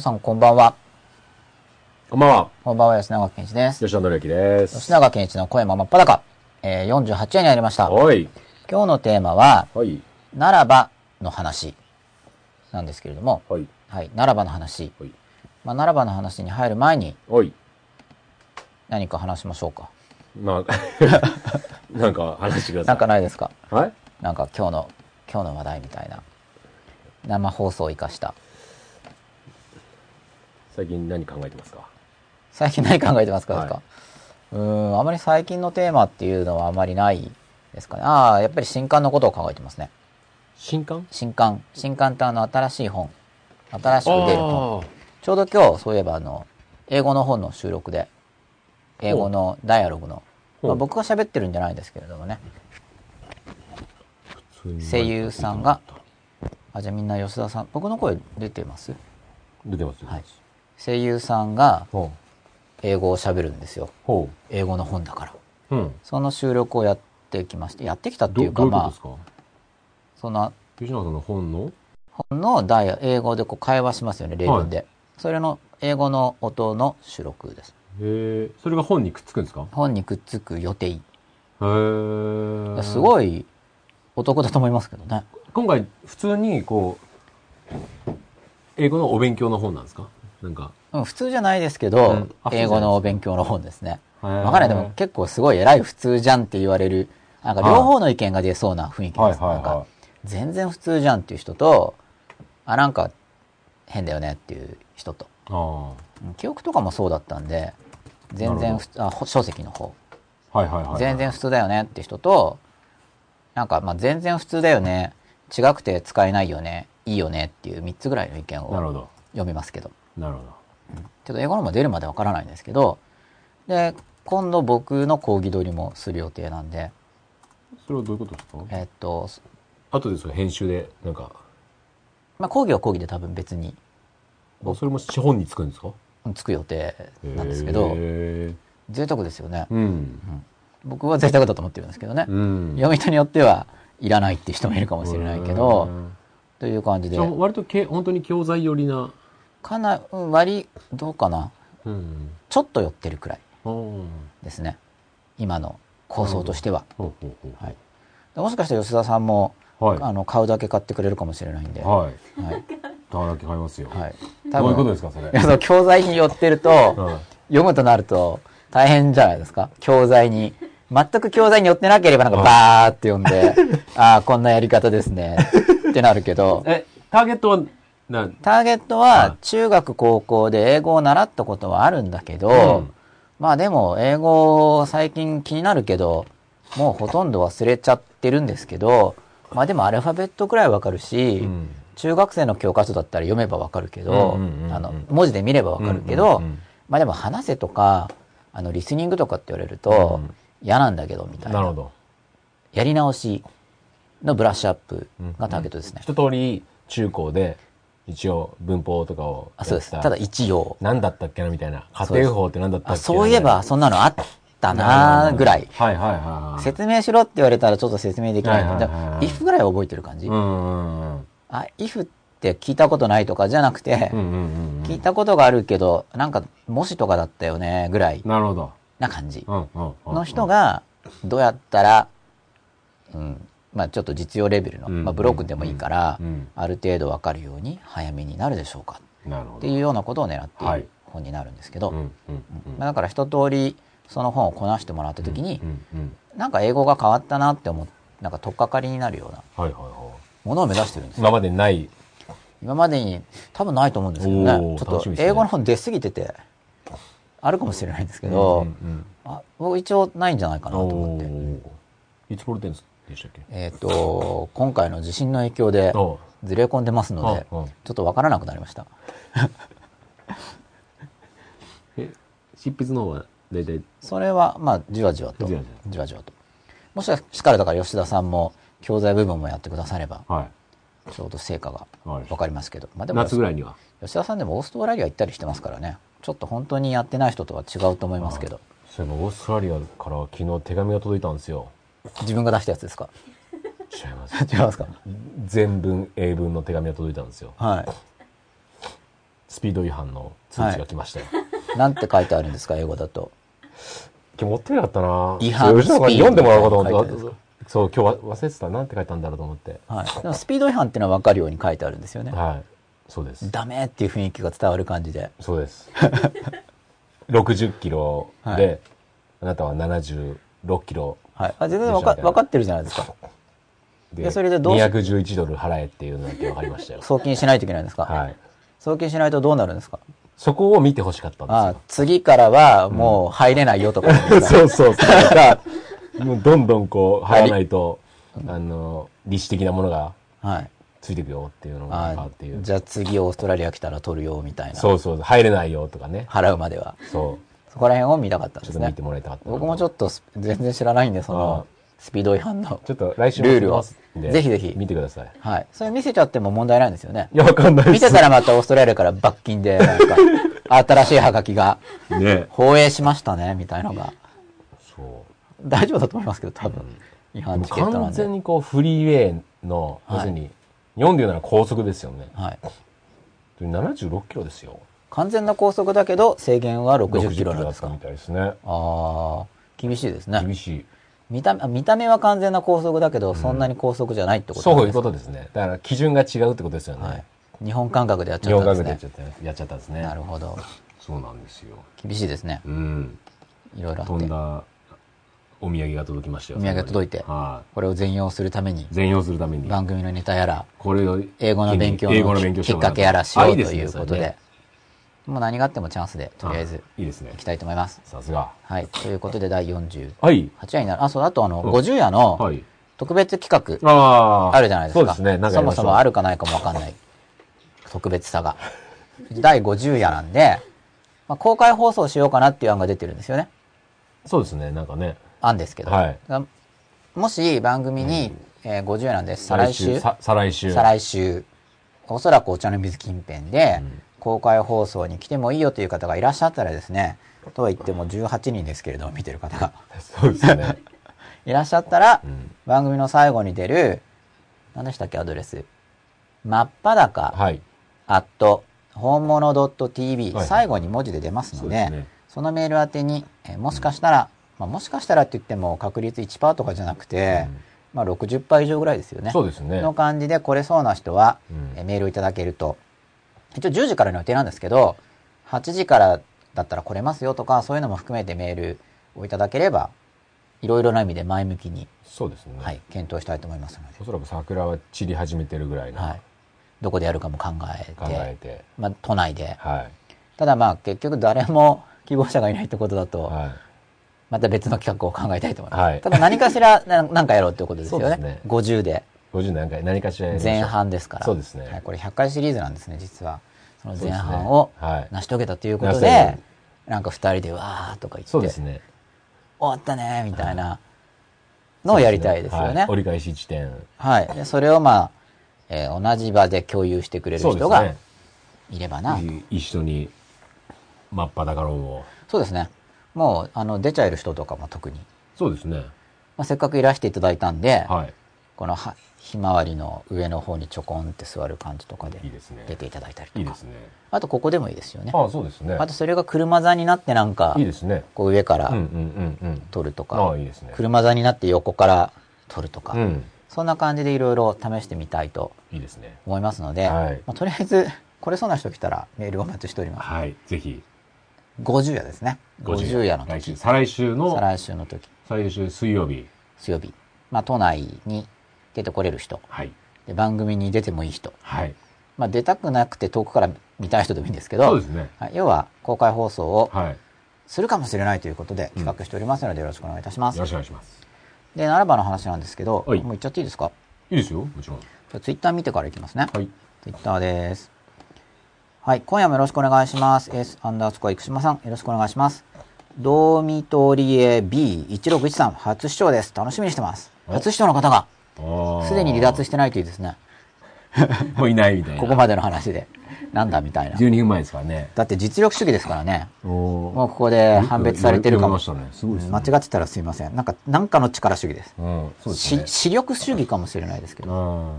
皆さんこんばんは。こんばんは。こんばんは、吉永健一です。吉田紀之です。吉永健一の声も真っ裸。えー、48話になりました。おい。今日のテーマは、はい。ならばの話なんですけれども、はい。はい、ならばの話。はい。まあ、ならばの話に入る前におい。何か話しましょうか。まあ、なんか話してくださないん。かないですか？はいなんか今日の、今日の話題みたいな。生放送を生かした。最近何考えてますか？最近何考えてますかですか、はうーん、あまり最近のテーマっていうのはあまりないですかね。ああ、やっぱり新刊のことを考えてますね。新刊？新刊。新刊ってあの新しい本。新しく出る本。ちょうど今日、そういえばあの、英語の本の収録で、英語のダイアログの、まあ、僕が喋ってるんじゃないんですけれどもね、声優さんが、あ、じゃあみんな吉田さん、僕の声出てます出てますはい。声優さんがほ英語を喋るんですよ。英語の本だから。う。うん。その収録をやってきまして、やってきたってどいうか、まあその吉永さんの本の？本のダイア、英語でこう会話しますよね、例文で。それの英語の音の収録です。へえ、それが本にくっつくんですか？本にくっつく予定。いへえ。やすい。ごいお得だと思いますけどね。今回、普通に、こう、英語のお勉強の本なんですか？なんか。うん、普通じゃないですけど、うんあ英語のお勉強の本ですね。わかんない。でも結構すごい偉い普通じゃんって言われる、なんか両方の意見が出そうな雰囲気です。なんかは全然普通じゃんっていう人と、あ、なんか変だよねっていう人と。記憶とかもそうだったんで、全然ふあ、ほ書籍の方。あ。はいはいはいはい。全然普通だよねって人と、なんかまあ全然普通だよね、違くて使えないよね、いいよねっていう3つぐらいの意見を。読みますけど。なるほちょっと英語のも出るまでわからないんですけど、で、今度僕の講義取りもする予定なんで、ど。それはどういうことですか？えっと、後でそれ編集で、なんか、まあ講義は講義で多分別にそれも資本につくんですか？つく予定なんですけど、へ贅沢ですよねー。うん。僕は贅沢だと思ってるんですけどね。うん。読み手によってはいらないっていう人もいるかもしれないけど、うんという感じで割とけ本当に教材寄りな。かな、うん割、どうかな。うん。ちょっと寄ってるくらいほですね。今の構想としては。もしかしたら吉田さんも、はい。あの、買うだけ買ってくれるかもしれないんで。ははい。い。だだけ買いますよ。はい。どういうことですか、それ？い。や、その教材に寄ってると、うん読むとなると大変じゃないですか？教材に。全く教材に寄ってなければなんかバーって読んで、ああ、こんなやり方ですね。ってなるけど、え、ターゲットは、な、ターゲットははい中学高校で英語を習ったことはあるんだけど、うん。まあでも英語最近気になるけど、もうほとんど忘れちゃってるんですけど、まあでもアルファベットくらいわかるし、うん。中学生の教科書だったら読めばわかるけど、文字で見ればわかるけど、うんうんうんまあでも話せとか、あの、リスニングとかって言われるとうん嫌なんだけど、みたいな。なるほど。やり直しのブラッシュアップがターゲットですね。一通り中高で、一応文法とかをあそうです。ただ一応。何だったっけなみたいな。家庭法って何だったっけあ、なそういえば、そんなのあったなーぐらい。はいはいはいはい。説明しろって言われたらちょっと説明できないので、はいはいはいはい if ぐらいは覚えてる感じ？うんうんうん。あ、if って聞いたことないとかじゃなくて、うんうんうん聞いたことがあるけど、なんか、もしとかだったよね、ぐらいなるほど。な感じ。の人が、どうやったら、うん、まあちょっと実用レベルの、うんまあブロックでもいいからある程度わかるように早めになるでしょうか。っていうようなことを狙っていはいる本になるんですけど、まあだから一通りその本をこなしてもらった時にう。なんか英語が変わったなって思っなんか取っかかりになるようなものを目指してるんでい。すよ。今までない。今までに多分ないと思うんですけどね。ちょっと英語の本出過ぎてて、あるかもしれないんですけど、あ僕一応ないんじゃないかなと思って。いつ頃出るんでしたっけ？えっ、と、今回の地震の影響でおずれ込んでますので、ちょっとわからなくなりました。え、執筆の方は大体、それは、まあ、じわじわと。じわじわじわと。もしかしたら、だから吉田さんも教材部分もやってくだされば、はい。ちょうど成果がわかりますけど。まあでも、夏ぐらいには。吉田さんでもオーストラリア行ったりしてますからね。ちょっと本当にやってない人とは違うと思いますけど。そういえばオーストラリアから昨日手紙が届いたんですよ。自分が出したやつですか？違います。違いますか？全文、英文の手紙が届いたんですよ。はい。スピード違反の通知が来ましたよ。なんて書いてあるんですか、英語だと。今日持ってなかったな違反吉永に読んでもらおうかと思って。そう、今日は忘れてた。なんて書いたんだろうと思って。はい。でもスピード違反っていうのは分かるように書いてあるんですよね。はい。そうです。ダメっていう雰囲気が伝わる感じで。そうです。60キロで、はいあなたは76キロはい。あ全然分か分かってるじゃないですか。で、でそれでどうし211ドル払えっていうのだけ分かりましたよ。送金しないといけないんですか？はい。送金しないとどうなるんですか？そこを見てほしかったんあで次からはもう入れないよとか、すよ。そうそうそう。がもうどんどんこう、入らないと、あの、利子的なものがはい。ついてくよっていうのがあっていう。じゃあ次オーストラリア来たら取るよみたいな。そうそう、入れないよとかね。払うまでは。そう。そこら辺を見たかったんですね見て。もらいたかったな。僕もちょっとス全然知らないんで、その、スピード違反の。ちょっと来週もルールをぜひぜひ見てください。はい。それ見せちゃっても問題ないんですよね。いや、わかんないです。見てたらまたオーストラリアから罰金で、なんか、新しいハガキが、ね。放映しましたね、みたいのが。そう。大丈夫だと思いますけど、多分。違反チケットなんで完全。にこう、フリーウェイの、はい要するに、日本で言うなら高速ですよね。はい。76キロですよ。完全な高速だけど、制限は60キロなんですか？みたいですね。ああ、厳しいですね。厳しい。見た見た目は完全な高速だけど、そんなに高速じゃないってことそういうなんですかことですね。だから基準が違うってことですよね。はい。日本感覚でやっち日本ゃったんですね学でやっちゃ。ったやっちゃったんですね。なるほど。そうなんですよ。厳しいですね。うん。いろいろあって。飛んだお土産が届きましたよ。お土産が届いてはこれを全用するためにい。、全用するために。番組のネタやら、これを英語の勉強英語のの勉強きっかけやらしようということで、もう何があってもチャンスで、とりあえずいいですね行き。たいと思います。さすが。はい。ということで、第48はい。夜になる。あ、そう、あとあの、うん50夜のはい。特別企画、あるじゃないですか。そうですね。なんかそもそもあるかないかもわかんない。特別さが。第50夜なんで、まあ、公開放送しようかなっていう案が出てるんですよね。そうですね。なんかね。案ですけど。はいがもし番組に、えー50夜なんです。再来週、さ再来週。再来週、おそらくお茶の水近辺でうん、公開放送に来てもいいよという方がいらっしゃったらですね、とは言っても18人ですけれども、見てる方が。そうですね。いらっしゃったら、うん番組の最後に出る、何でしたっけ、アドレス。真っ裸、はい。アット、本物 .tv、はい最後に文字で出ますので、ねそのメール宛てに、えーもしかしたら、まあ、もしかしたらって言っても確率1%とかじゃなくて、うんまあ60%以上ぐらいですよね。そうですね。の感じで来れそうな人は、うんえーメールをいただけると、一応10時からの予定なんですけど、8時からだったら来れますよとか、そういうのも含めてメールをいただければ、いろいろな意味で前向きに、そうですね。はい、検討したいと思いますので、おそらく桜は散り始めてるぐらいのはい。どこでやるかも考えて、考えて。まあ、都内で。はい。ただまあ、結局誰も希望者がいないってことだと、はい。また別の企画を考えたいと思います。はいただ何かしら、な なんかやろうっていうことですよね。ね50で。50何回、何かしら前半ですから。そうですねはい、これ100回シリーズなんですね、実は。その前半をはい成し遂げたということ成し遂げで、なんか二人でわーとか言って、そうですね。終わったねみたいなのをやりたいですよね。はい折り返し地点。はい。でそれをまあ、えー同じ場で共有してくれる人がね。いればな。い一緒に、真っ裸論を。そうですね。もう、あの、出ちゃえる人とかも特に。そうですね。まあ、せっかくいらしていただいたんで、はい。このはひまわりの上の方にちょこんって座る感じとかで。出ていただいたりとか。いいですね。あとここでもいいですよね。ああ、そうですね。あとそれが車座になってなんかいい、ですね。こう上から。撮るとか。車座になって横から撮るとか、うん。そんな感じでいろいろ試してみたいといいですね。思いますので、はいまあとりあえず来れそうな人来たらメールお待ちしております。はい。ぜひ。50夜ですね。50夜の来週、時。再来週の再、来週の時、再来週水曜日。水曜日。まあ都内に出てこれる人、はい。で番組に出てもいい人、はい。まあ出たくなくて遠くから見たい人でもいいんですけど、ね。はい要は公開放送をするかもしれないということで企画しておりますのでよろしくお願いいたします。ろしくお願いします。で、ならばの話なんですけど、はいもう言っちゃっていいですか？いいですよ。もちろん。じゃあツイッター見てからいきますね。はい。ツイッターです。はい、今夜もよろしくお願いします。S アンダースコア生島さん、よろしくお願いします。ドミトリエ B1613 初視聴です。楽しみにしてます。お初視聴の方が。すでに離脱してないといいですね。もういないみたいな。ここまでの話で。なんだみたいな。12分前ですからね。だって実力主義ですからね。おもうここで判別されてるかも。したね。すごいですね。間違ってたらすいません。なんか、なんかの力主義です。うん。そうです。視力主義かもしれないですけど。うん。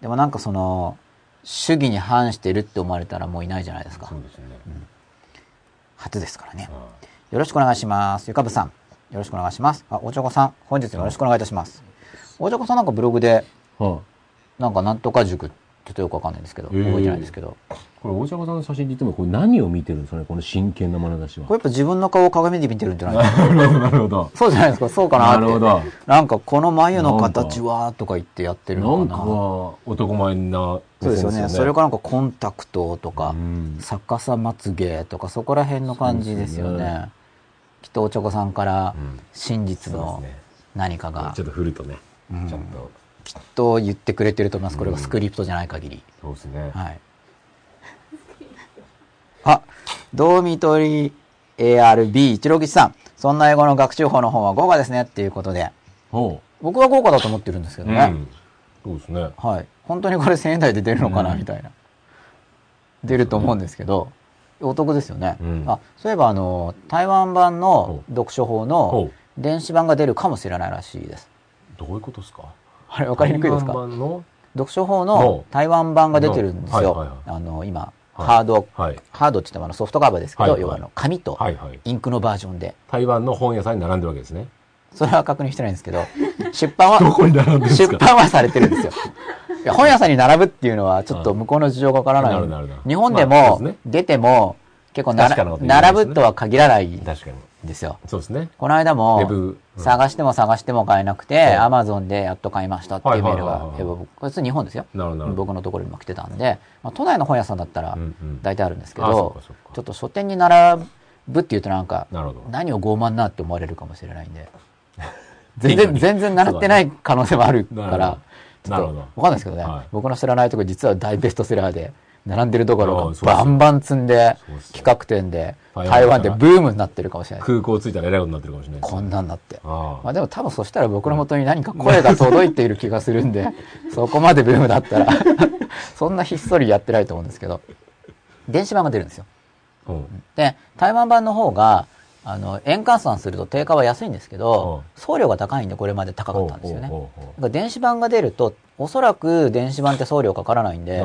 でもなんかその、主義に反してるって思われたらもういないじゃないですかそ。うですね。初ですからね。あよろしくお願いします。ゆかぶさん、よろしくお願いします。あ、おちょこさん、本日もよろしくお願いいたします。おちょこさんなんかブログで、はなんかなんとか塾、ちょっとよくわかんないんですけど、覚えてないんですけど、これ、大島さんの写真で言っても、これ何を見てるんですかね？この真剣な眼差しは。これやっぱ自分の顔を鏡で見てるんじゃないですか？なるほど、なるほど。そうじゃないですか、そうかなって。なるほど。なんかこの眉の形はとか言ってやってるなんかのかな。、男前な、そうですよね。それかなんかコンタクトとか、うん逆さまつげとかそこら辺の感じですよね。きっとおちょこさんからうん真実の何かがちょっと振るとね、うんちょっと、きっと言ってくれてると思います。これがスクリプトじゃない限り。そうですね。はい。あ、ドーミトリー ARB161 さん。そんな英語の学習法の本は豪華ですねっていうことで。ほ僕は豪華だと思ってるんですけう。どね。うん。そうですね。はい。本当にこれ1000円台で出るのかな、うんみたいな。出ると思うんですけど、お得ですよね。うんあ、そういえばあの、台湾版の読書法ほのう。電子版が出るかもしれないらしいです。どういうことですか？あれ、わかりにくいですか？台湾版の？読書法の台湾版が出てるんですよ。はいはいはいあの、今、はい。ハード、はい。ハードって言ってもソフトカバーですけど、はいはい。要はあの紙と。インクのバージョンで、台湾の本屋さんに並んでるわけですね。それは確認してないんですけど、出版は、どこに並んでるんです出か版はされてるんですよ。本屋さんに並ぶっていうのはちょっと向こうの事情がわからない。なるほどなる。ほど日本でも出ても結構な並ぶとは限らない。ん確かに。ですよ。そうですね。この間ウも探しても探しても買えなくて、はい。アマゾンでやっと買いましたっていうメールがこいつ日本ですよ。僕のところにも来てたんで、まあ、都内の本屋さんだったら大体あるんですけどちょっと書店に並ぶっていうとなんか。何を傲慢なって思われるかもしれないんで。全然、全然習ってない可能性もあるから、ちょっと、わかんないですけどね、はい。僕の知らないところ実は大ベストセラーで、並んでるところがバンバン積んで企画展で、台湾でブームになってるかもしれない。空港着いたら偉いことになってるかもしれないこんなんなって。あまあでも多分そしたら僕の元に何か声が届いている気がするんで、そこまでブームだったら、そんなひっそりやってないと思うんですけど、電子版が出るんですよ。あ。うん。で、台湾版の方が、あの、円換算すると定価は安いんですけど、送料が高いんでこれまで高かったんですよね。だから電子版が出ると、おそらく電子版って送料かからないんで、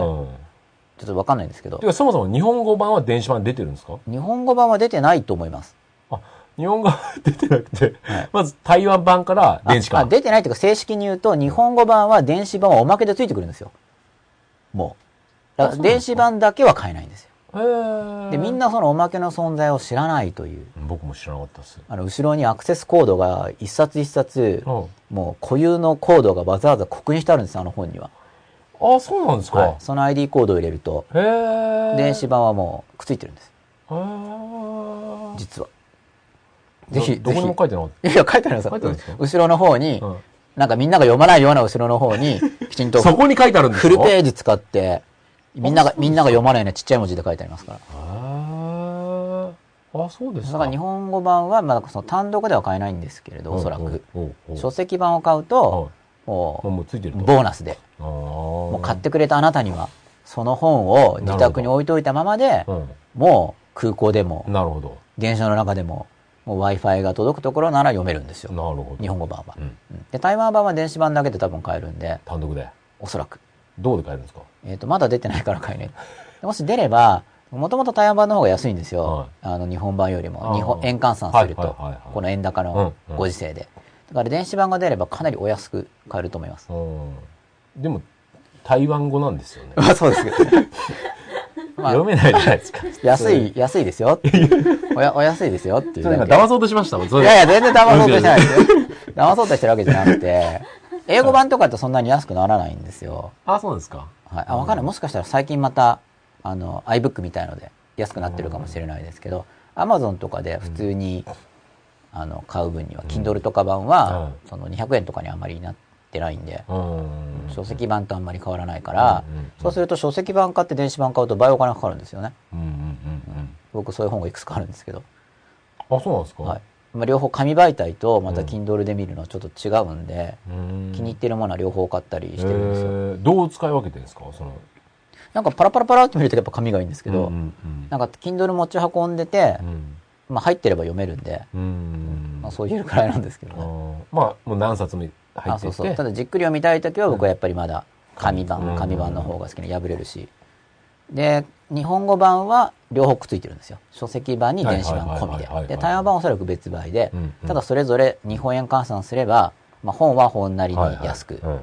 ちょうん。っとわかんないんですけどて、かそもそも日本語版は電子版出てるんですか？日本語版は出てないと思います。あ、日本語版出てなくて、はいまず台湾版から電子あ。出てないというか正式に言うと、日本語版は電子版はおまけでついてくるんですよ。もう。だからあそうなんですか電子版だけは買えないんですよ。へーで、みんなそのおまけの存在を知らないという。僕も知らなかったです。あの、後ろにアクセスコードが一冊一冊、うんもう固有のコードがわざわざ刻印してあるんですよ、あの本には。あ、そうなんですか。はい。その ID コードを入れると、電子版はもうくっついてるんです。実は。ぜひ、どどこにもぜ書いてなかいや、書いてあるんです後ろの方に、た。うんなんかみんなが読まないような後ろの方に、きちんと そこに書いてあるんですフかルページ使って、みんなが、みんなが読まないようなちっちゃい文字で書いてありますから。あ、そうですか。だから日本語版は、まだその単独では買えないんですけれど、おそらく。書籍版を買うと、もう。ボーナスで、ももう買ってくれたあなたには、その本を自宅に置いといたままで、うん。もう空港でも、なるほど。電車の中でも、もう Wi-Fi が届くところなら読めるんですよ。なるほど。日本語版はう。ん。うんで、台湾版は電子版だけで多分買えるんで、単独で。おそらく。どうで買えるんですか？えっ、と、まだ出てないから買えない。でもし出れば、もともと台湾版の方が安いんですよ。はいあの、日本版よりあも。ー日本、円換算すると、はいはいはいはいこの円高うんのうんご時世で。だから電子版が出ればかなりお安く買えると思います。うん。でも、台湾語なんですよね。ま あそうですけどね。まあ読めないじゃないですか。安い、安いですよ。おや、お安いですよっていう。なんか騙そうとしましたもん。それいやいや、全然騙そうとしてないですよ。騙そうとしてるわけじゃなくて、英語版とかってそんなに安くならないんですよ。あ、そうですか。はい。あ、わかんない。もしかしたら最近また、あの、iBook みたいので安くなってるかもしれないですけど、Amazon とかで普通に、あの、買う分には、Kindle とか版は、その200円とかにあまりなってないんで、うん。書籍版とあんまり変わらないからそうすると書籍版買って電子版買うと倍お金かかるんですよね。僕そういう本がいくつかあるんですけど。うん。あ、そうなんですか？はい。まあ、両方紙媒体とまたうん Kindle で見るのはちょっと違うんで、うん気に入ってるものは両方買ったりしてるんですよ。えーどう使い分けてるんですか？その。なんかパラパラパラって見るとやっぱ紙がいいんですけど、なんか Kindle 持ち運んでてう、ん。まあ入ってれば読めるんで、うん。まあそういうくらいなんですけどあね。ーまあ、もう何冊も入ってて。あそうそう。ただじっくり読みたいときは僕はやっぱりまだ紙うん。版、紙版の方が好きな破れるし。で、日本語版は両方くっついてるんですよ。書籍版に電子版込みはいはいはいはいはいで。で、台湾版はおそらく別売で。うんうん、ただそれぞれ日本円換算すれば、まあ本は本なりにはいはい安くう。ん。うん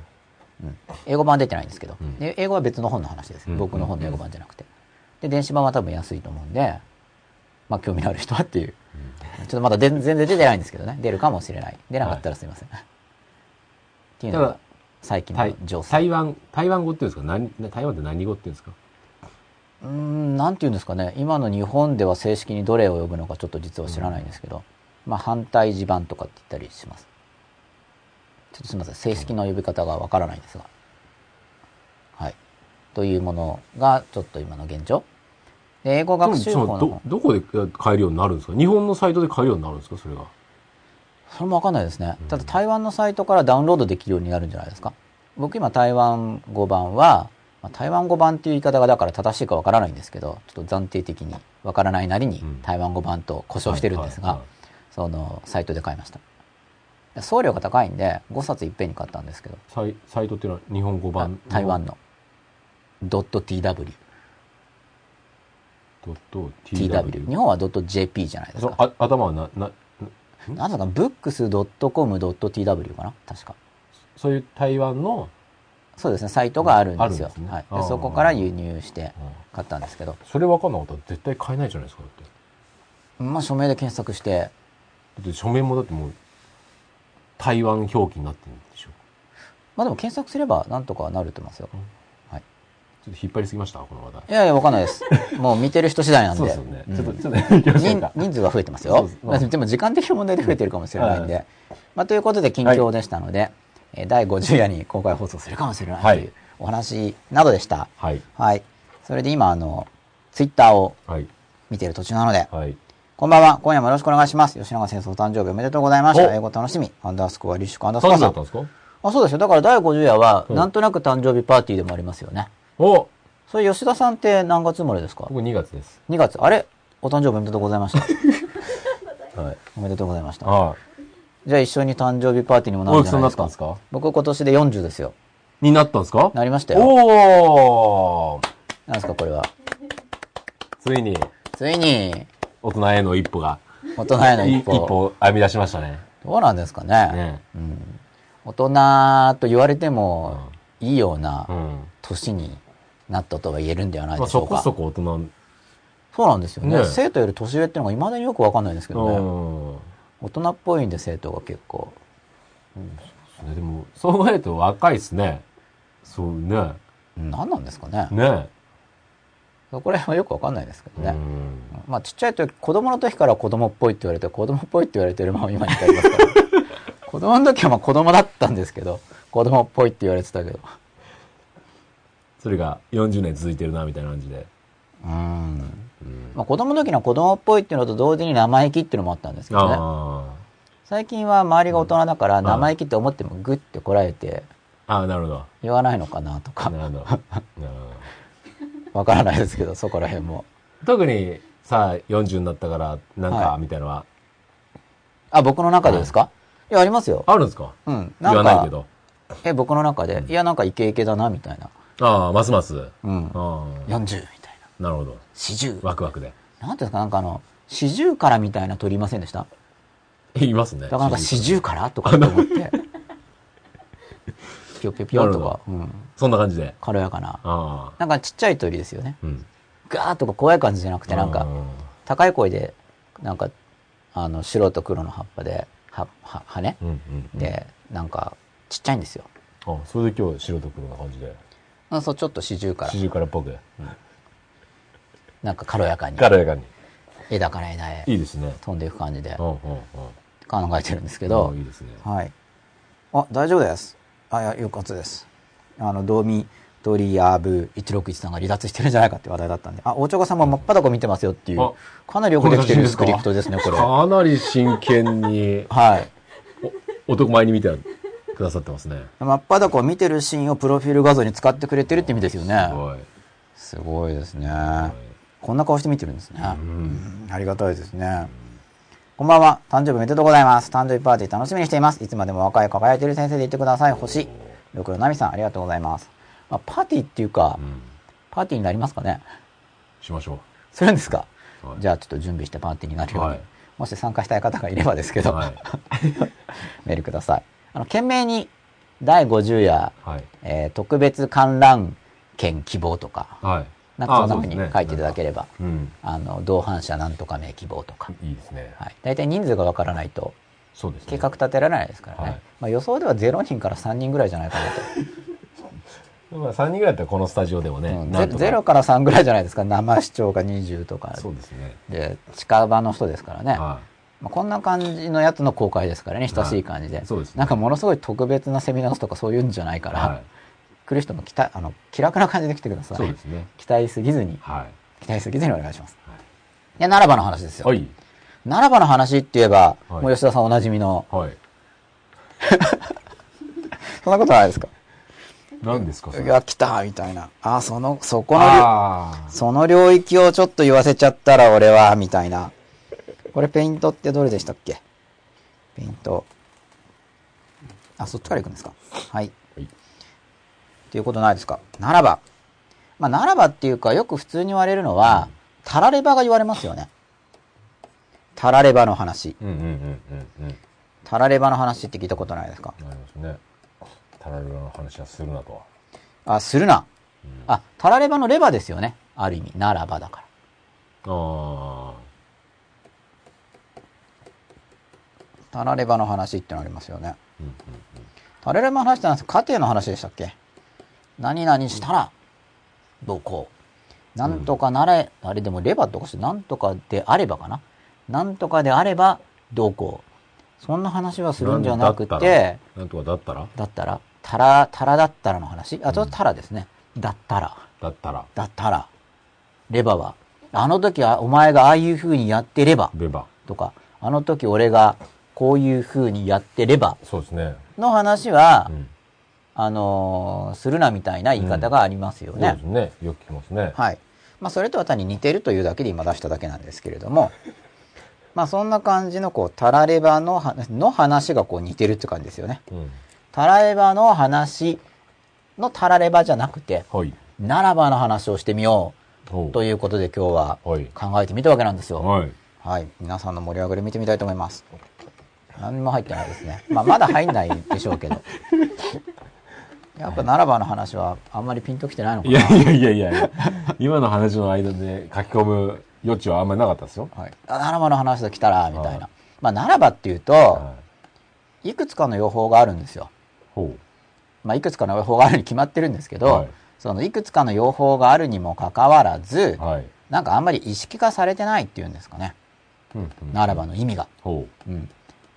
英語版は出てないんですけど、ん。で英語は別の本の話です、うん僕の本の英語版じゃなくて。で電子版は多分安いと思うんでまあ興味のある人はっていう、ちょっとまだ全然出てないんですけどね。出るかもしれない。出なかったらすいません、っていうのが最近の台情勢。台湾、台湾語っていうんですか？何台湾って何語っていうんですか？うーんなんていうんですかね。今の日本では正式にどれを呼ぶのかちょっと実は知らないんですけど、まあ反対地盤とかって言ったりします。ちょっとすみません。正式な呼び方がわからないんですが。はい。というものがちょっと今の現状。で英語学習法のど、どこで買えるようになるんですか？日本のサイトで買えるようになるんですか？それが。それもわかんないですね。ただ台湾のサイトからダウンロードできるようになるんじゃないですか。僕今台湾語版は、まあ、台湾語版っていう言い方がだから正しいかわからないんですけど、ちょっと暫定的にわからないなりにうん台湾語版と故障してるんですがそのサイトで買いました。送料が高いんで5冊いっぺんに買ったんですけど、サイサイトっていうのは日本語版台湾の .tw、ドット tw。日本は .jp じゃないですか。頭はな、な、なんだか books.com.tw かな？確か。そういう台湾の、そうですね、サイトがあるんですよ。はい、そこから輸入して買ったんですけど、それ分かんなかったら絶対買えないじゃないですか。だって。まあ、署名で検索して、だって書面もだってもう、台湾表記になってるんでしょ。まあでも検索すればなんとかなると思いますよ。はい。ちょっと引っ張りすぎましたこの話題。いやいや、わかんないです。もう見てる人次第なんで。そうですよね。うんちょっと、ちょっと人か。人数は増えてますよです。まあでも時間的な問題で増えてるかもしれないんで。はまあということで近況でしたので、えー第50夜に公開放送するかもしれないというお話などでした。はい。はい。それで今、あの、ツイッターをはい。見てる途中なので、はい。こんばんは。今夜もよろしくお願いします。吉永先生お誕生日おめでとうございました。お英語楽しみ。アンダースコア、リッシュクアンダースコアさん何だったん。ですか？あ、そうですよ。だから第50夜は、うんなんとなく誕生日パーティーでもありますよね。おそれ吉田さんって何月生まれですか？僕2月です。2月。あれ？お誕生日おめでとうございました。はい。おめでとうございました。ああ。じゃあ一緒に誕生日パーティーにもなるんじゃなですかすか？僕今年で40ですよ。になったんですか？なりましたよ。おーなんですかこれは？ついに、ついに、大人への一歩が、大人へのい一歩。一歩歩み出しましたね。どうなんですかね。ねうん。大人と言われても、いいようなうん。年になったとは言えるんではないまあ、でしょか。そうこそこ大人。そうなんですよね。ね生徒より年上っていうのが未だによくわかんないんですけどね。うん。大人っぽいんで生徒が結構。でも、そう考えると若いですね。そうね。何なんですかね。ねそこら辺はよくわかんないですけどね。うん。まあちっちゃい時、子供の時から子供っぽいって言われて、子供っぽいって言われてるまま今に至りますから。子供の時はまあ子供だったんですけど、子供っぽいって言われてたけど。それが40年続いてるな、みたいな感じで。うん。うん。まあ子供の時には子供っぽいっていうのと同時に生意気っていうのもあったんですけどね。あ最近は周りが大人だから生意気って思ってもグッてこらえてあ。ああ、なるほど。言わないのかなとか、なるほど。わからないですけど、そこら辺も。特にさあ40になったからなんかはいみたいなのは？あ、僕の中でですか、い、や、ありますよ。あるんですか？うん。言わないけど。え、僕の中で、いや、なんかイケイケだな、みたいな。ああ、ますます。うん。あ40みたいな。あ、なるほど。四十。ワクワクで。なんていうんですか、なんかあの、四十からみたいな鳥いませんでした？言いますね。だからなんか四十からとかって思って。ピヨピヨピヨとか、うん。そんな感じで。軽やかな。なんかちっちゃい鳥ですよね。うん。ガーッとか怖い感じじゃなくて、なんか、あ高い声で、なんか、あの、白と黒の葉っぱで、は、は、羽ーうんうん。で、なんか、ちっちゃいんですよ。あそれで今日白と黒な感じで。あそう、ちょっと四十から四、十からっぽく。なんか軽やかに、軽やかに。枝から枝へいいですね。飛んでいく感じでうんうんうん。考えてるんですけけどい、いですね。はい。あ、大丈夫です。あ、いや、よかったです。あの、ドミドリアブ161さんが離脱してるんじゃないかって話題だったんで。あ、大長さんも真っ裸見てますよっていうあ、かなりよくできてるスクリプトですね、これ。かなり真剣にはい。男前に見てくださってますね。真っ裸を見てるシーンをプロフィール画像に使ってくれてるって意味ですよねす。ごい。すごいですね。こんな顔して見てるんですね。うん。ありがたいですね。こんばんは。誕生日おめでとうございます。誕生日パーティー楽しみにしています。いつまでも若い輝いている先生でいてください。星。ろくろなみさん、ありがとうございます。まあ、パーティーっていうか、うん。パーティーになりますかねしましょするんですか、う。はいじゃあちょっと準備してパーティーになるように、はいもし参加したい方がいればですけど、はい。メールください。あの、懸命に第50夜、はい。えー特別観覧券希望とか、はい。なんかそんな風にあそうですね書いていただければ、うん。あの、同伴者なんとか名希望とか、いいですね。はい。大体人数がわからないとそうですね。計画立てられないですからね。はいまあ予想では0人から3人ぐらいじゃないかなと。まあ3人ぐらいだったらこのスタジオでもね。うんなんとかゼ0から3ぐらいじゃないですか。生視聴が20とか。そうですね。で、近場の人ですからね。はまあ、こんな感じのやつの公開ですからね、親しい感じで。そうですねなんかものすごい特別なセミナーとかそういうんじゃないかい。ら、は来る人も期待、あの、気楽な感じで来てください。い。そうですね。期待すぎずに、はい。期待すぎずにお願いします。はいで、奈良場の話ですよ。はい。奈良場の話って言えば、はいもう吉田さんおなじみの、はい。そんなことないですか？何ですか？それいや、来たみたいな。あ、その、そこの。その領域をちょっと言わせちゃったら俺は、みたいな。これペイントってどれでしたっけ？ペイント。あ、そっちから行くんですか？はい。はいっていうことないですか？ならば。まあ、ならばっていうか、よく普通に言われるのは、タラレバが言われますよね。タラレバの話。うんうんうんうんうん。タラレバの話って聞いたことないですか？なりますね。タラレバの話はするなとは。あ、するな。あ、タラレバのレバですよね。ある意味、ならばだから。あタラレバの話ってのありますよね。あ。うんうんタラレバの話ってなんですか？家庭の話でしたっけ？何々したら、どうこう。なんとかなれ、あれでもレバとかして、なんとかであればかな。なんとかであれば、どうこう。そんな話はするんじゃなくて、なんとかだったら？だったら、タラ、タラだったらの話？あ、ちょっとタラですね。だったら、だったら、だったら、レバは、あの時はお前がああいう風にやってれば、レバ。とか、あの時俺がこういう風にやってれば、そうですね。の話は、うん。あのーするなみたいな言い方がありますよねそうです。ね。よく聞きますね。はい。まあ、それとは単に似てるというだけで今出しただけなんですけれども、まあ、そんな感じの、こう、タラレバの話の話がこう似てるって感じですよね。うん。タラレバの話のタラレバじゃなくて、はい。ならばの話をしてみよほうということで今日ははい。考えてみたわけなんですよ。はい。はい。皆さんの盛り上がり見てみたいと思います。何も入ってないですね。まあ、まだ入んないでしょうけど。やっぱならばの話はあんまりピンときてないのかな。いやいやいやいやいや、今の話の間で書き込む余地はあんまりなかったですよ。はい。あ、ならばの話が来たら、みたいはいな。まあ、ならばっていうと、はい。いくつかの予報があるんですよ。ほまあ、いくつかの予報があるに決まってるんですけど、はいそのいくつかの予報があるにもかかわらず、う。はい。なんかあんまり意識化されてないっていうんですかね。うんうんならばの意味が。ほうん。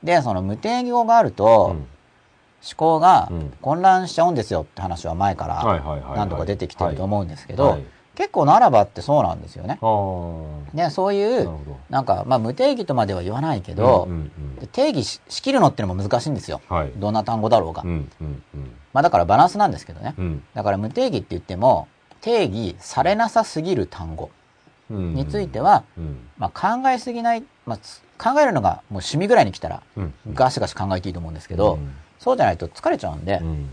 で、その無定義語があるう。と、うん思考がうん混乱しちゃうんですよって話は前から何度か出てきてると思うんですけどはい、結構ならばってそうなんですよね。で、そういう。なんか、まあ無定義とまでは言わないけど定義ししきるのってのも難しいんですよ。はいどんな単語だろうがうん。う。んうんまあだからバランスなんですけどね。うん。だから無定義って言っても、定義されなさすぎる単語うん。については、うん。まあ考えすぎない、まあつ考えるのがもう趣味ぐらいに来たら、うん。ガシガシ考えていいと思うんですけど、うんそうじゃないと疲れちゃうんで、うん。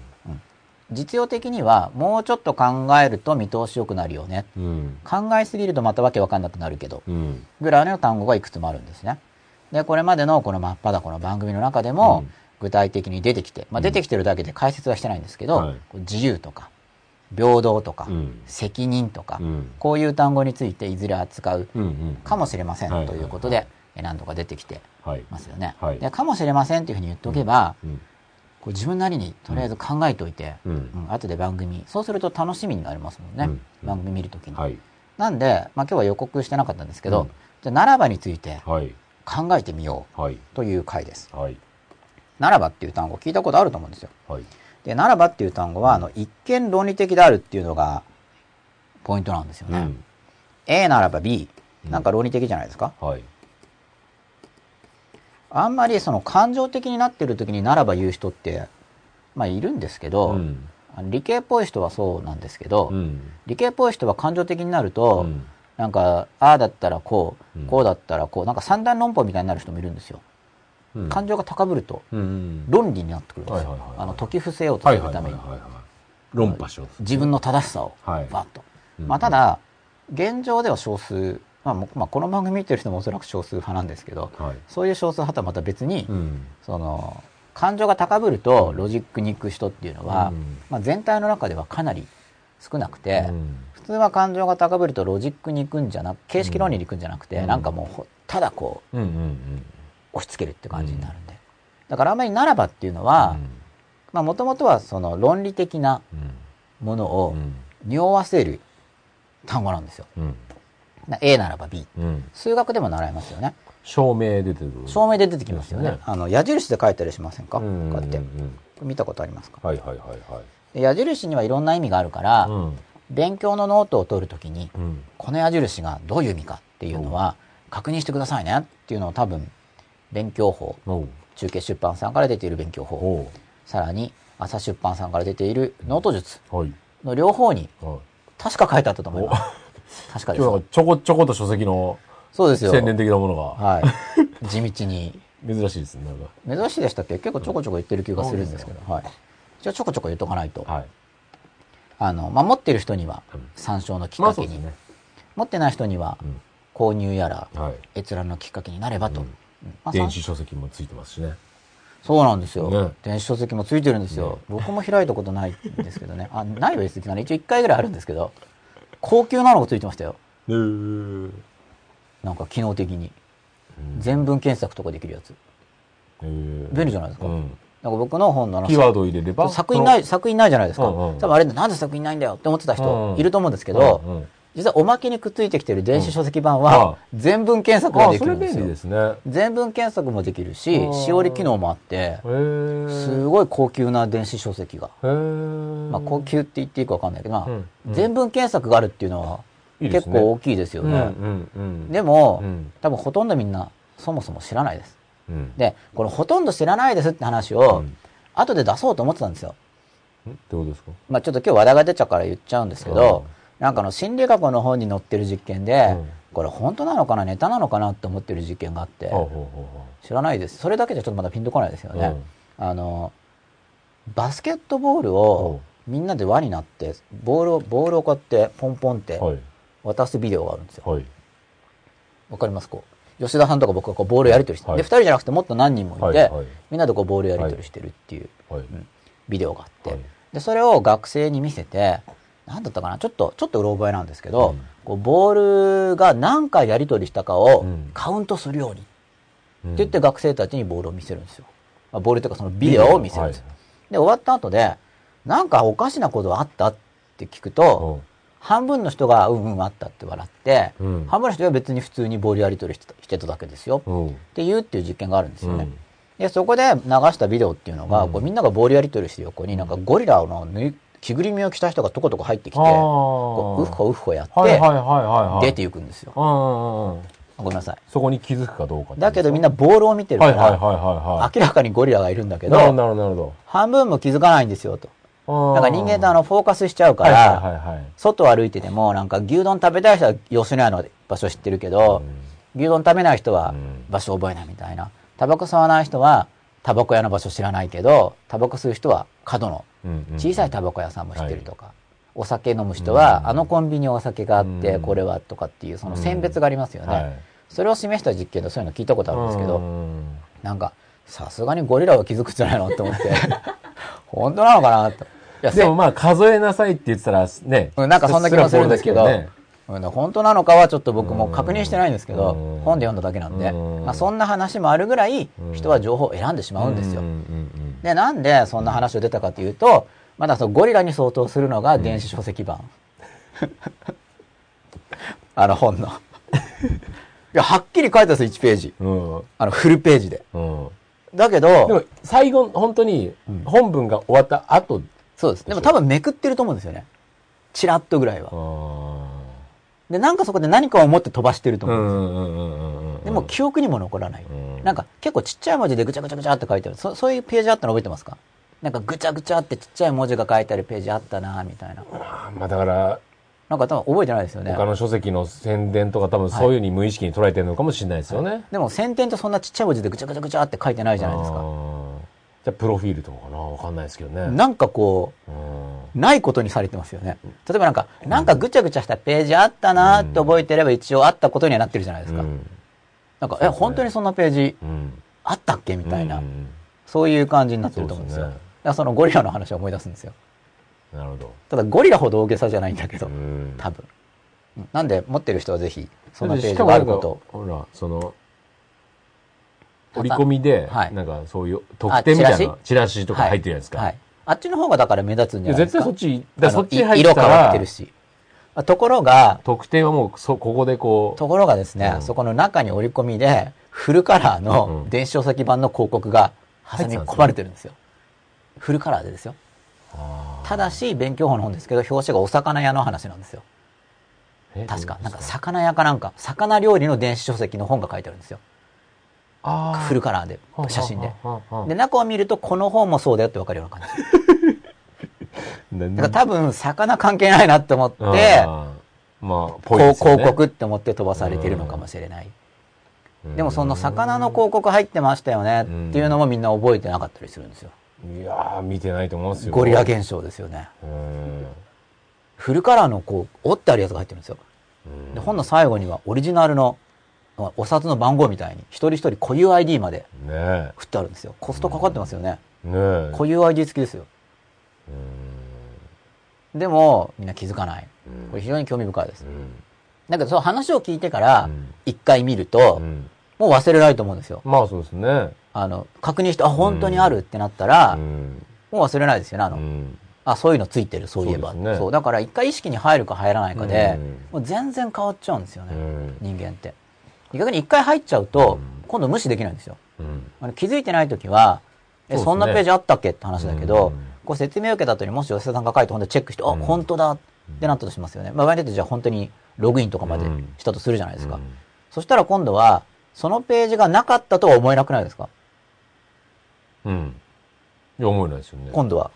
実用的にはもうちょっと考えると見通し良くなるよね。うん。考えすぎるとまたわけわかんなくなるけど、うん。ぐらいの単語がいくつもあるんですね。で、これまでのこの真っ裸の番組の中でもうん、具体的に出てきて、まあ出てきてるだけで解説はしてないんですけど、はいこう自由とか、平等とか、うん責任とか、うん。こういう単語についていずれ扱ううん。うん。かもしれませんはいということで、え何度か出てきてはい。ますよね。はいでかもしれませんというふうに言っておけば、うん。こう自分なりにとりあえず考えておいて、うんうん後で番組、そうすると楽しみになりますもんね。うん番組見るときに。はい。なんで、まあ今日は予告してなかったんですけど、うんじゃあ、ならばについてはい。考えてみよはい。うという回です。はい。ならばっていう単語聞いたことあると思うんですよ。はい。で、ならばっていう単語は、あの、一見論理的であるっていうのがポイントなんですよね。うん。A ならば B。うんなんか論理的じゃないですか？はい。あんまりその感情的になってる時にならば言う人って、まあいるんですけど、うん。理系っぽい人はそうなんですけど、うん。理系っぽい人は感情的になると、うんなんか、ああだったらこう、うんこうだったらこう、なんか三段論法みたいになる人もいるんですよ。うん。感情が高ぶるとうん。論理になってくるんですよ。あの、解き伏せようとするために。論破しようとする自分の正しさをはいバッと、うんまあ、ただ現状では少数、まあもまあ、この番組見てる人もおそらく少数派なんですけどはい。そういう少数派とはまた別に、うん。その感情が高ぶるとロジックに行く人っていうのは、うん。まあ、全体の中ではかなり少なくて、うん。普通は感情が高ぶるとロジックに行くんじゃなく形式論理に行くんじゃなくて、うん。なんかもうほただこう押し付けるって感じになるんで、だからあんまりならばっていうのはもともとはその論理的なうん。ものをうん。匂わせる単語なんですよ。A ならば B。うん。数学でも習いますよね。証明出てる。証明で出てきますよね。ね。あの矢印で書いたりしませんか、うんこうやって。うんうん見たことありますか？はいはいはいはい。で矢印にはいろんな意味があるから、うん。勉強のノートを取るときに、うん。この矢印がどういう意味かっていうのは確認してくださいね。っていうのを多分勉強法。中継出版さんから出ている勉強法。おさらに朝出版さんから出ているノート術の両方にはい。確か書いてあったと思います確かでちょこちょこと書籍のそうですよ。宣伝的なものが。はい。地道に。珍しいですねなんか。珍しいでしたっけ？結構ちょこちょこ言ってる気がするんですけど、はい。じゃあちょこちょこ言っとかないと、はい。あの、まあ、持ってる人にはうん。参照のきっかけに、持ってない人にはうん。購入やらはい。閲覧のきっかけになればと。うん。うん。まあ、電さ子書籍もついてますしね。そうなんですよ、ね。電子書籍もついてるんですよ。僕も開いたことないんですけどね。あ、ないは言い過ぎかな。一応1回ぐらいあるんですけど、高級なのがついてましたよ。へーなんか機能的に。全文検索とかできるやつ。便利じゃないですか。うんなんか僕の本のキーワードを入れれば作品ない、作品ないじゃないですか。多分あれなんで作品ないんだよって思ってたうん人いると思うんですけど、実はおまけにくっついてきてる電子書籍版うん。は全文検索ができるんですよ。便利ですね。へ全文検索もできるしう、んしおり機能もあって、えすごい高級な電子書籍が。まあ高級って言っていいかわかんないけど、まあうんうん。全文検索があるっていうのは結構大きいですよね。うんうんうん。でも、うん。多分ほとんどみんなそもそも知らないです。うん。で、このほとんど知らないですって話を、うん。後で出そうと思ってたんですよ。ん？ってことですか？まあちょっと今日話題が出ちゃうから言っちゃうんですけど、なんかあの心理学の本に載ってる実験で、うん。これ本当なのかなネタなのかなって思ってる実験があって、知らないです。それだけじゃちょっとまだピンとこないですよね。あの、バスケットボールをみんなで輪になって、ボールを、ボールをこうやってポンポンって渡すビデオがあるんですよ。はい。わかります？こう。吉田さんとか僕がこうボールやり取りして、はい。で、二人じゃなくてもっと何人もいて、はい。はい。みんなでこうボールやり取りしてるっていう、ビデオがあって、はい。で、それを学生に見せて、なんだったかな？ちょっと、ちょっとうろ覚えなんですけど、うん。こうボールが何回やり取りしたかをうん。カウントするようにってうん。言って学生たちにボールを見せるんですよ。まあ、ボールというかそのビデオを見せるんですよ。で、終わった後で、なんかおかしなことあったって聞くと、半分の人がうんうんあったって笑って、うん。半分の人が別に普通にボールやり取りしてただけですよ。っていうっていう実験があるんですよね。うん。で、そこで流したビデオっていうのが、うん。こうみんながボールやり取りしてる横になんかゴリラのぬい着ぐるみを着た人がとことこ入ってきて、こううっほうっほやって、出ていくんですよ。うんうんうんごめんなさい。そこに気づくかどうかだけどみんなボールを見てるから、明らかにゴリラがいるんだけど、半分も気づかないんですよと。どだから人間ってあのフォーカスしちゃうかはいら、外を歩いててもなんか牛丼食べたい人は吉野家の場所知ってるけど、牛丼食べない人はうん。場所覚えないみたいな。タバコ吸わない人はタバコ屋の場所知らないけど、タバコ吸う人は角のうんうん小さいタバコ屋さんも知ってるとか、お酒飲む人は、うんあのコンビニお酒があって、うんこれはとかっていうその選別がありますよね。はい。それを示した実験でそういうの聞いたことあるんですけど、うんなんか、さすがにゴリラは気づくんじゃないのって思って、本当なのかなと。いやでもまあ数えなさいって言ってたらね。うんなんかそんな気もするんですけど、それはこうですうん本当なのかはちょっと僕も確認してないんですけど、うん本で読んだだけなんで、うんまあ、そんな話もあるぐらいうん人は情報を選んでしまうんですよ。うんうんうんで、なんでそんな話を出たかというと、まだそのゴリラに相当するのが電子書籍版。あの本の。いや、はっきり書いてあるんですよ、1ページ。うんうんあの、フルページで。うんだけど、でも最後本当に本文が終わった後そうです。でも多分めくってると思うんですよね。チラッとぐらいは。で、なんかそこで何かを思って飛ばしてるとう思うんですよ。でも記憶にも残らない。うんなんか結構ちっちゃい文字でぐちゃぐちゃぐちゃって書いてある。そそういうページあったの覚えてますか？なんかぐちゃぐちゃってちっちゃい文字が書いてあるページあったなみたいな。あまあだからなんか多分覚えてないですよね。他の書籍の宣伝とか多分そういうふうに無意識に捉えてるのかもしれないですよね。でも先天とそんなちっちゃい文字でぐちゃぐちゃぐちゃって書いてないじゃないですか。じゃあプロフィールとかかな？わかんないですけどね。なんかこうんう、ないことにされてますよね。例えばなんか、なんかぐちゃぐちゃしたページあったなって覚えてれば一応あったことにはなってるじゃないですか。うんなんか、え、本当にそんなページうんあったっけみたいな、うんそういう感じになってると思うんですよ。そねそのゴリラの話を思い出すんですよ。なるほど。ただゴリラほど大げさじゃないんだけど、うん多分。うんなんで、持ってる人はぜひ、そんなペーしジがあることを。ほら、その、折り込みで、はいなんかそういう特典みたいあチラなチラシとか入ってるじゃないですか。はい。あっちの方がだから目立つんじゃないですか？いや絶対そっち、だそっち入ったい色変わっらてる、し。あところが、特典はもうそ、ここでこう、ところがですね、うんそこの中に折り込みで、フルカラーうのん電子書籍版の広告が挟み込まれてるんですよ。フルカラーでですよ。ただし、勉強法の本ですけど、表紙がお魚屋の話なんですよ。え確か。なんか魚屋かなんか、魚料理の電子書籍の本が書いてあるんですよ。フルカラーで、写真で。で、中を見ると、この本もそうだよってわかるような感じ。なだから多分、魚関係ないなって思って、まあ、ね広告って思って飛ばされてるのかもしれない。うんでもその魚の広告入ってましたよねっていうのもみんな覚えてなかったりするんですよ。いやー、見てないと思いますよ。ゴリラ現象ですよね。うんフルカラーのこう、折ってあるやつが入ってるんですよ。うんで、本の最後にはオリジナルのまお札の番号みたいに一人一人固有 ID までね振ってあるんですよ。コストかかってますよね。え。ねえ。固有 ID 付きですよ。でも、みんな気づかない。うんこれ非常に興味深いですう。んだけど、その話を聞いてからうん、一回見るとう、んもう忘れないと思うんですよ。まあそうですね。あの、確認して、あ、本当にあるってなったらう、んもう忘れないですよね。あの、うんあ、そういうのついてる、そういえば。そうだから一回意識に入るか入らないかで、うんもう全然変わっちゃうんですよね。うん人間って。逆に一回入っちゃうと、うん今度無視できないんですよ。うんあの気づいてないときは、え、そんなページあったっけって話だけど、うんこう説明を受けた後にもし吉田さんが書いて本当にチェックして、あ、うん本当だってなったとしますよね。まあ、場合によってじゃあ本当にログインとかまでうんしたとするじゃないですか。うんそしたら今度は、そのページがなかったとは思えなくないですか？うん。いや、思えないですよね。今度は。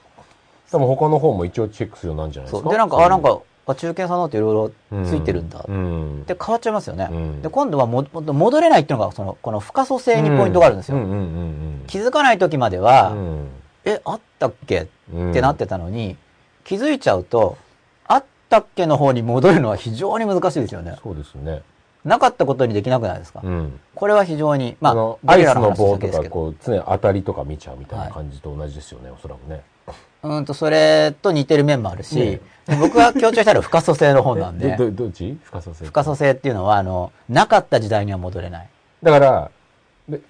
多分他の方も一応チェックするようになるんじゃないですか？そう。で、なんか、あ、なんか、あ中堅さんのっていろいろついてるんだ。うん。で、変わっちゃいますよね。うんで、今度はも戻れないっていうのが、その、この不可塑性にポイントがあるんですよ。気づかない時までは、うん。え、あったっけ？うんってなってたのに、気づいちゃうと、あったっけの方に戻るのは非常に難しいですよね。そうですね。なかったことにできなくないですか、うん。これは非常に、まあ、の、ゴリラアイスの棒とか。こう、常に当たりとか見ちゃうみたいな感じと同じですよね、おそらくね。うんと、それと似てる面もあるし、僕が強調したのは不可塑性の方なんでえ、ど、どどっち？深させ不可塑性っていうのは、あの、なかった時代には戻れない。だから、で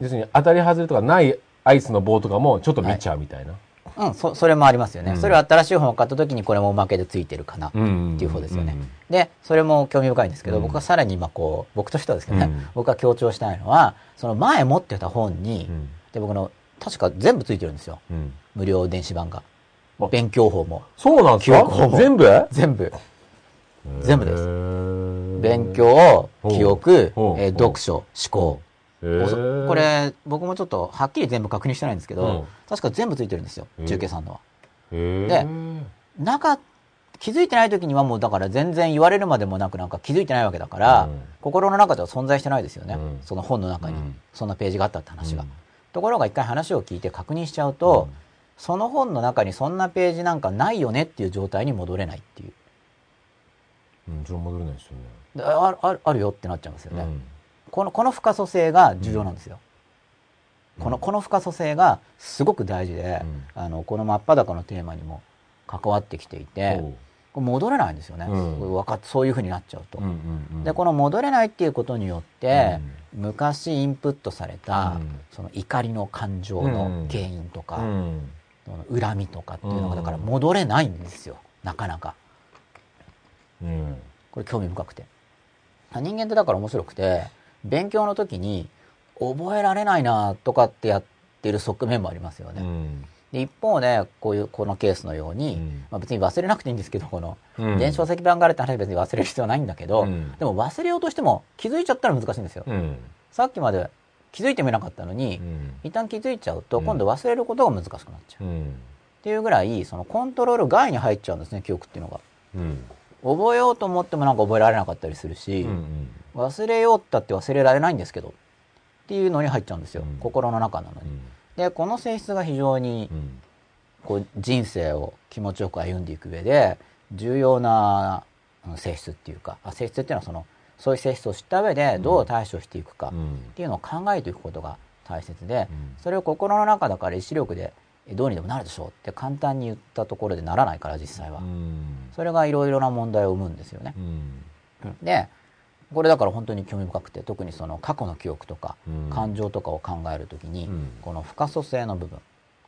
要するに当たり外れとかないアイスの棒とかもちょっと見ちゃうみたいな。うん、そ、それもありますよね。うんそれは新しい本を買った時にこれもおまけでついてるかな。んっていう方ですよね。うんで、それも興味深いんですけど、うん僕はさらに今こう、僕としてはですけどね、うん僕が強調したいのは、その前持ってた本に、うんで、僕の、確か全部ついてるんですよ。うん。無料電子版が。あ。勉強法も。そうなんですか？全部？全部。全部です。す勉強、記憶、えー読書、思考。これ、僕もちょっとはっきり全部確認してないんですけど、うん。確か全部ついてるんですよ。中継さんのは。でなんか、気づいてない時にはもうだから全然言われるまでもなくなんか気づいてないわけだから、うん。心の中では存在してないですよね。うん。その本の中に。うん。そんなページがあったって話が。うんところが一回話を聞いて確認しちゃうと、うんその本の中にそんなページなんかないよねっていう状態に戻れないっていう。うん、それ戻れないですよね。でああるあるよってなっちゃうんですよね。うんこの、この不可塑性が重要なんですよ。うんこの、この不可塑性がすごく大事で、あの、この真っ裸のテーマにも関わってきていて、戻れないんですよね。うんそういうふうになっちゃうと。うんうんうんで、この戻れないっていうことによって、昔インプットされた、うんその怒りの感情の原因とか、うん恨みとかっていうのが、うんだから戻れないんですよ。なかなか。うんこれ興味深くて。人間ってだから面白くて、勉強の時に覚えられないなとかってやってる側面もありますよね。うんで一方で、こういう、このケースのように、うんまあ別に忘れなくていいんですけど、この、うん電子書籍版があるって話は別に忘れる必要はないんだけど、うんでも忘れようとしても気づいちゃったら難しいんですよ。うんさっきまで気づいてもいなかったのに、うん一旦気づいちゃうと、うん今度忘れることが難しくなっちゃう。っうんていうぐらい、そのコントロール外に入っちゃうんですね、記憶っていうのが。うん覚えようと思ってもなんか覚えられなかったりするし、うん忘れようったって忘れられないんですけど、っていうのに入っちゃうんですよ。うん心の中なのに。でこの性質が非常にうん。こう人生を気持ちよく歩んでいく上で重要なうん性質っていうかあ性質っていうのはそのそういう性質を知った上でどう対処していくかっうん。ていうのを考えていくことが大切でうん。それを心の中だから意志力でえどうにでもなるでしょうって簡単に言ったところでならないから実際は。うん。それがいろいろな問題を生むんですよね。うん。でこれだから本当に興味深くて特にその過去の記憶とかうん。感情とかを考えるときにうん。この不可塑性の部分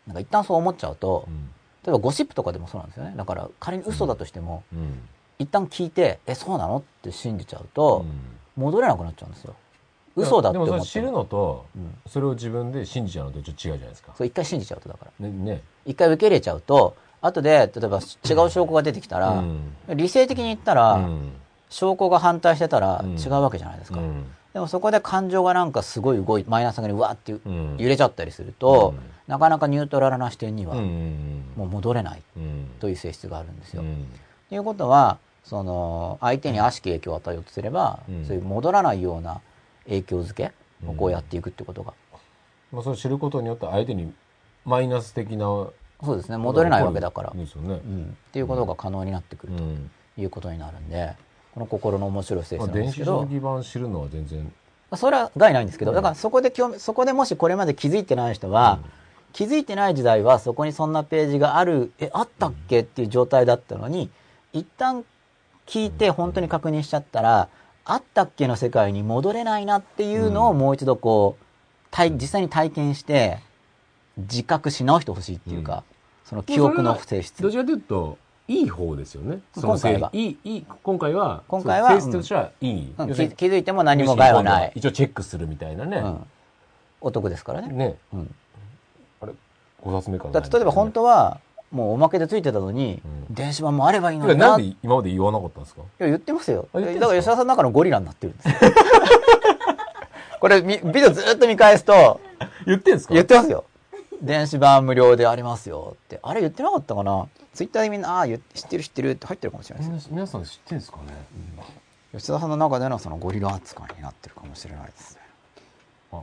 なんか一旦そう思っちゃうとうん。例えばゴシップとかでもそうなんですよね。だから仮に嘘だとしてもうん。一旦聞いてえそうなの？って信じちゃうと戻れなくなっちゃうんですよ。嘘だってでもそ思ってれ知るのとうん。それを自分で信じちゃうのとちょっと違うじゃないですか。そう一回信じちゃうとだから。ねね。一回受け入れちゃうと後で例えば違う証拠が出てきたら、うん。理性的に言ったら、うん証拠が反対してたらうん。違うわけじゃないですか、うん。でもそこで感情がなんかすごい動いマイナスにうわってうん。揺れちゃったりすると、うん。なかなかニュートラルな視点にはもう戻れないうん。という性質があるんですよ。うん。ということはその相手に悪しき影響を与えようとすれば、うん。そういう戻らないような影響付けをこうやっていくってことが、まあそれを知ることによって相手にマイナス的なそうですね。戻れないわけだから、ですよね。うん、っていうことが可能になってくるうん。ということになるんでこの心の面白いですけど、電子将棋盤知るのは全然。まあそれは害ないんですけど、うん。だからそこで興味そこでもしこれまで気づいてない人は、気づいてない時代はそこにそんなページがあるえあったっけ？っていう状態だったのに一旦聞いて本当に確認しちゃったら、あったっけの世界に戻れないなっていうのをもう一度こう体実際に体験して自覚し直してほしいっていうか、その記憶の性質どちらかというといい方ですよね。今回はせい。いいいい今回は今回は性質としてはいい、うん。気気づいても何も害はない、一応チェックするみたいなね、うん、お得ですからね、ね。うん、あれ5冊目からだって例えば本当はもうおまけでついてたのに、うん。電子版もあればいいのにな。なんで今まで言わなかったんですか？いや、言ってますよ。だから吉田さんの中のゴリラになってるんですよ。これ、みビデオずっと見返すと、言ってんですか？言ってますよ。電子版無料でありますよって。あれ言ってなかったかな？ツイッターでみんな、ああ、知ってる知ってるって入ってるかもしれないですよ。皆皆さん知ってんですかね、吉田さんの中でのそのゴリラ扱いになってるかもしれないですね。あ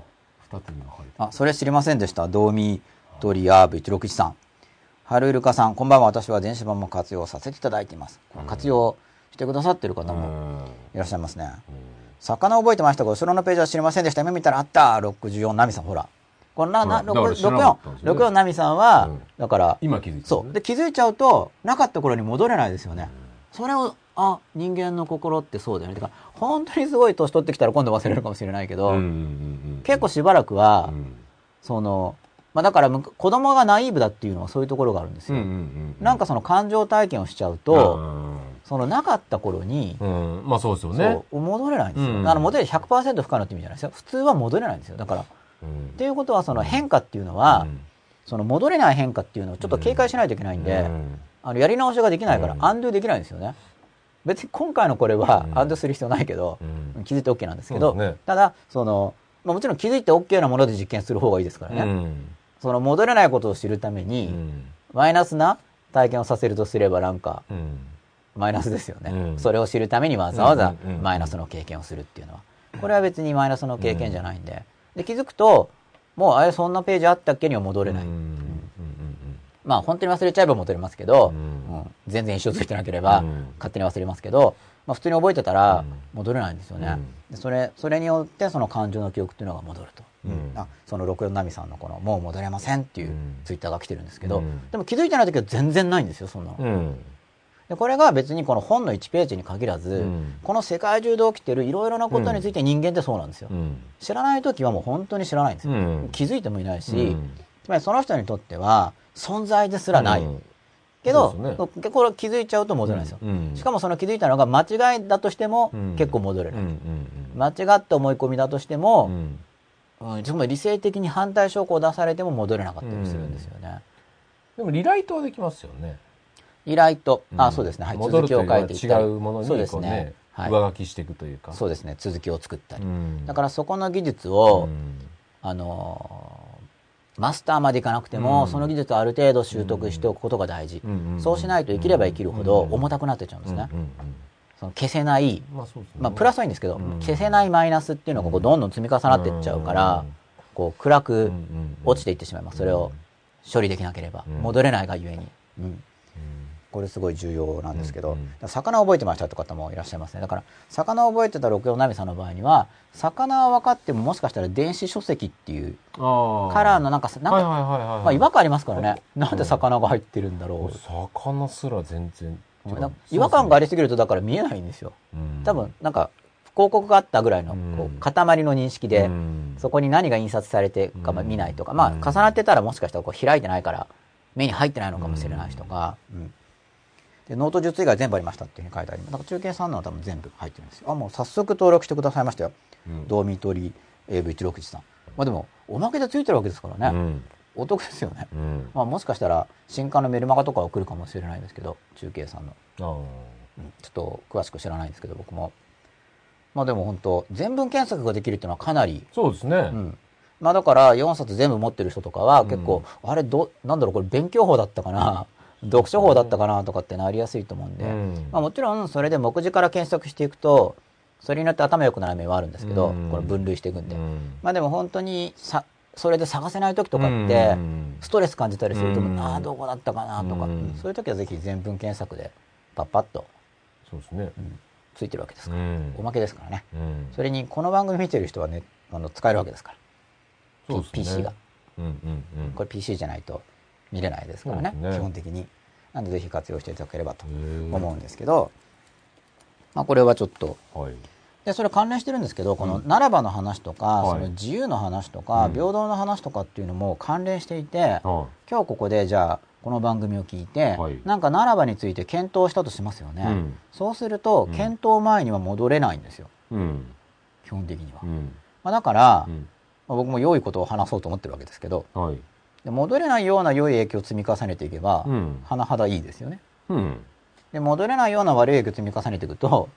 二手に分かれてあ、それ知りませんでした？ドーミートリアーブ1613。ハルイルカさん、こんばんは。私は電子版も活用させていただいています。活用してくださってる方もいらっしゃいますね。魚覚えてましたが、後ろのページは知りませんでした。今見たらあった。64ナミさん、ほら。このな、な、ほらだから知らなかったんですよね64、64ナミさんは、うんだから、今気づいた、そう。で、気づいちゃうと、なかった頃に戻れないですよね。それを、あ、人間の心ってそうだよね。てか、本当にすごい年取ってきたら今度忘れるかもしれないけど、結構しばらくは、うんその、まあだからむ子供がナイーブだっていうのはそういうところがあるんですよ。なんかその感情体験をしちゃうと、そのなかった頃に、うん、うん、まあそうですよね戻れないんですよ。うんだから戻れ100%不可能って意味じゃないですよ。普通は戻れないんですよ。だから、っうん。ていうことはその変化っていうのは、うん。その戻れない変化っていうのをちょっと警戒しないといけないんで、うん。あのやり直しができないから、うん。アンドゥできないんですよね。別に今回のこれはうん。アンドゥする必要ないけど、うん。気づいて OK なんですけど、ね。ただ、その、まあ、もちろん気づいて OK なもので実験する方がいいですからね。うん。その戻れないことを知るために、うん。マイナスな体験をさせるとすればなんか、うん。マイナスですよね、うん。それを知るためにわざわざマイナスの経験をするっていうのは。これは別にマイナスの経験じゃないんで。で、気づくと、もうあれそんなページあったっけには戻れない。まあ本当に忘れちゃえば戻れますけど、うん。うん。全然一生ついてなければうん。勝手に忘れますけど、まあ普通に覚えてたらうん。戻れないんですよね。うん。でそれ、それによってその感情の記憶っていうのが戻ると。うん。あその64ナミさんのこの「もう戻れません」っていううん。ツイッターが来てるんですけど、うん。でも気づいてない時は全然ないんですよそんなの、でこれが別にこの本の1ページに限らず、うん。この世界中で起きてるいろいろなことについて人間ってそうなんですよ、うん。知らない時はもう本当に知らないんですよ、うん。気づいてもいないし、うん。つまりその人にとっては存在ですらない、うん。けど、ねでこれ気づいちゃうと戻れないんですよ、うん。しかもその気づいたのが間違いだとしてもうん。結構戻れない、間違った思い込みだとしても、うん。うん、つまり理性的に反対証拠を出されても戻れなかったりするんですよね。でもリライトはできますよね依頼と、あ、うんそうですね。はい、続きを書いていったり違うものそうですね。上書きしていくというかそうですね。続きを作ったり。うんだからそこの技術を、うんあのーマスターまでいかなくても、うんその技術をある程度習得しておくことが大事。そうしないと生きれば生きるほどうん重たくなってっちゃうんですね。その消せない、うんまあプラスはいいんですけど、うん消せないマイナスっていうのがこうどんどん積み重なっていっちゃうから、うんこう暗く落ちていってしまいます。それを処理できなければ。うん戻れないがゆえに。うん。うんこれすごい重要なんですけど、うんうん。魚を覚えてましたって方もいらっしゃいますね。だから、魚を覚えてた六葉ナミさんの場合には、魚は分かってももしかしたら電子書籍っていうカラーのなんか、なんか、はいはいはいはい、まあ違和感ありますからね。なんで魚が入ってるんだろ魚すら全然違和感があり、りすぎるとだから見えないんですよ。うん。多分、なんか、広告があったぐらいのうん。こう塊の認識で、うん。そこに何が印刷されてかまあ見ないとか、うん。まあ重なってたらもしかしたらこう開いてないから目に入ってないのかもしれないしとか、うんでノート術以外全部ありましたっていうふうに書いてあります。だから中継さんのは多分全部入ってるんですよ。あ、もう早速登録してくださいましたよ。うんドーミトリー AV161 さん。まあでも、おまけでついてるわけですからね。うんお得ですよね。うんまあもしかしたら新刊のメルマガとか送るかもしれないですけど、中継さんの。ちょっと詳しく知らないんですけど、僕も。まあでも本当全文検索ができるっていうのはかなりそうですね、うん。まあだから4冊全部持ってる人とかは結構、あれど、なんだろうこれ勉強法だったかな読書法だったかなとかってなりやすいと思うんで、うん。まあもちろんそれで目次から検索していくと、それによって頭良くなる面はあるんですけど、うん。これ分類していくんで。うん。まあでも本当にさ、それで探せない時とかうってん、ストレス感じたりすると、うん。ああ、どこだったかなとか、そういう時はぜひ全文検索でパッパッと、そうですね。うんついてるわけですから。うん。おまけですからね。うん。それにこの番組見てる人はね、あの使えるわけですから。ね。PC が。うんうんうん。これ PC じゃないと見れないですからねね。基本的に。なんでぜひ活用していただければと思うんですけど、まあ、これはちょっと。はい。でそれ関連してるんですけどこのならばの話とか、はい。その自由の話とか、うん。平等の話とかっていうのも関連していて、は今日ここでじゃあこの番組を聞いて、はい。なんかならばについて検討したとしますよね、うん。そうするとうん。検討前には戻れないんですよ。いうん。基本的には、まうん。あ、だから、うん。まあ僕も良いことを話そうと思ってるわけですけどはいで戻れないような良い影響を積み重ねていけば、うん。甚だいいですよね。うん。で戻れないような悪い影響を積み重ねていくと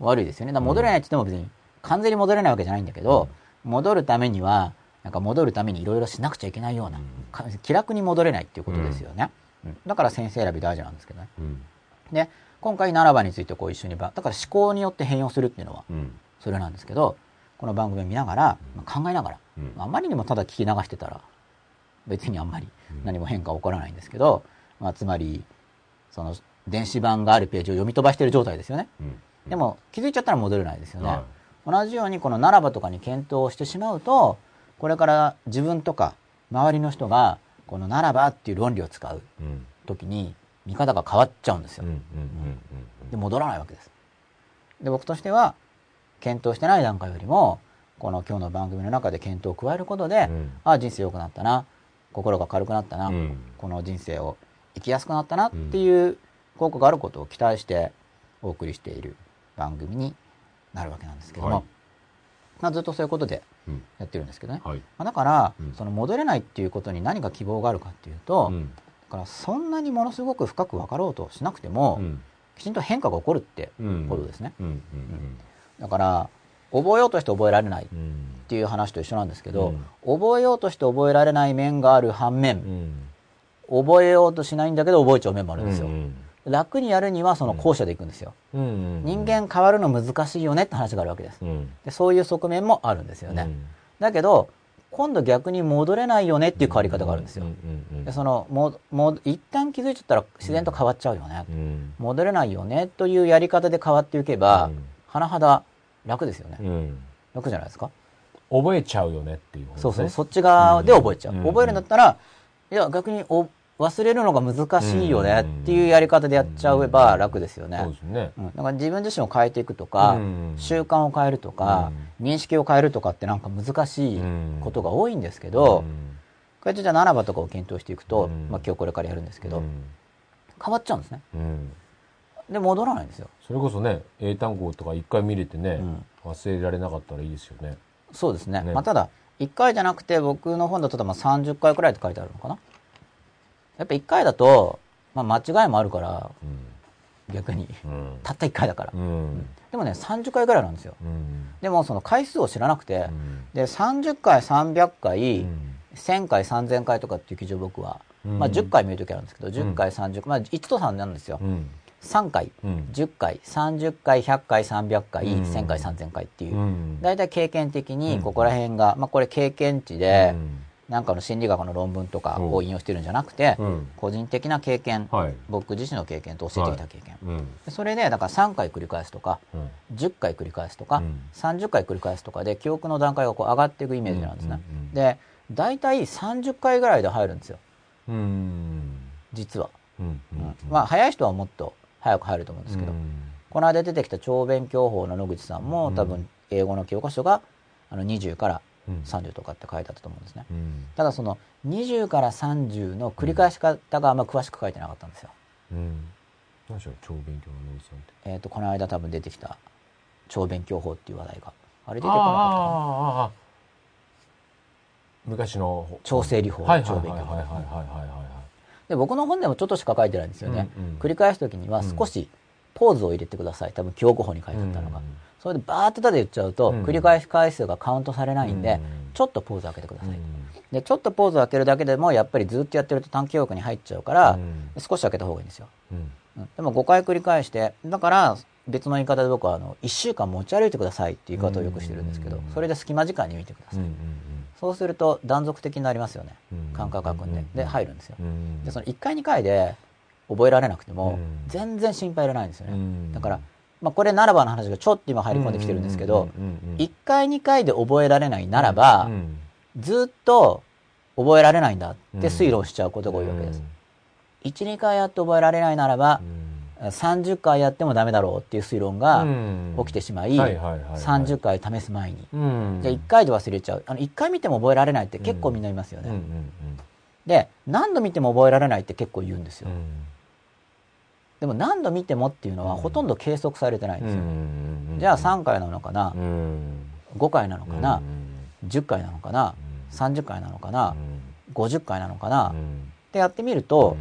悪いですよね。だ戻れないって言っても別に完全に戻れないわけじゃないんだけど、戻るためにはなんか戻るためにいろいろしなくちゃいけないような、か気楽に戻れないっていうことですよね、うん。だから先生選び大事なんですけどね。うん。で今回ならばについてこう一緒にばだから思考によって変容するっていうのはうん。それなんですけどこの番組を見ながら、まあ考えながら、うん。あまりにもただ聞き流してたら別にあんまり何も変化は起こらないんですけど、まあ、つまりその電子版があるページを読み飛ばしている状態ですよね。うん。でも気づいちゃったら戻れないですよね、は同じようにこのならばとかに検討をしてしまうとこれから自分とか周りの人がこのならばっていう論理を使ううん。時に見方が変わっちゃうんですよ。で戻らないわけです。で僕としては検討してない段階よりもこの今日の番組の中で検討を加えることで、うん。ああ人生良くなったな心が軽くなったな、うん。この人生を生きやすくなったなっていう効果があることを期待してお送りしている番組になるわけなんですけども、はい。まあ、ずっとそういうことでうん。やってるんですけどね、はい。まあ、だから、うん。その戻れないっていうことに何が希望があるかっていうと、うん。だからそんなにものすごく深く分かろうとしなくても、うん。きちんと変化が起こるってうん。ことですね、だから覚えようとして覚えられないっうん。ていう話と一緒なんですけど、うん。覚えようとして覚えられない面がある反面、うん。覚えようとしないんだけど覚えちゃう面もあるんですよ、うん楽にやるにはその後者でいくんですよ、うん。人間変わるの難しいよねって話があるわけです。うん。でそういう側面もあるんですよね、うん。だけど今度逆に戻れないよねっていう変わり方があるんですよ、うんうんうんでそのもも一旦気づいちゃったら自然と変わっちゃうよね、うん。戻れないよねというやり方で変わっていけば、うん。甚だ楽ですよね、うん。楽じゃないですか、覚えちゃうよねっていうね。そうそう。そっち側で覚えちゃう、うん。覚えるんだったらいや逆にお忘れるのが難しいよねっていうやり方でやっちゃえば楽ですよね、そうですね。うん、だから自分自身を変えていくとか、うん。習慣を変えるとか、認識を変えるとかってなんか難しいことが多いんですけど、こうやってじゃあならばとかを検討していくと、うん。まあ、今日これからやるんですけど、うん。変わっちゃうんですね。うんで戻らないんですよ。それこそね英単語とか一回見れてねうん。忘れられなかったらいいですよね。そうですね。ね。まあ、ただ1回じゃなくて僕の本だと多分30回くらいって書いてあるのかな。やっぱ1回だと、まあ、間違いもあるから逆に。うん。たった1回だから、うん。でもね30回ぐらいなんですよ。うん。でもその回数を知らなくて、うん。で30回300回、うん。1000回3000回とかっていう記事を僕は、うん。まあ、10回見るときあるんですけど10回30回、まあ、1と3なんですよ、うん3回、うん。10回、30回、100回、300回、うん。1000回、3000回っていう。う、ん。大体経験的うん。にここら辺が、まあこれ経験値で、うん。なんかの心理学の論文とかう。んを引用してるんじゃなくて、うん。個人的な経験、はい。僕自身の経験と教えてきた経験。うん。でそれで、だから3回繰り返すとか、うん。10回繰り返すとか、うん。30回繰り返すとかで記憶の段階がこう上がっていくイメージなんですね。うんうんうんで、大体30回ぐらいで入るんですよ、うん。実は。うん。うん。まあ、早い人はもっと早く入ると思うんですけど、この間出てきた超勉強法の野口さんも、うん。多分英語の教科書があの20からうん。30とかって書いてあったと思うんですね。うん。ただその20から30の繰り返し方があんま詳しく書いてなかったんですよ。うん。何でしょう超勉強の野口さんって。えっ、と、この間多分出てきた超勉強法っていう話題が。あれ出てこなかった昔の調整理法はいはい超勉強法で僕の本でもちょっとしか書いてないんですよね。うんうん繰り返す時には少しポーズを入れてください。多分記憶法に書いてあったのが。それでバーってたで言っちゃうと、うん繰り返し回数がカウントされないんで、うんちょっとポーズを開けてください。うんで、ちょっとポーズを開けるだけでも、やっぱりずっとやってると短期記憶に入っちゃうから、うん少し開けた方がいいんですよ。うんうんでも5回繰り返して、だから別の言い方で僕はあの1週間持ち歩いてくださいっていう言い方をよくしてるんですけどうん、それで隙間時間に見てください。そうすると断続的になりますよねうん。感覚がんで。で、入るんですよう。んで、その1回2回で覚えられなくてもうん、全然心配いらないんですよね。うんだから、まあこれならばの話がちょっと今入り込んできてるんですけど、うんうんうん1回2回で覚えられないならばう、んずっと覚えられないんだって推論しちゃうことが多いわけです。1、2回やって覚えられないならばう、ん30回やってもダメだろうっていう推論が起きてしまい、はいはいはいはい。30回試す前に。うん。じゃあ1回で忘れちゃう。あの1回見ても覚えられないって結構みんな言いますよね。で、何度見ても覚えられないって結構言うんですよ。うん。でも何度見てもっていうのはほとんど計測されてないんですよ。うんじゃあ3回なのかな？う、ん。5回なのかな？う、ん10回なのかな、30回なのかな、50回なのかな、っうん。てやってみると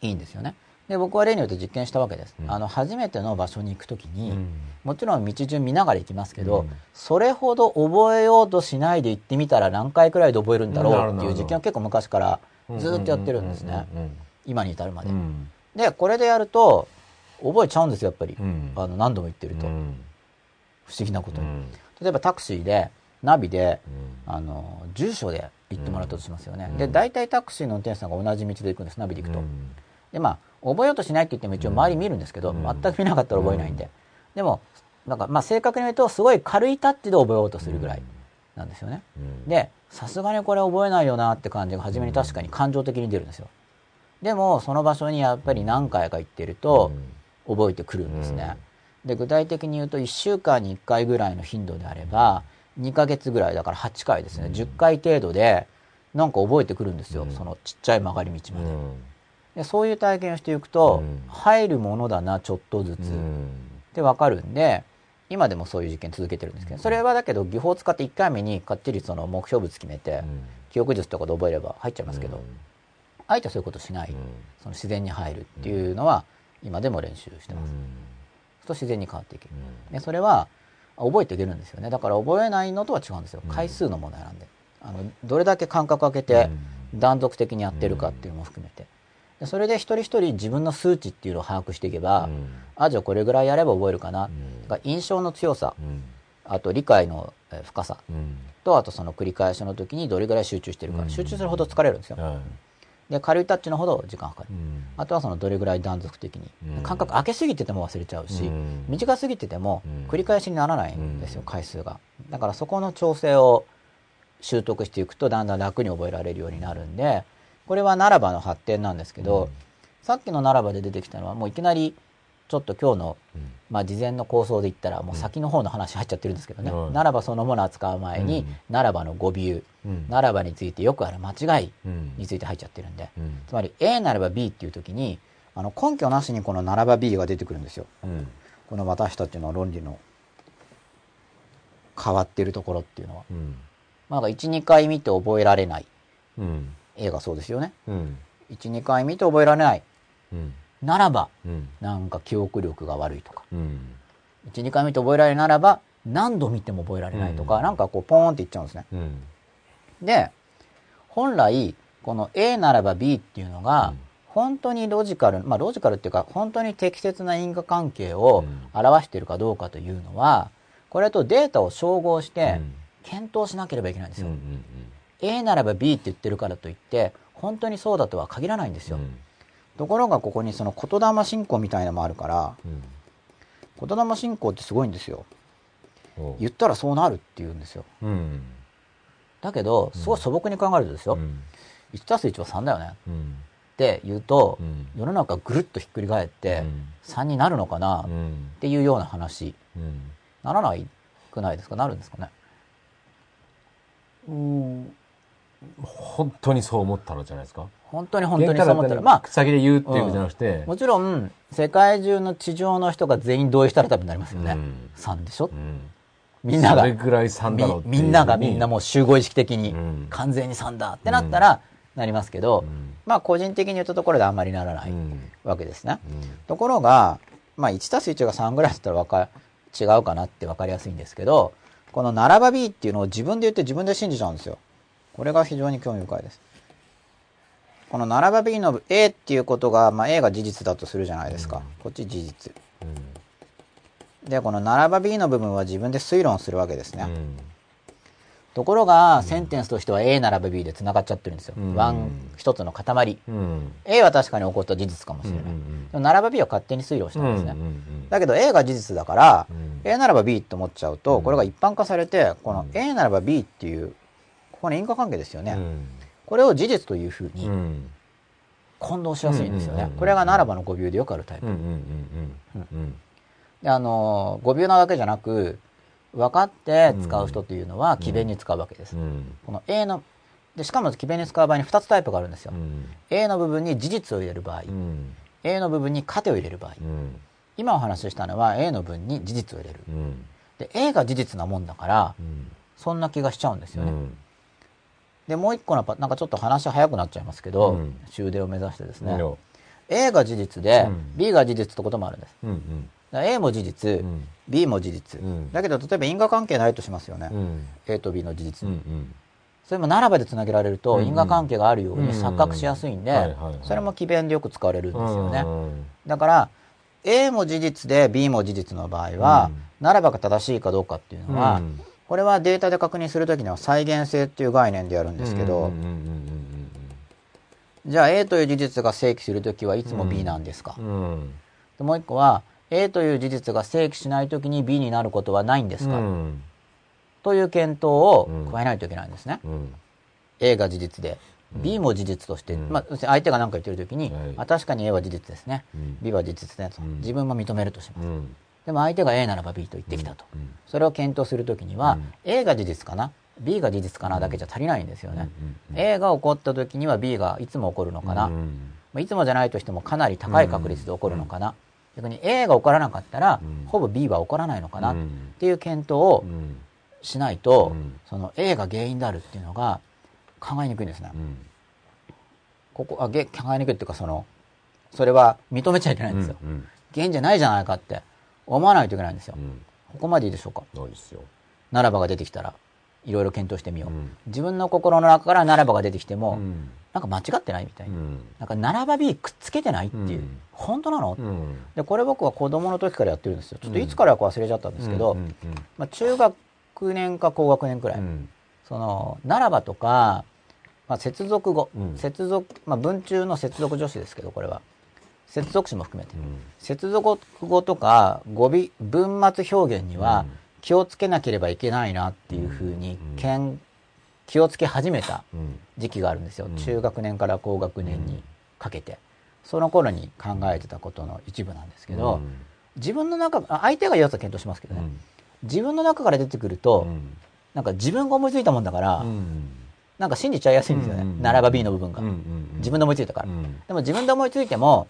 いいんですよね。で、僕は例によって実験したわけです。うんあの、初めての場所に行くときに、うんもちろん道順見ながら行きますけど、うんそれほど覚えようとしないで行ってみたら何回くらいで覚えるんだろうっていう実験を結構昔からずっとやってるんですね。今に至るまでう。んで、これでやると、覚えちゃうんですよ、やっぱり。うんあの、何度も言ってると。うん不思議なことに。うん例えばタクシーで、ナビで、うんあの、住所で行ってもらったとしますよね。うんで、大体タクシーの運転手さんが同じ道で行くんです、ナビで行くと。うんで、まあ、覚えようとしないって言っても一応周り見るんですけど、うん全く見なかったら覚えないんで。でも、なんか、まあ、正確に言うと、すごい軽いタッチで覚えようとするぐらいなんですよね。うんで、さすがにこれ覚えないよなって感じが初めに確かに感情的に出るんですよ。でも、その場所にやっぱり何回か行ってると、覚えてくるんですね。で、具体的に言うと、1週間に1回ぐらいの頻度であれば、2ヶ月ぐらい、だから8回ですね、10回程度で、なんか覚えてくるんですよ。うんそのちっちゃい曲がり道まで。そういう体験をしていくと、うん入るものだな、ちょっとずつ。うんってわかるんで、今でもそういう実験続けてるんですけど、それはだけど技法を使って1回目にかっちりその目標物決めて、記憶術とかで覚えれば入っちゃいますけど、あえてそういうことしない、その自然に入るっていうのは今でも練習してます。と自然に変わっていける。でそれはあ覚えていけるんですよね。だから覚えないのとは違うんですよ。回数の問題なんで。あのどれだけ間隔を空けて断続的にやってるかっていうのも含めて。でそれで一人一人自分の数値っていうのを把握していけば、あ、じゃあこれぐらいやれば覚えるかな。だから印象の強さ、あと理解のえー深さ。と、あとその繰り返しの時にどれぐらい集中してるか。うん。集中するほど疲れるんですよ。で、軽いタッチのほど時間かかる。あとはそのどれぐらい断続的に。うん。間隔空けすぎてても忘れちゃうし、うん。短すぎててもうん。繰り返しにならないんですよ、うん。回数が。だからそこの調整を習得していくとだんだん楽に覚えられるようになるんで、これはならばの発展なんですけど、うん。さっきのならばで出てきたのはもういきなりちょっと今日の、まあ事前の構想で言ったらもう先の方の話入っちゃってるんですけどね、うん。ならばそのものを扱う前に、うん。ならばの語尾、ならばについてよくある間違いについて入っちゃってるんで、つまり A ならば B っていう時に、あの根拠なしにこのならば B が出てくるんですよ。この私たちの論理の変わってるところっていうのは。まあ、なんか1、2回見て覚えられない。A がそうですよね。1、2回見て覚えられない。ならば、なんか記憶力が悪いとか。1、2回見て覚えられないならば、何度見ても覚えられないとか、うんなんかこうポーンって言っちゃうんですね。で、本来、この A ならば B っていうのが、本当にロジカル、まあロジカルっていうか、本当に適切な因果関係を表しているかどうかというのは、これとデータを照合して検討しなければいけないんですよ。A ならば B って言ってるからといって、本当にそうだとは限らないんですよ。ところがここにその言霊信仰みたいなのもあるから、言霊信仰ってすごいんですよ。言ったらそうなるって言うんですよ。だけど、すごい素朴に考えるとですよ。1たす1は3だよね。って言うと、世の中ぐるっとひっくり返って、3になるのかなっていうような話。ならないくないですか？なるんですかね？うん本当にそう思ったらじゃないですか？本当に本当にそう思った。ら。まあ、先で言うっていうんじゃなくて、うん、もちろん、世界中の地上の人が全員同意したら多分なりますよね。うん、3でしょ、うん、みんなが。それぐらい3だろうみんながみんなもう集合意識的に、完全に3だってなったら、なりますけど、まあ個人的に言ったところであんまりならないわけですね。ところが、まあ1たす1が3ぐらいだったらわか、違うかなって分かりやすいんですけど、この並ば B っていうのを自分で言って自分で信じちゃうんですよ。これが非常に興味深いです。この並ば B の A っていうことが、まあ、A が事実だとするじゃないですか。うん、こっち事実。うん、で、この並ば B の部分は自分で推論するわけですね。うん、ところが、センテンスとしては A 並ば B で繋がっちゃってるんですよ。ワン、一つの塊。A は確かに起こった事実かもしれない。でも並ば B は勝手に推論したんですね。だけど A が事実だから、A ならば B って思っちゃうと、これが一般化されて、この A ならば B っていうここの因果関係ですよね、うん、これを事実というふうに混同しやすいんですよね、これがならばの語尾でよくあるタイプ。であの語尾なだけじゃなく分かって使う人というのは詭弁に使うわけです、この A のでしかも詭弁に使う場合に2つタイプがあるんですよ、A の部分に事実を入れる場合、A の部分に糧を入れる場合、今お話ししたのは A の分に事実を入れる、で A が事実なもんだから、そんな気がしちゃうんですよね、で、もう一個のなんかちょっと話早くなっちゃいますけど、うん、終電を目指してですね、A が事実で、うん、B が事実ってこともあるんです。うんうん、A も事実、うん、B も事実、うん、だけど例えば因果関係ないとしますよね。うん、A と B の事実。うんうん。それもならばでつなげられると因果関係があるように錯覚しやすいんで、それも奇弁でよく使われるんですよね。だから、A も事実で B も事実の場合は、ならばが正しいかどうかっていうのは、これはデータで確認するときには再現性っていう概念でやるんですけど、じゃあ A という事実が正規するときはいつも B なんですか、うん。でもう一個は A という事実が正規しないときに B になることはないんですか、うん、という検討を加えないといけないんですね。うん、A が事実で B も事実として、まあ、相手が何か言ってるときに、はい、あ、確かに A は事実ですね。B は事実ねと、自分も認めるとします。でも相手が A ならば B と言ってきたと。それを検討するときには、うん、A が事実かな？B が事実かな？だけじゃ足りないんですよね。A が起こった時には B がいつも起こるのかな、まあ、いつもじゃないとしてもかなり高い確率で起こるのかな、逆に A が起こらなかったら、ほぼ B は起こらないのかな？っていう検討をしないと、その A が原因であるっていうのが考えにくいんですね。ここあ考えにくいっていうかそのそれは認めちゃいけないんですよ。原因じゃないじゃないかって思わないといけないんですよ。うん、ここまでいいでしょうか？ないですよ。ならばが出てきたら、いろいろ検討してみよう。うん、自分の心の中からならばが出てきても、うん、なんか間違ってないみたいな。うん、なんかならば B くっつけてないっていう。本当なの、で、これ僕は子供の時からやってるんですよ。ちょっといつからか忘れちゃったんですけど、まあ、中学年か高学年くらい。その、ならばとか、まあ、接続語、接続、まあ、文中の接続助詞ですけど、これは。接続詞も含めて、うん、接続語とか語尾文末表現には気をつけなければいけないなっていうふうに、うん、気をつけ始めた時期があるんですよ、うん、中学年から高学年にかけて。その頃に考えてたことの一部なんですけど、自分の中相手が言うやつは検討しますけどね、自分の中から出てくると、なんか自分が思いついたもんだから、なんか信じちゃいやすいんですよね。並ば B の部分が。自分で思いついたから。でも自分で思いついても、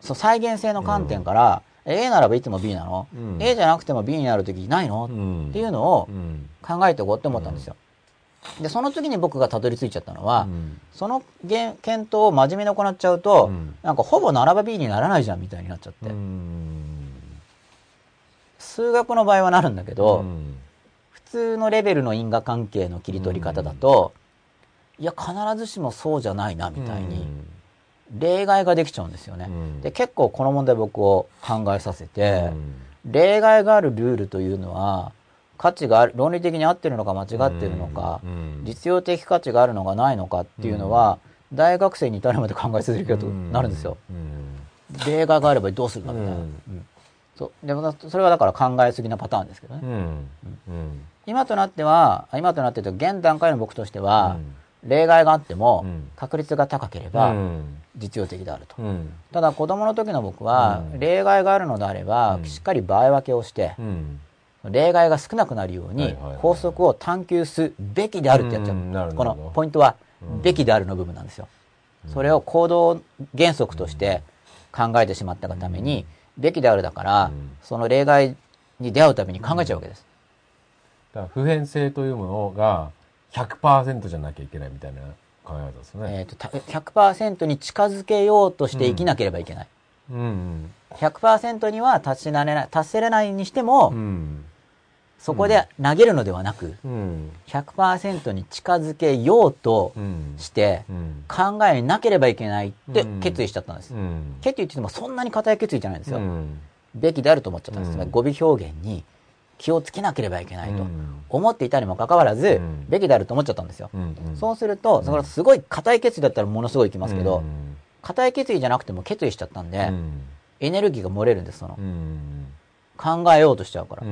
そう再現性の観点から、うん、A ならばいつも B なの、うん、A じゃなくても B になる時ないの、うん、っていうのを考えておこうって思ったんですよ。で、その次に僕がたどり着いちゃったのは、その検討を真面目に行っちゃうと、なんかほぼ並ば B にならないじゃんみたいになっちゃって。数学の場合はなるんだけど、普通のレベルの因果関係の切り取り方だと、いや、必ずしもそうじゃないな、みたいに例外ができちゃうんですよね。うん。で、結構この問題僕を考えさせて、うん。例外があるルールというのは、価値がある、論理的に合ってるのか間違ってるのか、うん。実用的価値があるのかないのかっていうのは、大学生に至るまで考え続けるとなるんですよ。うん。例外があればどうするかみたいな。そう。でもそれはだから考えすぎなパターンですけどね。今となっては、今となってと現段階の僕としては、例外があってもうん。確率が高けれうばん。実用的であると。うん。ただ子供の時の僕は、うん。例外があるのであれば、うん。しっかり場合分けをしてう、ん。例外が少なくなるように法則を探求すべきであるってやっちゃう。うん。このポイントはうん、べきであるの部分なんですよ。それを行動原則として考えてしまったがために、べきであるだからうん、その例外に出会うために考えちゃうわけです。だから普遍性というものが100%じゃなきゃいけないみたいな考え方ですね。えっと、た100%に近づけようとして生きなければいけない。うん100%には達しられない、達せれないにしても、うんそこで投げるのではなく、うん100%に近づけようとうんしてうん考えなければいけないってうん決意しちゃったんです。うん決意って言ってもそんなに固い決意じゃないんですよ。うんべきであると思っちゃったんです。うんつまり語尾表現に気をつけなければいけないとうん。思っていたにもかかわらず、うん。べきであると思っちゃったんですよ。そうすると、それはすごい固い決意だったらものすごいいきますけど、うん。固い決意じゃなくても決意しちゃったんで、うん。エネルギーが漏れるんです、その。う。ん考えようとしちゃうから。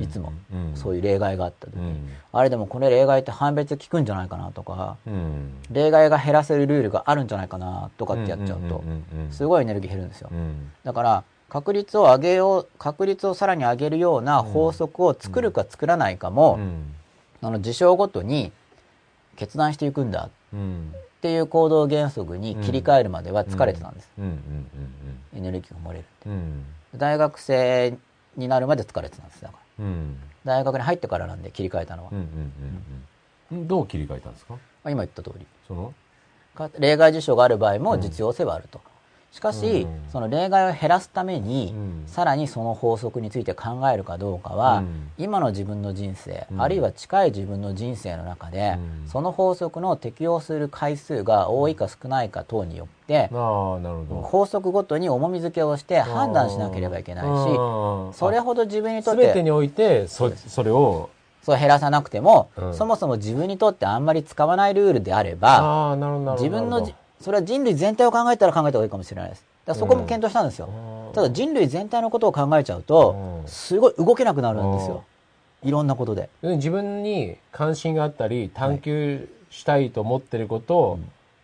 いつも。うん。そういう例外があった時に、うん。あれでもこれ例外って判別効くんじゃないかなとか、うん。例外が減らせるルールがあるんじゃないかなとかってやっちゃうと、すいごいエネルギー減るんですよ。うん。だから、確率を上げよう、確率をさらに上げるような法則を作るか作らないかも、うん。あの事象ごとに決断していくんだうん。っていう行動原則に切り替えるまでは疲れてたんです。エネルギーが漏れる。うんうん。大学生になるまで疲れてたんです。だから。うん。大学に入ってからなんで切り替えたのは。どう切り替えたんですか？まあ今言った通り。その？か例外事象がある場合も実用性はあると。しかし、うん。その例外を減らすために、うん。さらにその法則について考えるかどうかは、うん。今の自分の人生、うん。あるいは近い自分の人生の中で、うん。その法則の適用する回数が多いか少ないか等によって、法則ごとに重み付けをして判断しなければいけないし、それほど自分にとってすべてにおいてそそれをそう減らさなくても、うん。そもそも自分にとってあんまり使わないルールであれば、自分のそれは人類全体を考えたら考えた方がいいかもしれないです。だそこも検討したんですよ。うんただ人類全体のことを考えちゃうと、うんすごい動けなくなるんですよ。いろんなことで。自分に関心があったり探求したいと思ってること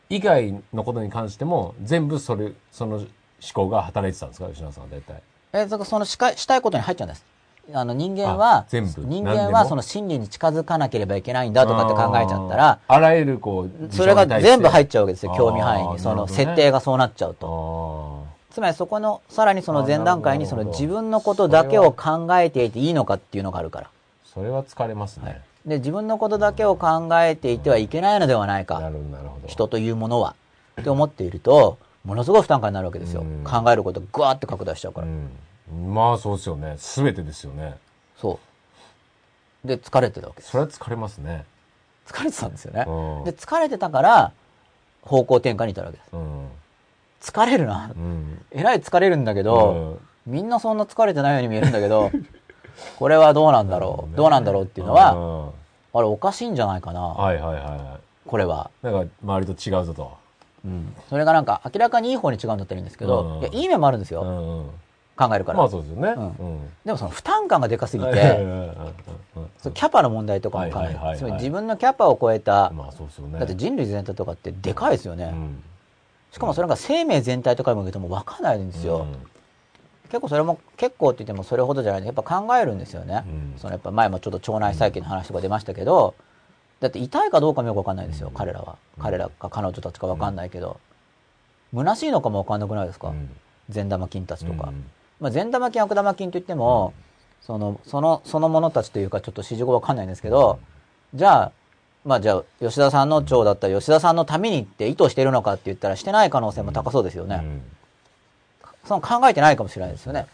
以外のことに関しても全部それその思考が働いてたんですか？吉野さんは大体えー、そそのしかしたいことに入っちゃうんです。あの人間はあ、全部人間はその真理に近づかなければいけないんだとかって考えちゃったら、あらゆるこうそれが全部入っちちゃうわけですよ、興味範囲に。その設定がそうなっちゃうと。つまりそこの、さらにその前段階にその自分のことだけを考えていていいのかっていうのがあるから。それは疲れますね、で、自分のことだけを考えていてはいけないのではないか。なるほどなるほど人というものは。って思っていると、ものすごい負担感になるわけですようん。考えることがぐわーって拡大しちゃうから。うん、まあそうですよね全てですよねそう。で、疲れてたわけです。それは疲れますね疲れてたんですよね。うんで、疲れてたから、方向転換に至るわけです。うん疲れるな。うんえらい疲れるんだけど、みんなそんな疲れてないように見えるんだけど、これはどうなんだろう、どうなんだろうっていうのは、はあれおかしいんじゃないかな、はいはいはこれは。いなんか周りと違うぞとうん。それがなんか明らかにいい方に違うんだったらいいんですけど、うんいや、いい面もあるんですよ。考えるから。まあそうですよね。でもその負担感がでかすぎうんて、キャパの問題とかも考える。つまり自分のキャパを超えた、まあそうですよね。だって人類全体とかってでかいですよね。うん。しかもそれが生命全体とかに向けても分かんないんですよ。うん。結構それも、結構って言ってもそれほどじゃない。んで、やっぱ考えるんですよね。うん。そのやっぱ前もちょっと腸内細菌の話とか出ましたけど、だって痛いかどうかもよく分かんないですよ、彼らは。彼らか彼女たちか分かんないけど。虚しいのかも分かんなくないですか、うん。善玉菌たちとか。うんまあ、善玉菌、悪玉菌といっても、その、その、そのものたちというかちょっと指示語分かんないんですけど、じゃあ、まあじゃあ、吉田さんの腸だったら吉田さんのためにって意図してるのかって言ったらしてない可能性も高そうですよね。うんその考えてないかもしれないですよね。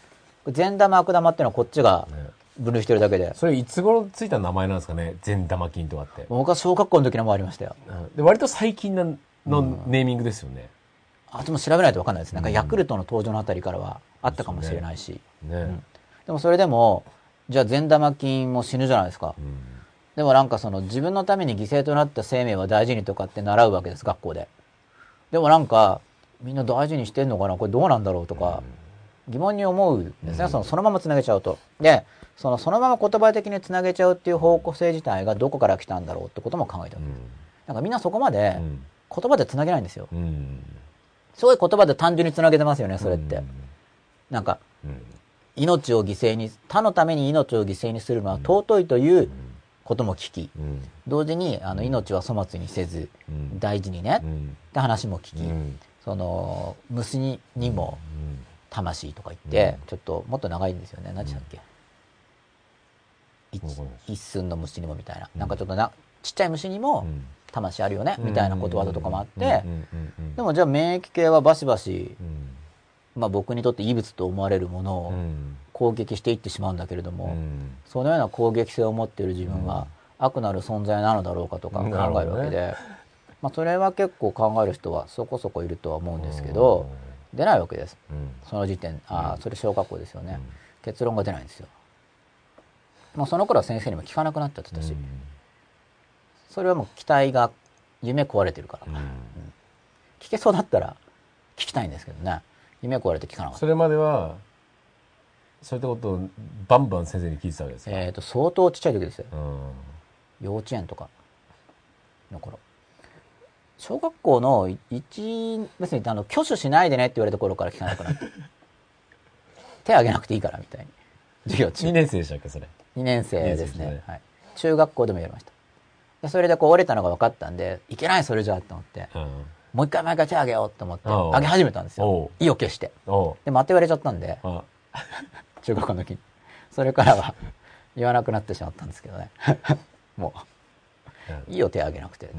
善玉悪玉っていうのはこっちがね分類してるだけで。それいつ頃ついた名前なんですかね？善玉菌とかって僕は小学校の時のもありましたよ。で割と最近なのネーミングですよねあでも調べないと分かんないですなんかヤクルトの登場のあたりからはあったかもしれないし、ね。でもそれでもじゃあ善玉菌も死ぬじゃないですか、うん。でもなんかその自分のために犠牲となった生命は大事にとかって習うわけです学校で。でもなんかみんな大事にしてんのかな？これどうなんだろうとか疑問に思うんですね、そのそのままつなげちゃうと。でそのそのまま言葉的につなげちゃうっていう方向性自体がどこから来たんだろうってことも考えてる、なんかみんなそこまでうん。言葉でつなげないんですよ。うん。すごい言葉で単純につなげてますよねそれって、うん。なんかうん。命を犠牲に他のために命を犠牲にするのは尊いということも聞きうん。同時にあの命は粗末にせずうん。大事にねうん。って話も聞き、うん。その虫ににもうん。魂とか言って、うん。ちょっともっと長いんですよね。何でしたっけ、一寸の虫にもみたいな、うん。なんかちょっとなちっちゃい虫にもうん魂あるよね、みたいなことわざとかもあって、でもじゃあ免疫系はバシバシ、うん。まあ、僕にとって異物と思われるものをうん。攻撃していってしまうんだけれども、うん。そのような攻撃性を持っている自分は悪なる存在なのだろうかとか考えるわけで、まあ、それは結構考える人はそこそこいるとは思うんですけど、出ないわけです。うん。その時点ああそれ小学校ですよね、うん。結論が出ないんですよ。もうその頃は先生にも聞かなくなっちゃってたし、それはもう期待が夢壊れてるから、うん。聞けそうだったら聞きたいんですけどね。夢壊れて聞かなかった。それまではそういったことをバンバン先生に聞いてたわけですか、えっ、と相当ちっちゃい時ですよ。うん。幼稚園とかの頃。小学校の一別にあの挙手しないでねって言われた頃から聞かなくなって 手挙げなくていいからみたいに授業中。2年生でしたっけそれ？2年生です二年生ですね。ねはい、中学校でもやりました。でそれでこう折れたのが分かったんでいけないそれじゃあと思って。うん。もう一回毎回手挙げようと思っておう。挙げ始めたんですよ。意を決して。でまた言われちゃったんであ。中学校の時に。それからは言わなくなってしまったんですけどね。もう。いいよ手挙げなくてって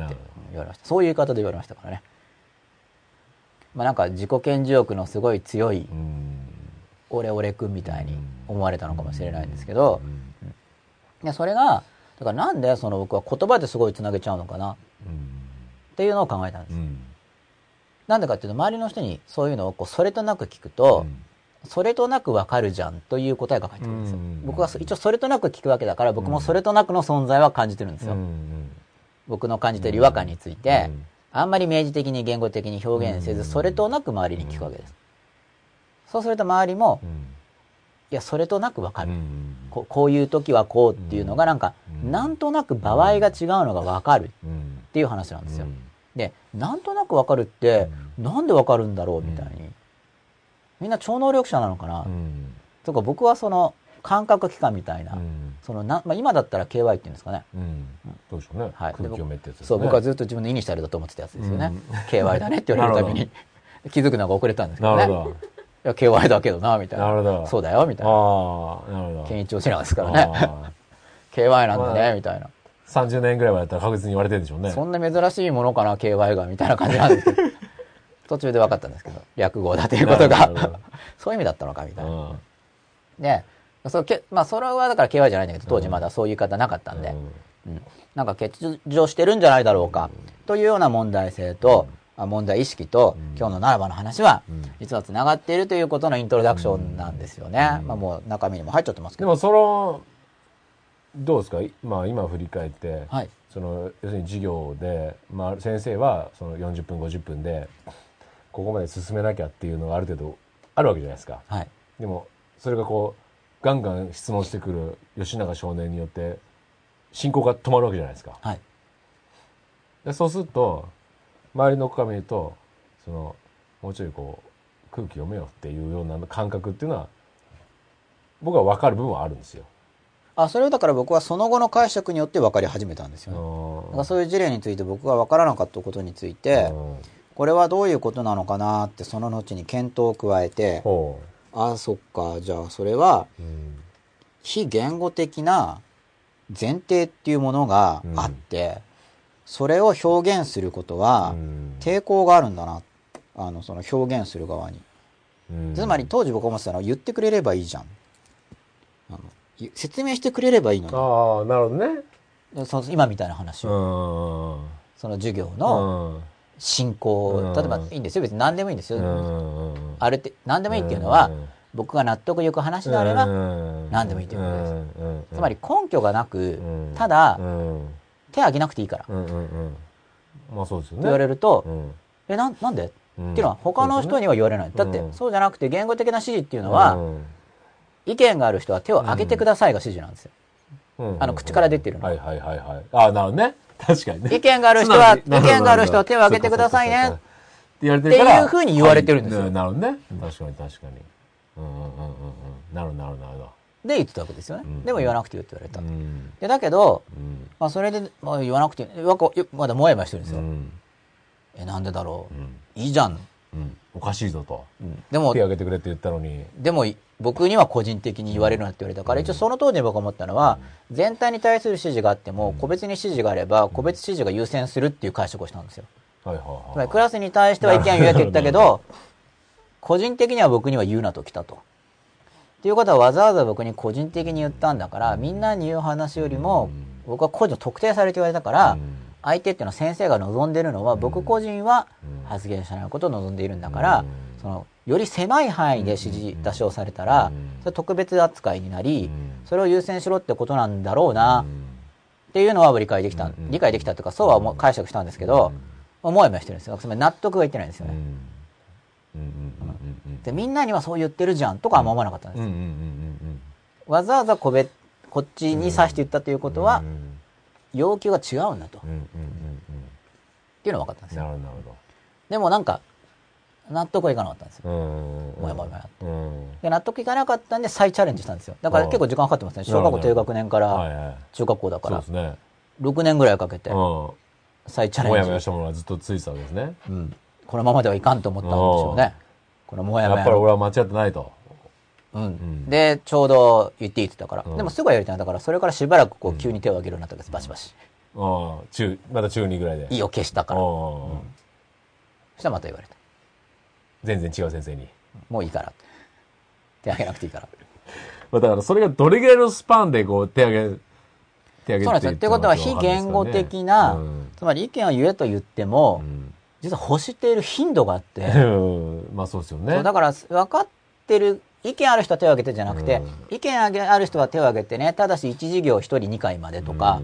言われました。そういう言い方で言われましたからね。まあなんか自己顕示欲のすごい強いうん。オレオレ君みたいに思われたのかもしれないんですけうどん。でそれがだからなんでその僕は言葉ですごいつなげちゃうのかな？っていうのを考えたんです、うんなんでかっていうと周りの人にそういうのをこうそれとなく聞くと、それとなくわかるじゃんという答えが返ってくるんですよ、うん僕はそ一応それとなく聞くわけだから僕もそれとなくの存在は感じてるんですよ、うん僕の感じている違和感について、うんあんまり明示的に言語的に表現せず、うん。それとなく周りに聞くわけです、そうすると周りも、うんいやそれとなくわかる、うんここういう時はこうっていうのがなんか、うん。なんとなく場合が違うのがわかるっうんていう話なんですよ、うん。でなんとなくわかるって、なんでわかるんだろうみたいに、みんな超能力者なのかな、うん。とか僕はその感覚器官みたいな、うん。そのなまあ、今だったら KY っていうんですかね。うん。どうでしょうね。はい。空気読めってやつねそう僕はずっと自分のイニシャルだと思ってたやつですよね、うん。KY だねって言われるたびに。気づくのが遅れたんですけどね。なるほど。いや KY だけどなみたいな。なるほど。そうだよみたいな。ああなるほど。健一落ちなですからね。あ KY なんだね、まあみたいな。ー30年ぐらいはやったら確実に言われてるんでしょうね。そんな珍しいものかな KY がみたいな感じなんですけど。途中で分かったんですけど略語だということが。そういう意味だったのかみたいな。うん。でそうけまあそれはだから KY じゃないんだけど当時まだそういう言い方なかったんで、うん、なんか欠如してるんじゃないだろうか、というような問題性と、あ問題意識と、今日のならばの話は、ん実はつながっているということのイントロダクションなんですよね。まあもう中身にも入っちゃってますけど。でもそのどうですか？まあ今振り返って、はい。その要するに授業で、まあ、先生はその40分50分でここまで進めなきゃっていうのがある程度あるわけじゃないですかはい。でもそれがこうガンガン質問してくる吉永少年によって進行が止まるわけじゃないですかはい。でそうすると周りの子から見るとそのもうちょいこう空気読めよっていうような感覚っていうのは僕は分かる部分はあるんですよ。あ、それをだから僕はその後の解釈によって分かり始めたんですよね。だからそういう事例について僕が分からなかったことについて、うん。これはどういうことなのかなってその後に検討を加えて、ほああ、そっか、じゃあそれは非言語的な前提っていうものがあって、それを表現することはうん。抵抗があるんだな。あのその表現する側に、うん。つまり当時僕思ってたのは言ってくれればいいじゃん。あのゆ説明してくれればいいのああなるほどね。その今みたいな話うを、ん。その授業の、うん。信仰、例えばいいんですよ。別に何でもいいんですよ。うん。あるって、何でもいいっていうのは、僕が納得いく話であれば、何でもいいということです。つまり根拠がなくうん、ただう、ん手挙げなくていいから。うんうんうん。まあそうですよね。言われるとう、ん。え、なん、なんで？っうん。ていうのは他の人には言われない。だってう、ん。そうじゃなくて言語的な指示っていうのうは、ん。意見がある人は手を挙げてくださいが指示なんですよ。うん。あの口から出てるの。はいはいはいはい。あなるほどね確かにね。意見がある人は、意見がある人は手を挙げてくださいね。って言われてるからっていうふうに言われてるんですよ。はい。なるほどね。確かに確かに。うんうんうんうんうん。なるなるほどなるほで言ってたわけですよねうん。でも言わなくていいって言われたど。うんで、だけど、うんまあそれで、まあ言わなくていい、まだもやもやしてるんですよ。うんえ、なんでだろう。いいじゃん。うんおかしいぞとうんでも手、挙げてくれって言ったのにでも僕には個人的に言われるなって言われたから、一応その当時僕が思ったのは、全体に対する指示があっても、個別に指示があれば、個別指示が優先するっていう解釈をしたんですよ。はいはいはいりクラスに対しては意見を言えと言ったけど、個人的には僕には言うなと来たと。っていうことはわざわざ僕に個人的に言ったんだから、みんなに言う話よりも、僕は個人を特定されて言われたから、うん。相手っていうのは先生が望んでるのは、僕個人は発言しないことを望んでいるんだから、その、より狭い範囲で指示出しをされたら、それ特別扱いになり、それを優先しろってことなんだろうな、っていうのは理解できた、理解できたというか、そうはもう解釈したんですけど、もやもやしてるんですよ。つまり納得がいってないんですよね。で、みんなにはそう言ってるじゃんとかは思わなかったんです。わざわざ個別、こっちに指して言ったということは、要求が違うんだと。っていうのが分かったんですよ。なるほどでもなんか、納得はいかなかったんですよ。どうんもやもやもやうんで納得いかなかったんで再チャレンジしたんですよ。だから結構時間かかってますね。小学校低学年から中学校だからそうです、ね6年ぐらいかけて再チャレンジ。やもやしたものがずっとついてたわけですねうん。このままではいかんと思ったんでしょうね。このもややっもやの。ぱり俺は間違ってないとうん。んで、ちょうど言っていいって言ったから。うんでもすぐはやりたいな。だからそれからしばらくこう急に手を挙げるようになったんです。バシバシ。ああ中まだ中2ぐらいで意を消したから。そうんしたらまた言われた。全然違う先生にもういいからって。手挙げなくていいから。まあだからそれがどれぐらいのスパンでこう手挙げ手挙げそうなんですよ。ってことは非言語的な、つまり意見を言えと言っても、実は欲している頻度があって、まあそうですよね。だから分かってる、意見ある人は手を挙げてじゃなくて、意見ある人は手を挙げてね、ただし1事業1人2回までとか、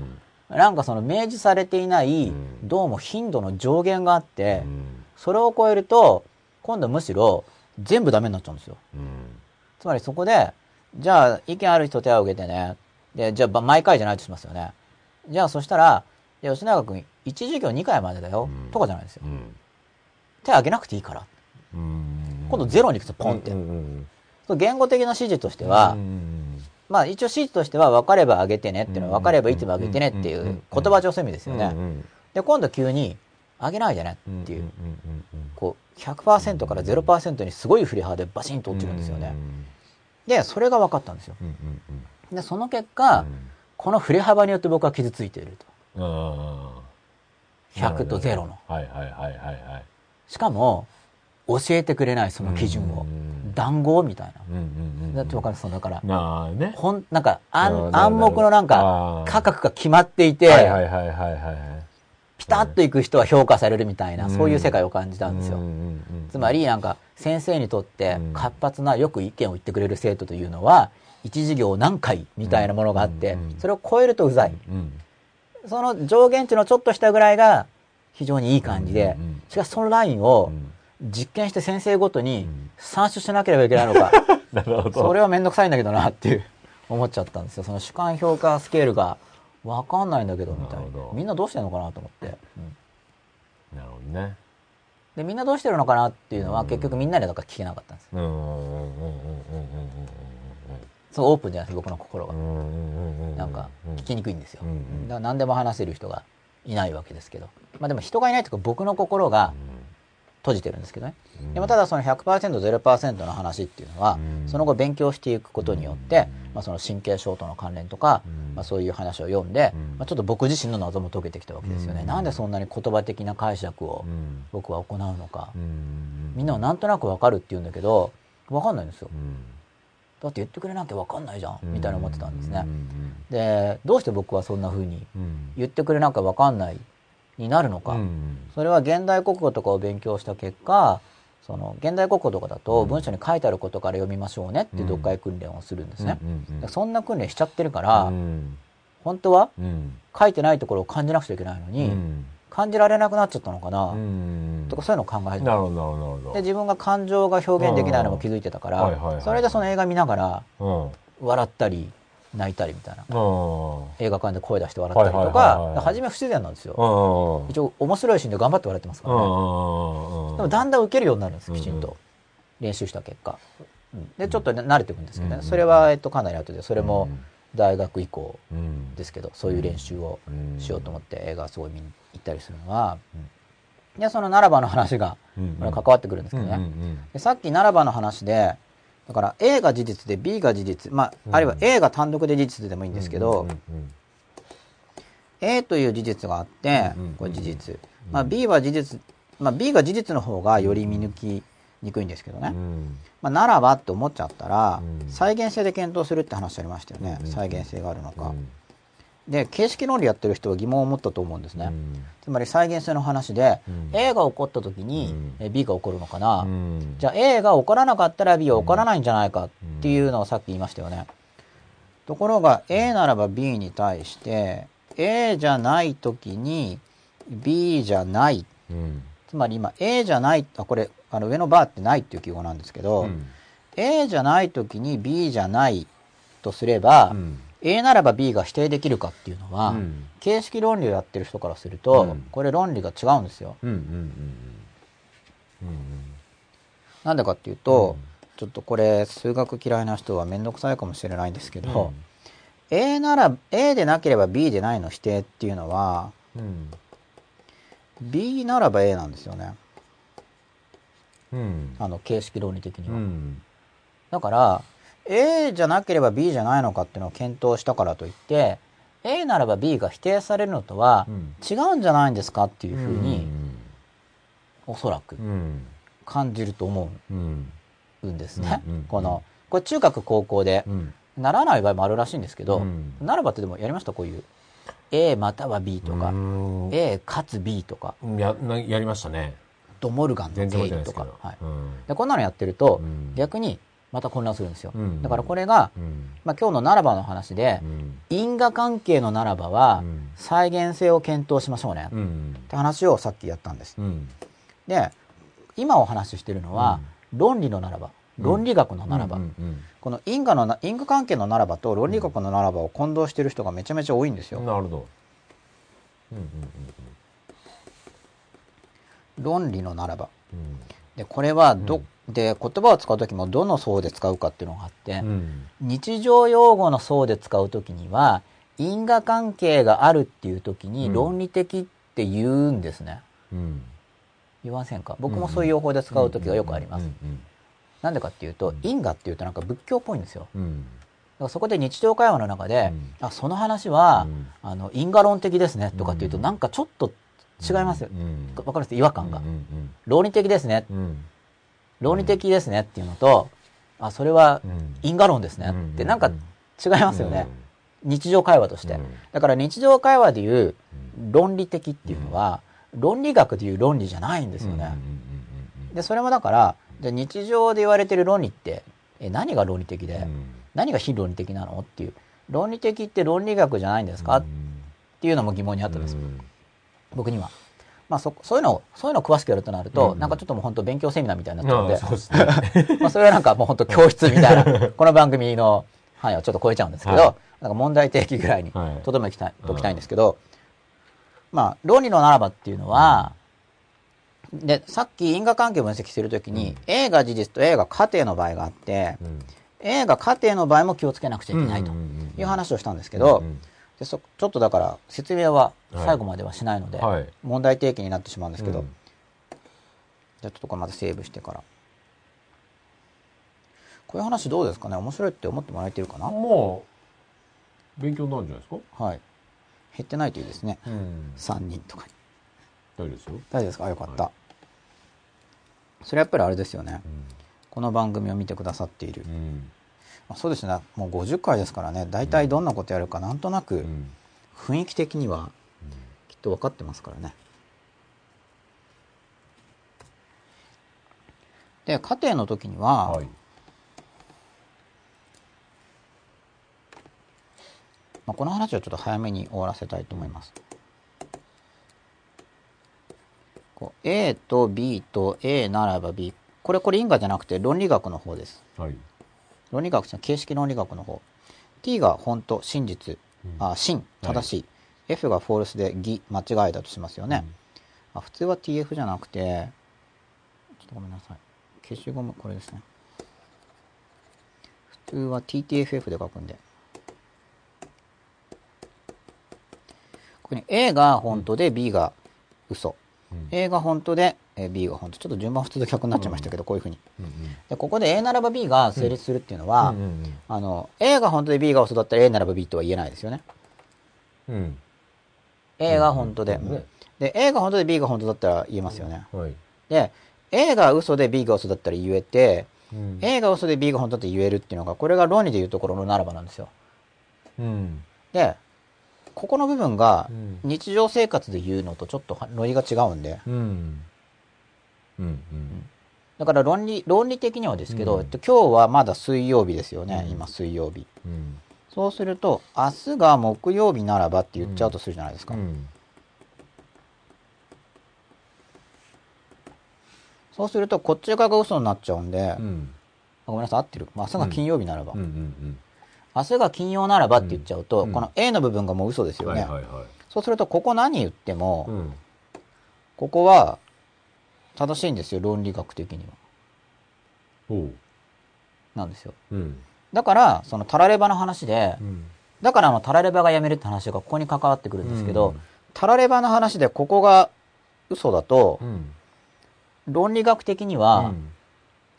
なんかその明示されていない、どうも頻度の上限があって、それを超えると、今度むしろ全部ダメになっちゃうんですよ。つまりそこで、じゃあ意見ある人手を挙げてね。で、じゃあ毎回じゃないとしますよね。じゃあそしたら、吉永君、1授業2回までだよ。とかじゃないですよ。手挙げなくていいから。今度ゼロに行くとポンって。そう言語的な指示としては、まあ一応指示としては分かれば上げてねっていうのは分かればいつも上げてねっていう言葉上そういう意味ですよね。で、今度急に上げないでねっていう、こう100%から0%にすごい振り幅でバシンと落ちるんですよね。で、それが分かったんですよ。で、その結果、この振れ幅によって僕は傷ついていると。100と0の。はいはいはいはいはい。しかも、教えてくれないその基準を。談合みたいな。だってわかる？そうだから。なあね。ほん、なんか暗、暗黙のなんか、価格が決まっていて、はいはいはいはいはい。ピタッと行く人は評価されるみたいな、そういう世界を感じたんですよ。つまり、なんか、先生にとって活発なよく意見を言ってくれる生徒というのは、一授業何回みたいなものがあって、それを超えるとうざい。その上限値のちょっとしたぐらいが非常にいい感じで、しかしそのラインを実験して先生ごとに算出しなければいけないのか。それはめんどくさいんだけどなっていう 思っちゃったんですよ。その主観評価スケールがわかんないんだけどみたいな。みんなどうしてんのかなと思って。うん、なるほどね。で、みんなどうしてるのかなっていうのは結局みんなでだから聞けなかったんです。そうオープンじゃないです僕の心が。なんか聞きにくいんですよ。だから何でも話せる人がいないわけですけど。まあでも人がいないというか僕の心が閉じてるんですけどね。でもただその 100%0% の話っていうのは、その後勉強していくことによって、まあその神経症との関連とか、まあそういう話を読んで、まあちょっと僕自身の謎も解けてきたわけですよね。なんでそんなに言葉的な解釈を僕は行うのか。みんなはなんとなくわかるって言うんだけど、わかんないんですよ。だって言ってくれなきゃわかんないじゃん、みたいな思ってたんですね。で、どうして僕はそんな風に言ってくれなきゃわかんないになるのか、うん。それは現代国語とかを勉強した結果その現代国語とかだと文章に書いてあることから読みましょうねっていう読解訓練をするんですね、そんな訓練しちゃってるから、うん。本当はうん。書いてないところを感じなくちゃいけないのに、うん感じられなくなっちゃったのかな、うん。とかそういうのを考えて。なるほどなるほどで自分が感情が表現できないのも気づいてたから、はいはいはい。それでその映画見ながらうん。笑ったり泣いたりみたいな。うん。映画館で声出して笑ったりとはいはいはい初め不自然なんですよ。うん一応面白いシーンで頑張って笑ってますからね。うんでもだんだん受けるようになるんですきちんと。練習した結果。うん。でちょっとね慣れていくんですけどね。それはえっとかなり後でそれもうん大学以降うん。ですけどそういう練習をうん。しようと思って映画すごい見に行ったりするのはでそのならばの話が関わってくるんですけどね、でさっきならばの話でだから A が事実で B が事実、まあ、うん。あるいは A が単独で事実でもいいんですけど、A という事実があってこれ事実、まあ、B は事実、まあ、B が事実の方がより見抜きにくいんですけどね、うん。まあ、ならばって思っちゃったらうん。再現性で検討するって話ありましたよね。うん。再現性があるのか。うん。で形式論理やってる人は疑問を持ったと思うんですね。うん。つまり再現性の話でうん。A が起こった時に B が起こるのかな、うん。じゃあ A が起こらなかったら B は起こらないんじゃないかっていうのをさっき言いましたよね。ところが A ならば B に対して A じゃない時に B じゃない。うん。つまり今 A じゃない、あ、これあの上のバーってないっていう記号なんですけど、うん。A じゃない時に B じゃないとすれば、うん。A ならば B が否定できるかっていうのは、うん。形式論理をやってる人からすると、うん。これ論理が違うんですよ。なんでかっていうと、ちょっとこれ数学嫌いな人は面倒くさいかもしれないんですけど、A なら A でなければ B でないの否定っていうのはうん、B ならば A なんですよねうん。あの形式論理的には、うん。だから A じゃなければ B じゃないのかっていうのを検討したからといって A ならば B が否定されるのとはうん。違うんじゃないんですかっていうふうにおそらくうん。感じると思うんうん。ですね、このこれ中学高校でうん。ならない場合もあるらしいんですけど、うん。ならばってでもやりました？こういう。A または B とか、うん。A かつ B とか。やなやりましたねドモルガンの定理とかはい、うん。でこんなのやってると、うん。逆にまた混乱するんですよ、うん。だからこれが、うん。まあ、今日のならばの話で、うん。因果関係のならばは、うん。再現性を検討しましょうね、っうん。て話をさっきやったんです、うん。で今お話ししてるのは、論理のならば論理学のならば、うんうんこの因果のな因果関係のならばと論理学のならばを混同してる人がめちゃめちゃ多いんですよ、うんなるほど。うんうん論理のならば。うん。でこれはど、で言葉を使う時もどの層で使うかっていうのがあって、うん。日常用語の層で使う時には因果関係があるっていう時にうん。論理的って言うんですね、うん。言いませんか？僕もそういう用法で使う時がよくあります、うん。なんでかっていうと因果っていうとなんか仏教っぽいんですよ。そこで日常会話の中で、うん。あその話は、うん。あの因果論的ですねとかっていうと、うん。なんかちょっと違いますよ、うん。わかるんです違和感が、うんうん論理的ですね。うん。論理的ですねっていうのとあそれはうん。因果論ですね。うんってなんか違いますよね、日常会話として、うん。だから日常会話でいう論理的っていうのは、論理学でいう論理じゃないんですよね、でそれもだからじゃあ日常で言われてる論理ってえ何が論理的で、何が非論理的なのっていう。論理的って論理学じゃないんですか、っていうのも疑問にあったんですよ、僕には。まあそ、そういうのを、そういうのを詳しくやるとなると、うんなんかちょっともう本当勉強セミナーみたいになっちゃうんで、まあそれはなんかもう本当教室みたいな、この番組の範囲をちょっと超えちゃうんですけど、はい。なんか問題提起ぐらいにはい。とどめておきたいんですけど、まあ、論理のならばっていうのは、で、さっき因果関係を分析するときに、A が事実と A が過程の場合があって、A が過程の場合も気をつけなくちゃいけないという話をしたんですけど、でそちょっとだから説明は最後まではしないので、はい問題提起になってしまうんですけど、うんじゃあちょっとこれまたセーブしてから。こういう話どうですかね？面白いって思ってもらえてるかな？もう勉強になるんじゃないですか？はい。減ってないといいですね。うん3人とかに。大丈夫ですよ大丈夫ですか？あよかった。それやっぱりあれですよね。この番組を見てくださっている。うんまあ、そうですね。もう50回ですからね。大体どんなことやるかなんとなく雰囲気的にはきっと分かってますからね。で家庭の時には、はい、まあ、この話をちょっと早めに終わらせたいと思います。A と B と A ならば B これこれ因果じゃなくて論理学の方です。はい。論理学じゃ形式論理学の方。T が本当、真実、あ、真、正しい。F がフォルスで偽、間違いだとしますよね。あ普通は TF じゃなくて、ちょっとごめんなさい。消しゴム、これですね。普通は TTFF で書くんで。ここに A が本当で B が嘘。A が本当でえー B が本当。ちょっと順番普通と逆になっちゃいましたけど、こういうふうに。で、ここで A ならば B が成立するっていうのは、あの、A が本当で B が嘘だったら A ならば B とは言えないですよね。うん。うん。A が本当で。で、A が本当で B が本当だったら言えますよね。はい。で、A が嘘で B が嘘だったら言えて、うん。A が嘘で B が本当だって言えるっていうのが、これが論理でいうところのならばなんですよ。うん。で、ここの部分がうん日常生活で言うのとちょっとノリが違うんで、うん。うん。だから論理、論理的にはですけど、うんえっと、今日はまだ水曜日ですよね、うん今水曜日。うん。そうすると、明日が木曜日ならばって言っちゃうとするじゃないですか。うん。そうすると、こっち側が嘘になっちゃうんで、うん。ごめんなさい、合ってる。まあ明日が金曜日ならば。うん。うん。明日が金曜ならばって言っちゃうと、うんこの A の部分がもう嘘ですよね。そうすると、ここ何言っても、うん。ここは正しいんですよ、論理学的には。なんですよ。うん。だから、そのタラレバの話で、うん。だからあのタラレバがやめるって話がここに関わってくるんですけど、うんタラレバの話でここが嘘だとう、ん。論理学的には、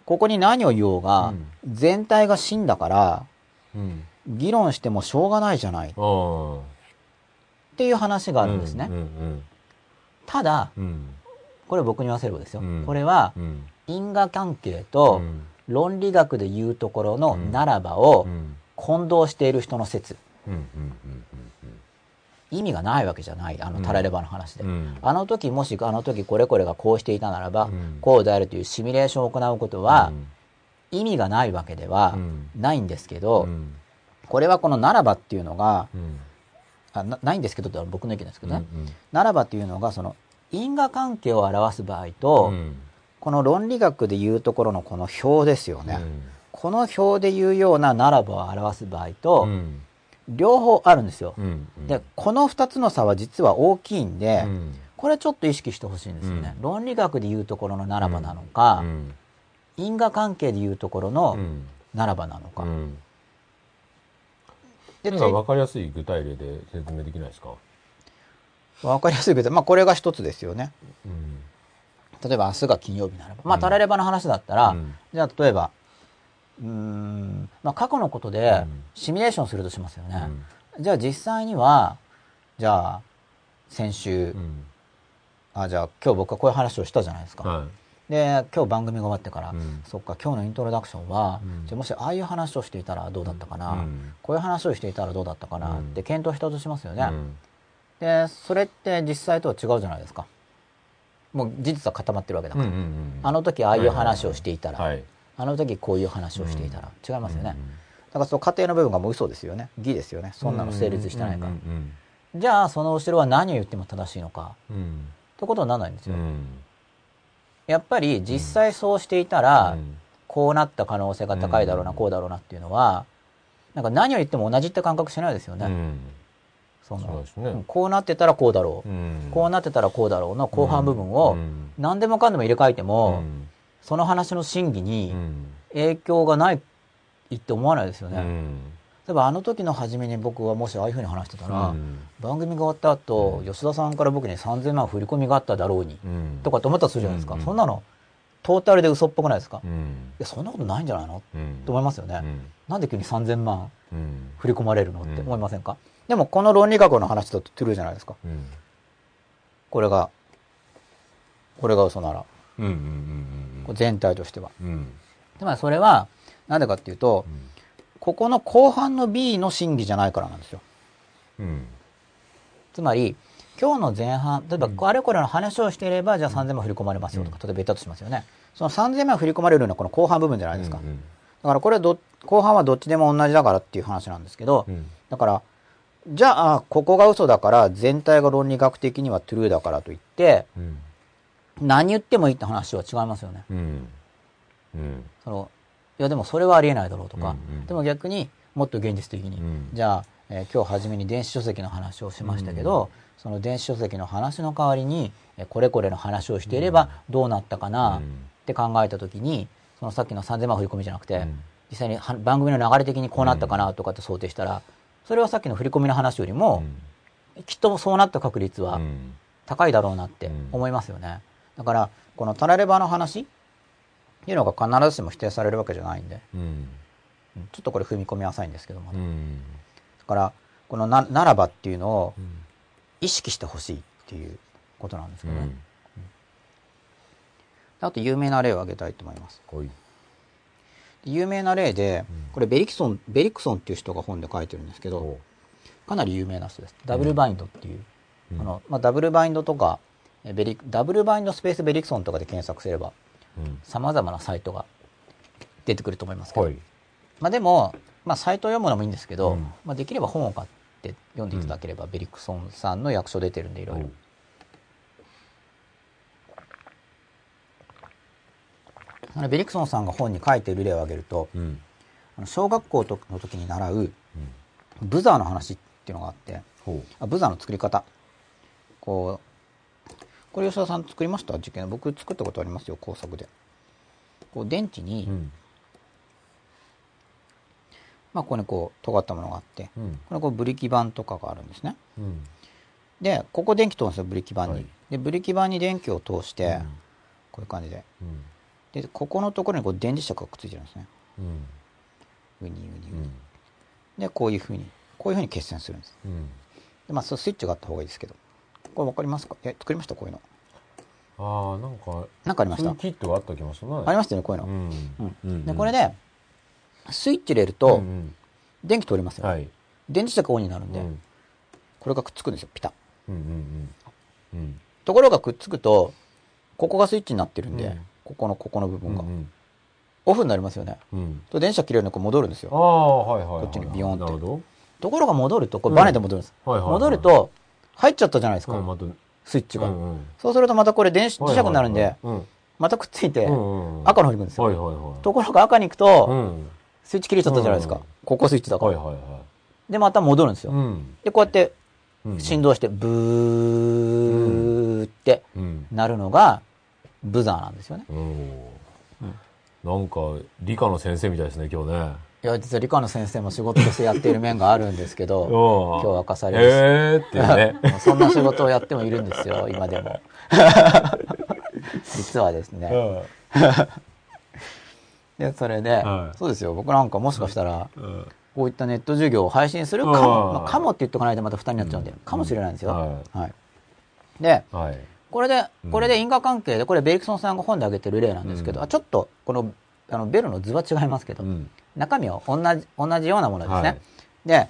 ここに何を言おうが、全体が真だから、うん。議論してもしょうがないじゃないっ。ていう話があるんですね。うん。うん。ただ、うん。これ僕に言わせればですよ。うんこれはうん。因果関係とうん論理学で言うところのうんならばをうん。混同している人の説。意味がないわけじゃない。あのタラレバの話で。うん。あの時もしあの時これこれがこうしていたならば、うんこうであるというシミュレーションを行うことはうん意味がないわけではうんないんですけど、うん。これはこのならばっていうのが、うん。あなないんですけどって僕の意見ですけどね。うんならばっていうのがその因果関係を表す場合と、うんこの論理学で言うところのこの表ですよね。うんこの表で言うようなならばを表す場合と、うん両方あるんですよ。うんで、この二つの差は実は大きいんで、うんこれちょっと意識してほしいんですよね。うん論理学で言うところのならばなのか、うん因果関係で言うところうのんならばなのか。うんで、分かりやすい具体例で説明できないですか？わかりやすいけど、まあこれが一つですよね。うん。例えば明日が金曜日ならば。まあうん。タラレバの話だったら、うん。じゃあ例えば、うーん、まあ過去のことでうん。シミュレーションするとしますよね。うん。じゃあ実際には、じゃあ先週、うん。あ、じゃあ今日僕はこういう話をしたじゃないですか。はで、今日番組が終わってから、うん。そっか、今日のイントロダクションは、うん。じゃあもしああいう話をしていたらどうだったかな、うん。こういう話をしていたらどうだったかなうん。って検討したとしますよね。いうんで、それって実際とは違うじゃないですか。もう事実は固まってるわけだから。うんうんうんあの時ああいう話をしていたら、はいあの時こういう話をしていたら、違いますよね。うんだからその過程の部分がもう嘘ですよね。偽ですよね。そんなの成立してないから。うんじゃあその後ろは何を言っても正しいのかうんうんってことにならないんですよ。うんやっぱり実際そうしていたら、うんこうなった可能性が高いだろうな、うんこうだろうなっていうのは、なんか何を言っても同じって感覚しないですよね。うんそのそうですね。うんこうなってたらこうだろう、うん。こうなってたらこうだろうの後半部分をうん。何でもかんでも入れ替えてうも、ん。その話の真偽うにん。影響がないって思わないですよね。うん。例えばあの時の初めに僕はもしああいうふうに話してたら、うん。番組が終わった後、吉田さんから僕に3000万振り込みがあっただろうに、うん。とかって思ったとするじゃないですか。うん。そんなのトータルで嘘っぽくないですか、いうん。や、そんなことないんじゃないのうん。と思いますよね。うん。なんで急に3000万うん。振り込まれるのってうん思いませんか、でもこの論理学の話だとトゥルーじゃないですか。うん。これが、これが嘘なら、うんうんうんこれ全体としては。つまりそれは、なんでかっていうと、ここの後半の B の真偽じゃないからなんですよ。うん。つまり、今日の前半、例えば、あれこれの話をしていれば、じゃあ3000万振り込まれますよとか、例えば言ったとしますよね。その3000万振り込まれるのはこの後半部分じゃないですか。うんだからこれはど、後半はどっちでも同じだからっていう話なんですけど、うん。だから、じゃあ、ここが嘘だから、全体が論理学的にはトゥルーだからといって、うん。何言ってもいいって話は違いますよね。うん。うん。その、いやでもそれはありえないだろうとか、うんうん。でも逆にもっと現実的に、うん。じゃあ、えー今日初めに電子書籍の話をしましたけど、その電子書籍の話の代わりに、えーこれこれの話をしていればどうなったかなって考えたときに、そのさっきの3000万振り込みじゃなくて、うん。実際には番組の流れ的にこうなったかなとかって想定したら、それはさっきの振り込みの話よりも、きっとそうなった確率はうん。高いだろうなって思いますよね。だから、このタラレバの話っていうのが必ずしも否定されるわけじゃないんで、ちょっとこれ踏み込み浅いんですけども、だうん。から、このな、ならばっていうのをうん。意識してほしいっていうことなんですけどね。うん。あと有名な例を挙げたいと思います。ほい有名な例でうん、これベリクソン、ベリクソンっていう人が本で書いてるんですけど、ほかなり有名な人です。ダブルバインドっていう。うん。あの、まあ、ダブルバインドとか、えベリ、ダブルバインドスペースベリクソンとかで検索すれば、様々なサイトが出てくると思いますけど、はい。まあでも、まあサイトを読むのもいいんですけど、うん。まあできれば本を買って読んでいただければ、ベリクソンさんの役所出てるんでいろいろ。あのベリクソンさんが本に書いている例を挙げると、うん小学校との時に習うブザーの話っていうのがあって、ほあブザーの作り方。こう、これ吉田さん作りました？受験。僕作ったことありますよ、工作で。こう電池に、ううんまあここにこう尖ったものがあって、うんこれこうブリキ板とかがあるんですね。うんで、ここ電気通るんですよ、ブリキ板に。はいで、ブリキ板に電気を通して、うんこういう感じで。うんで、ここのところにこう電磁石がくっついてるんですね。うんウニウニウニ。うんで、こういうふうに、こういうふうに決線するんです。うんで、まあ、そうスイッチがあった方がいいですけど。これわかりますか？え、作りました？こういうの。ああなんかなんかありました？キットがあった気がすありましたよね、こういうの。うんうんうんで、これで、スイッチ入れるとう、ん電気通りますよ。はい電磁石がオンになるんで、うんこれがくっつくんですよ、ピタッ。うんうんうんところがくっつくと、ここがスイッチになってるんで、うんここの、ここの部う分が、んオフになりますよね。うん。と電車切れるのこう戻るんですあよ。あはいはいはいこっちにビヨーンって。ところが戻ると、これバネで戻るんです。はいはいはい。戻ると、入っちゃったじゃないですか、スイッチが。うんうん。そうするとまたこれ電子磁石になるんで、うん。またくっついて、赤の方に行くんですよ。はいはいはい。ところが赤に行くと、うん。スイッチ切れちゃったじゃないですか。うん。ここスイッチだから。はいはいはで、また戻るんですよ。で、こうやってうん。振動して、ブーってうん。なるのが、ブザーなんですよね。なんか理科の先生みたいですね今日ね。いや、実は理科の先生も仕事としてやっている面があるんですけど、今 今日明かされるえーね。そんな仕事をやってもいるんですよ、今でも。実はですね。で、それで、はい。そうですよ、僕なんかもしかしたら、うん。こういったネット授業を配信するかうん。も、まあ、かもって言っとかないとまた負担になっちゃうんで、うんかもしれないんですよ。ははい。で、はいこれでう、ん。これで因果関係で、これベリクソンさんが本で挙げてる例なんですけど、うん。あちょっと、この、あの、ベルの図は違いますけど、うん。中身は同じ、同じようなものですね。はい。で、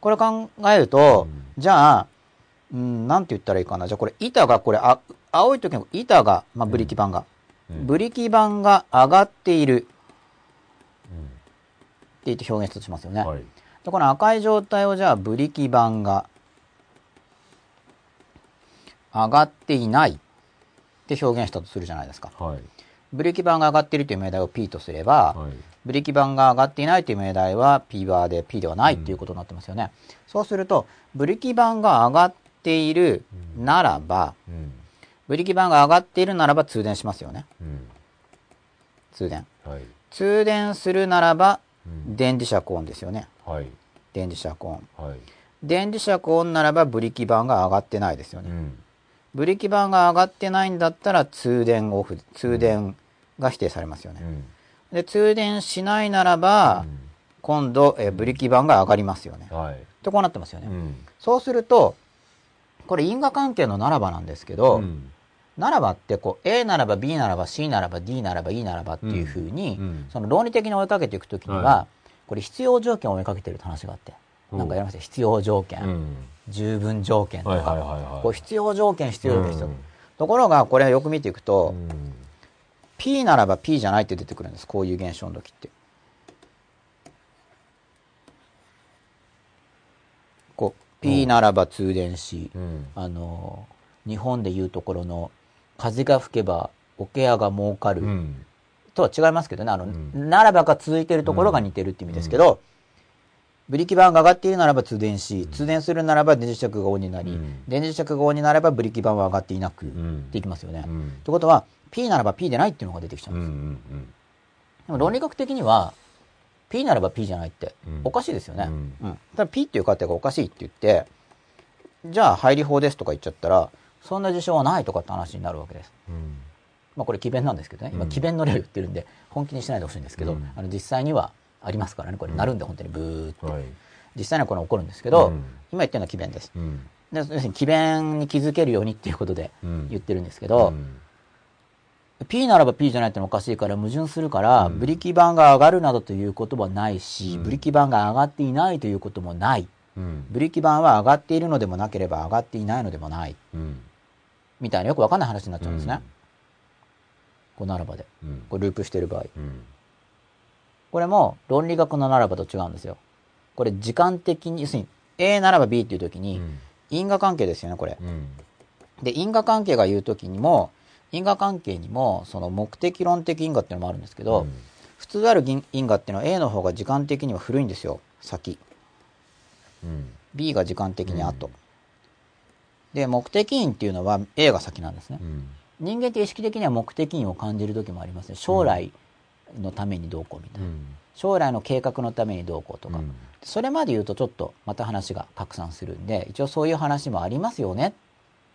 これ考えると、うん。じゃあ、うん、なんて言ったらいいかな。じゃあこれ、板が、これ、あ、青い時の板が、まあ、ブリキ板が、うん。ブリキ板が上がっている。ってうん言って表現しますよね。はい。でこの赤い状態をじゃあ、ブリキ板が上がっていないって表現したとするじゃないですか。はいブリキ板が上がっているという命題を P とすれば、はいブリキ板が上がっていないという命題は P バーで P ではないということになってますよね。そうすると、ブリキ板が上がっているならば、うんブリキ板が上がっているならば通電しますよね。うん通電。はい通電するならば、うん電磁石オンですよね。はい電磁石オン。はい電磁石オンならばブリキ板が上がってないですよね。うんブリキ板が上がってないんだったら通電オフ、通電が否定されますよね。うん。で、通電しないならば、今度、えーブリキ板が上がりますよね。はい。ってこうなってますよね。うん。そうすると、これ因果関係のならばなんですけど、うん。ならばってこう A ならば B ならば C ならば D ならば E ならばっていうふうに、うん。その論理的に追いかけていくときには、はこれ必要条件を追いかけてる話があって、うんなんかやりました？必要条件、うん十分条件とか、こう必要条件必要条件ところがこれよく見ていくと、うん P ならば P じゃないって出てくるんです。こういう現象の時って。こう、P ならば通電子。うんあの、日本でいうところの、風が吹けば、桶屋が儲かる。うんとは違いますけどね、あの、んならばが続いているところが似てるって意味ですけど、ブリキ板が上がっているならば通電し、通電するならば電磁石がオンになり、うん。電磁石がオンになればブリキ板は上がっていなく、ん。っていきますよね。うん。ってことは、P ならば P でないっていうのが出てきちゃううんんです。うんでも論理学的には、P ならば P じゃないってうん、おかしいですよね。ううん。ん。ただ P っていう過程がおかしいって言って、じゃあ入り法ですとか言っちゃったら、そんな事象はないとかって話になるわけです。うん。まあこれ奇弁なんですけどね、今うん。奇弁の例を言ってるんで、本気にしないでほしいんですけど、うん。あの実際にはありますからね、これなるんで本当にブーって。はい実際にはこれ起こるんですけど、うん今言ってるのは奇弁です。うんで要するに奇弁に気づけるようにっていうことでうん言ってるんですけど、うん P ならば P じゃないってのはおかしいから矛盾するから、うんブリキ板が上がるなどということはないし、うんブリキ板が上がっていないということもない。うんブリキ板は上がっているのでもなければ上がっていないのでもない。うんみたいなよくわかんない話になっちゃうんですね。こうならばで。うんこれループしてる場合。うんこれも論理学のならばと違うんですよ。これ時間的に、要するに A ならば B っていう時にうん因果関係ですよね、これ。うんで、因果関係が言う時にも、因果関係にも、その目的論的因果っていうのもあるんですけど、うん普通ある因因果っていうのは A の方が時間的には古いんですよ、先。うん、B が時間的に後。うんで、目的因っていうのは A が先なんですねう。ん、人間って意識的には目的因を感じる時もありますね。将来のためにどうこうみたいな。うん、将来の計画のためにどうこうとか。うんそれまで言うとちょっとまた話が拡散するんで、一応そういう話もありますよねっ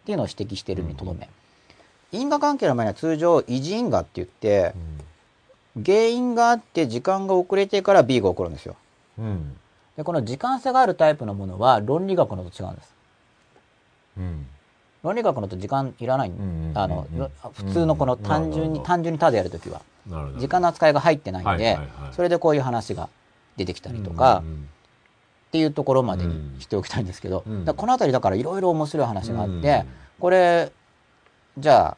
ていうのを指摘してるにとどめ。因果関係の前には通常、維持因果って言って、原因があって時間が遅れてから B が起こるんですよ。うん、で、この時間差があるタイプのものは論理学のと違うんです。うん、論理学のと時間いらない、んあの、普通のこの単純に、単純にただやるときは。時間の扱いが入ってないんで、それでこういう話が出てきたりとか、うんっていうところまでうんにしておきたいんですけど、この辺りだからいろいろ面白い話があって、うんこれ、じゃあ、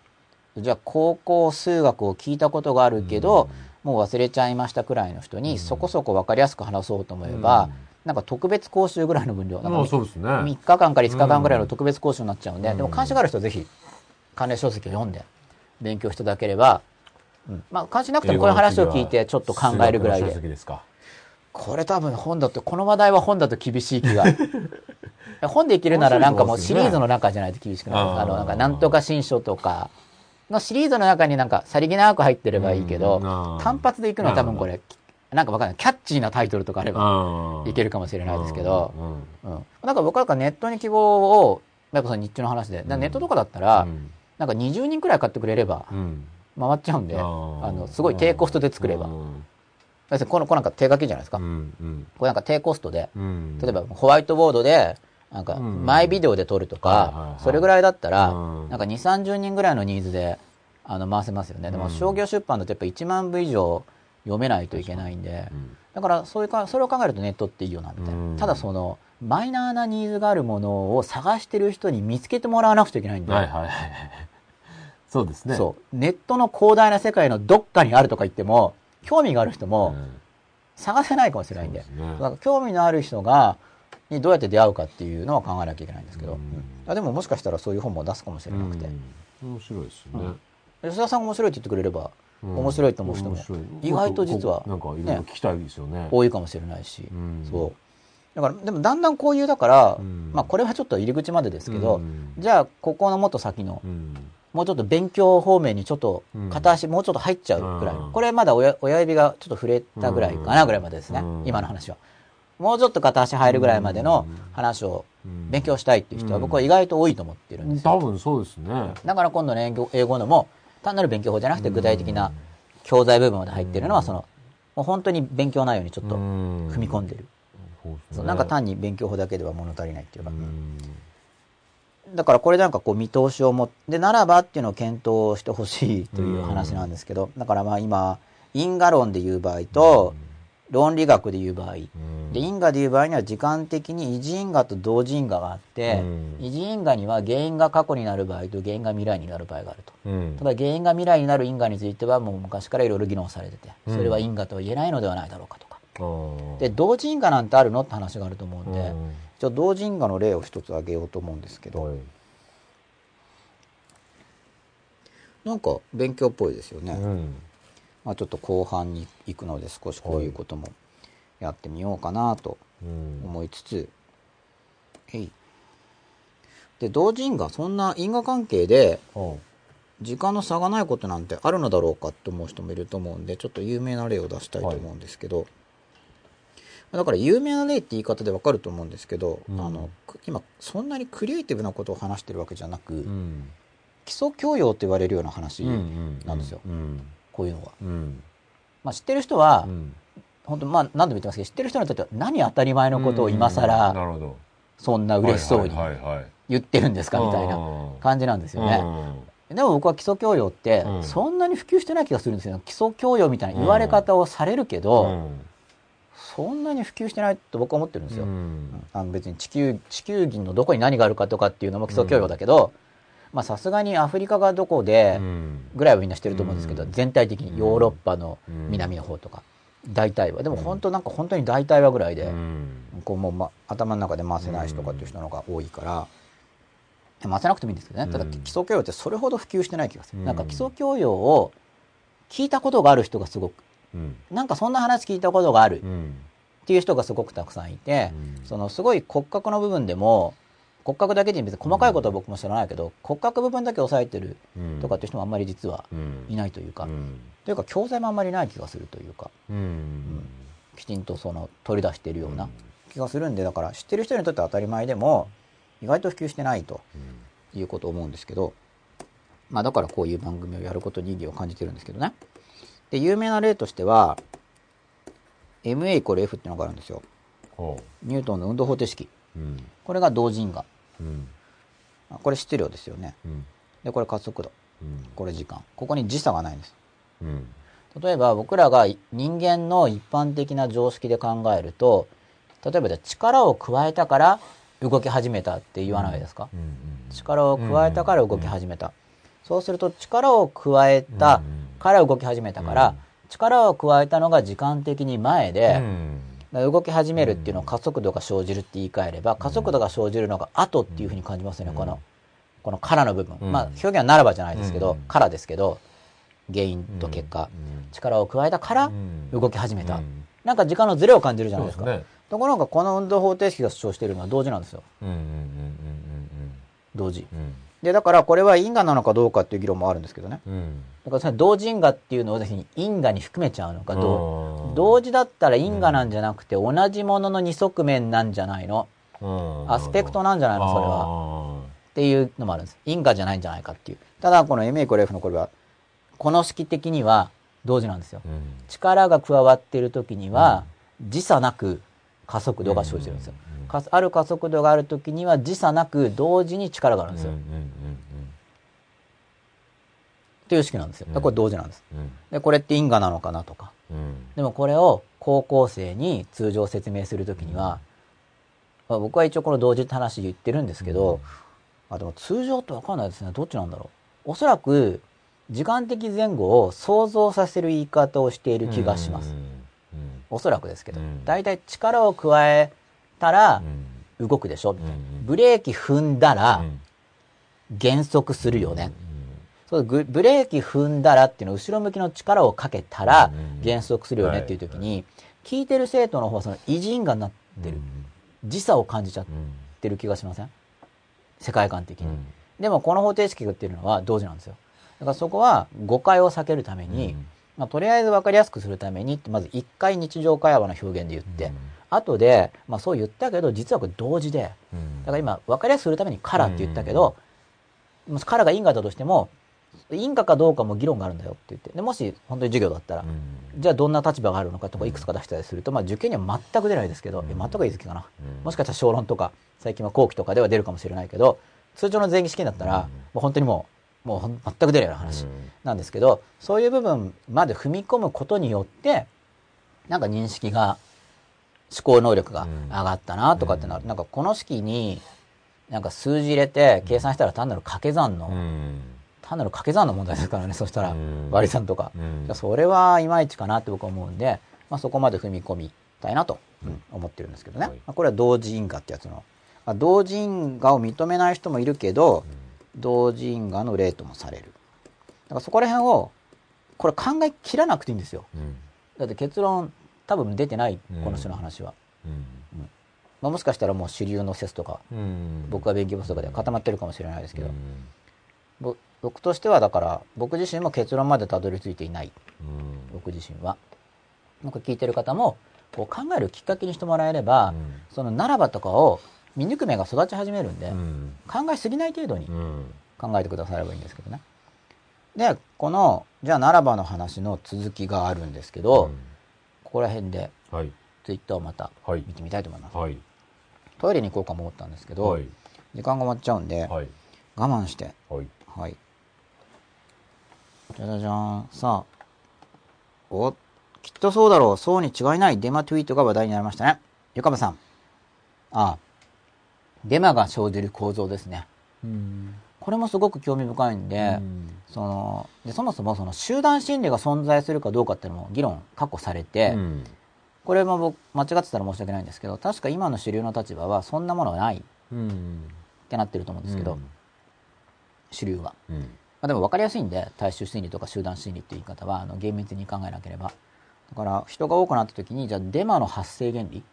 じゃあ高校数学を聞いたことがあるけど、もう忘れちゃいましたくらいの人にそこそこ分かりやすく話そうと思えば、うん。なんか特別講習ぐらいの分量、なんかまあそうですね。3日間から5日間ぐらいの特別講習になっちゃうんで、うん。でも関心がある人はぜひ関連書籍を読んで勉強していただければ、うんまあ関心なくてもこういう話を聞いてちょっと考えるぐらいで。これ多分本だと、この話題は本だと厳しい気が。本でいけるならなんかもうシリーズの中じゃないと厳しくないです。あー。あの、なんかなんとか新書とか。のシリーズの中になんかさりげなく入ってればいいけど単発でいくのは多分これ、なんかわかんない。キャッチーなタイトルとかあればいけるかもしれないですけど。なんか僕なんかネットに希望を、やっぱその日中の話で、ネットとかだったら、うん。なんか20人くらい買ってくれればうん回っちゃうんで、あの、すごい低コストで作れば。にこの、これなんか手書きじゃないですか。うんうん。これなんか低コストで、うん。例えばホワイトボードで、なんかうん。マイビデオで撮るとかそれぐらいだったら、うん。なんか2、30人ぐらいのニーズで、あの、回せますよね。でもうん。商業出版だとやっぱ1万部以上読めないといけないんでう、ん。だからそういうか、それを考えるとネットっていいよな、みたいうん。な。ただその、マイナーなニーズがあるものを探してる人に見つけてもらわなくちゃいけないんで、はいはいはい。そうですね。そう。ネットの広大な世界のどっかにあるとか言っても、興味がある人うもん探せないかもしれないんで。そうですねだから興味のある人が、にどうやって出会うかっていうのは考えなきゃいけないんですけど。うんうんあでももしかしたらそういう本も出すかもしれなくて。うん面白いですよね。吉田さんが面白いって言ってくれれば、うん面白いと思う人も意外と実はなんかいろいろ聞きたいですよね。多いかもしれないし。うんそう。だから、でもだんだんこういう、だから、うんまあこれはちょっと入り口までですけど、うんじゃあここのもっと先の、うんもうちょっと勉強方面にちょっとうん。片足もうちょっと入っちゃうくらい。これまだ親親指がちょっと触れたぐらいかなぐらいまでですね、うん。今の話は。もうちょっと片足入るぐらいまでの話をうん。勉強したいっていう人はうん。僕は意外と多いと思ってるんですよ。多分そうですね。だから今度の英語英語のも単なる勉強法じゃなくて具体的な教材部分まで入ってるのはその、もう本当に勉強内容にちょっと踏踏み込んでる。そうね。なんか単に勉強法だけでは物足りないっていうか。うんだからこれなんかこう見通しを持って、ならばっていうのを検討してほしいという話なんですけど、だからまあ今、因果論でいう場合と、論理学で言う場合、うん。で因果でいう場合には時間的に維持因果と同時因果があって、うん。維持因果には原因が過去になる場合と原因が未来になる場合があると。うん。ただ原因が未来になる因果についてはもう昔からいろいろ議論されてて、それは因果とは言えないのではないだろうかとか。うんで、同時因果なんてあるのって話があると思うんで、うんちょっと同時因果の例を一つ挙げようと思うんですけど、はい。なんか勉強っぽいですよね。うん。まあちょっと後半に行くので少しこういうこともやってみようかなとうん。思いつつ、へい。で、同時因果、そんな因果関係でうん。時間の差がないことなんてあるのだろうかって思う人もいると思うんで、ちょっと有名な例を出したいと思うんですけど、だから有名な例って言い方でわかると思うんですけど、うん。あの、く今そんなにクリエイティブなことを話してるわけじゃなく、うん。基礎教養って言われるような話うんなんですよ、うん。こういうのは。うん。まあ知ってる人は、うん。本当まあ何度も言ってますけど、知ってる人にとっては何当たり前のことを今な更そんな嬉しそうに言ってるんですかみたいな感じなんですよね。でも僕は基礎教養ってうん。そんなに普及してない気がするんですよ。基礎教養みたいな言われ方をされるけど、そんなに普及してないと僕は思ってるんですよ。あの別に地球、地球儀のどこに何があるかとかっていうのも基礎教養だけど、まあさすがにアフリカがどこでぐらいはみんな知ってると思うんですけど、うん。全体的にヨーロッパの南の方とか、大体は。でも本当なんか本当に大体はぐらいで、こうもう、ま、頭の中で回せない人とかっていう人の方が多いから、回せなくてもいいんですけどね。ただうん基礎教養ってそれほど普及してない気がする。うん。なんか基礎教養を聞いたことがある人がすごく、うん。なんかそんな話聞いたことがある。うん。っていう人がすごくたくさんいて、うん。そのすごい骨格の部分でも、骨格だけで別に細かいことは僕も知らないけど、骨格部分だけ押さえてるうん。とかっていう人もあんまり実はうん。いないというか、うん。というか教材もあんまりない気がするというか、うん。きちんとその取り出しているような気がするんで、だから知ってる人にとっては当たり前でも、意外と普及してないということを思うんですけど、まあだからこういう番組をやることに意義を感じてるんですけどね。で、有名な例としては、MA イコール F っていうのがあるんですよ。ほニュートンの運動方程式。ううんこれが同時因果。うんあこれ質量ですよね。うんで、これ加速度。うんこれ時間。ここに時差がないんです。うん例えば僕らが人間の一般的な常識で考えると、例えばじゃあ力を加えたから動き始めたって言わないですか、うん力を加えたから動き始めた。そうすると力を加えたから動き始めたから、うん。力を加えたのが時間的に前で、動き始めるっていうのを加速度が生じるって言い換えれば、加速度が生じるのが後っていうふうに感じますよね、うん。この、このからの部分。うん。まあ表現はならばじゃないですけど、うん。からですけど、原因と結果、うん。力を加えたからうん。動き始めた。うん。なんか時間のズレを感じるじゃないですか。ところがこの運動方程式が主張しているのは同時なんですよ。同時。うんうんで、だからこれは因果なのかどうかっていう議論もあるんですけどね。うんうんだからそれ同時因果っていうのをぜひ因果に含めちゃうのか、どううん同時だったら因果なんじゃなくて同じものの二側面なんじゃないの？うんアスペクトなんじゃないの？それは。はっていうのもあるんです。因果じゃないんじゃないかっていう。ただ、この MA イコール F のこれは、この式的には同時なんですよ。うん力が加わっている時には、時差なく加速度が生じるんですよ。かある加速度がある時には時差なく同時に力があるんですよ。うんうんっていう式なんですよ。これ同時なんです。うんで、これって因果なのかなとか。うんでもこれを高校生に通常説明するときには、まあ、僕は一応この同時って話言ってるんですけど、あ、でも通常ってわかんないですね。どっちなんだろう。おそらく、時間的前後を想像させる言い方をしている気がします。うんおそらくですけどうん。だいたい力を加えたらうん。動くでしょ？みたいな。うんブレーキ踏んだうらん。減速するよね。そうブブレーキ踏んだらっていうのは後ろ向きの力をかけたらうん減速するよねっていう時に、聞いてる生徒の方はその維持因果になってる。時差を感じちゃってる気がしません？世界観的に。でもこの方程式が言ってるのは同時なんですよ。だからそこは誤解を避けるために、まあ、とりあえず分かりやすくするためにまず一回日常会話の表現で言って、後で、まあそう言ったけど、実はこれ同時で、だから今分かりやすくするためにカラーって言ったけど、もしカラーが因果だとしても、因果かどうかも議論があるんだよって言って。で、もし本当に授業だったら、じゃあどんな立場があるのかとかいくつか出したりすると、まあ受験には全く出ないですけど、え全くいい好きかな。もしかしたら小論とか、最近は後期とかでは出るかもしれないけど、通常の前期試験だったら、もう本当にもう、もう全く出るような話なんですけど、そういう部分まで踏み込むことによって、なんか認識が、思考能力が上がったなとかってなる。なんかこの式に、なんか数字入れて計算したら単なる掛け算の、うん単なる掛け算の問題ですからね、そしたらうん割り算とか。それはいまいちかなって僕は思うんで、まあ、そこまで踏み込みたいなと、うん思ってるんですけどね。はいまあ、これは同時因果ってやつの。まあ、同時因果を認めない人もいるけど、同時因果の例ともされる。だからそこら辺を、これ考え切らなくていいんですよ。うんだって結論多分出てないうん、この人の話は。うん。まあ、もしかしたらもう主流の説とか、うん。僕は勉強不足で固まってるかもしれないですけど、僕としてはだから、僕自身も結論までたどり着いていない。うん。僕自身は。なんか聞いてる方も、こう考えるきっかけにしてもらえれば、うん。そのならばとかを見抜く目が育ち始めるんで、うん。考えすぎない程度にうん。考えてくださればいいんですけどね。で、この、じゃあならばの話の続きがあるんですけど、ここら辺ではいツイッターをまたはい見てみたいと思います。はいトイレに行こうかも思ったんですけど、はい時間が終わっちゃうんで、はい我慢して、はいはい。じゃじゃじゃーん。さあ。お、きっとそうだろう。そうに違いないデマツイートが話題になりましたね。ゆかばさん。ああ。デマが生じる構造ですね。これもすごく興味深いんで、その、で、そもそもその集団心理が存在するかどうかっていうのも議論、確保されて、うん。これも僕、間違ってたら申し訳ないんですけど、確か今の主流の立場はそんなものはないっうん。てなってると思うんですけど、主流は。うん。まあ、でも分かりやすいんで、大衆心理とか集団心理っていう言い方は、あの厳密に考えなければ。だから、人が多くなった時に、じゃあデマの発生原理、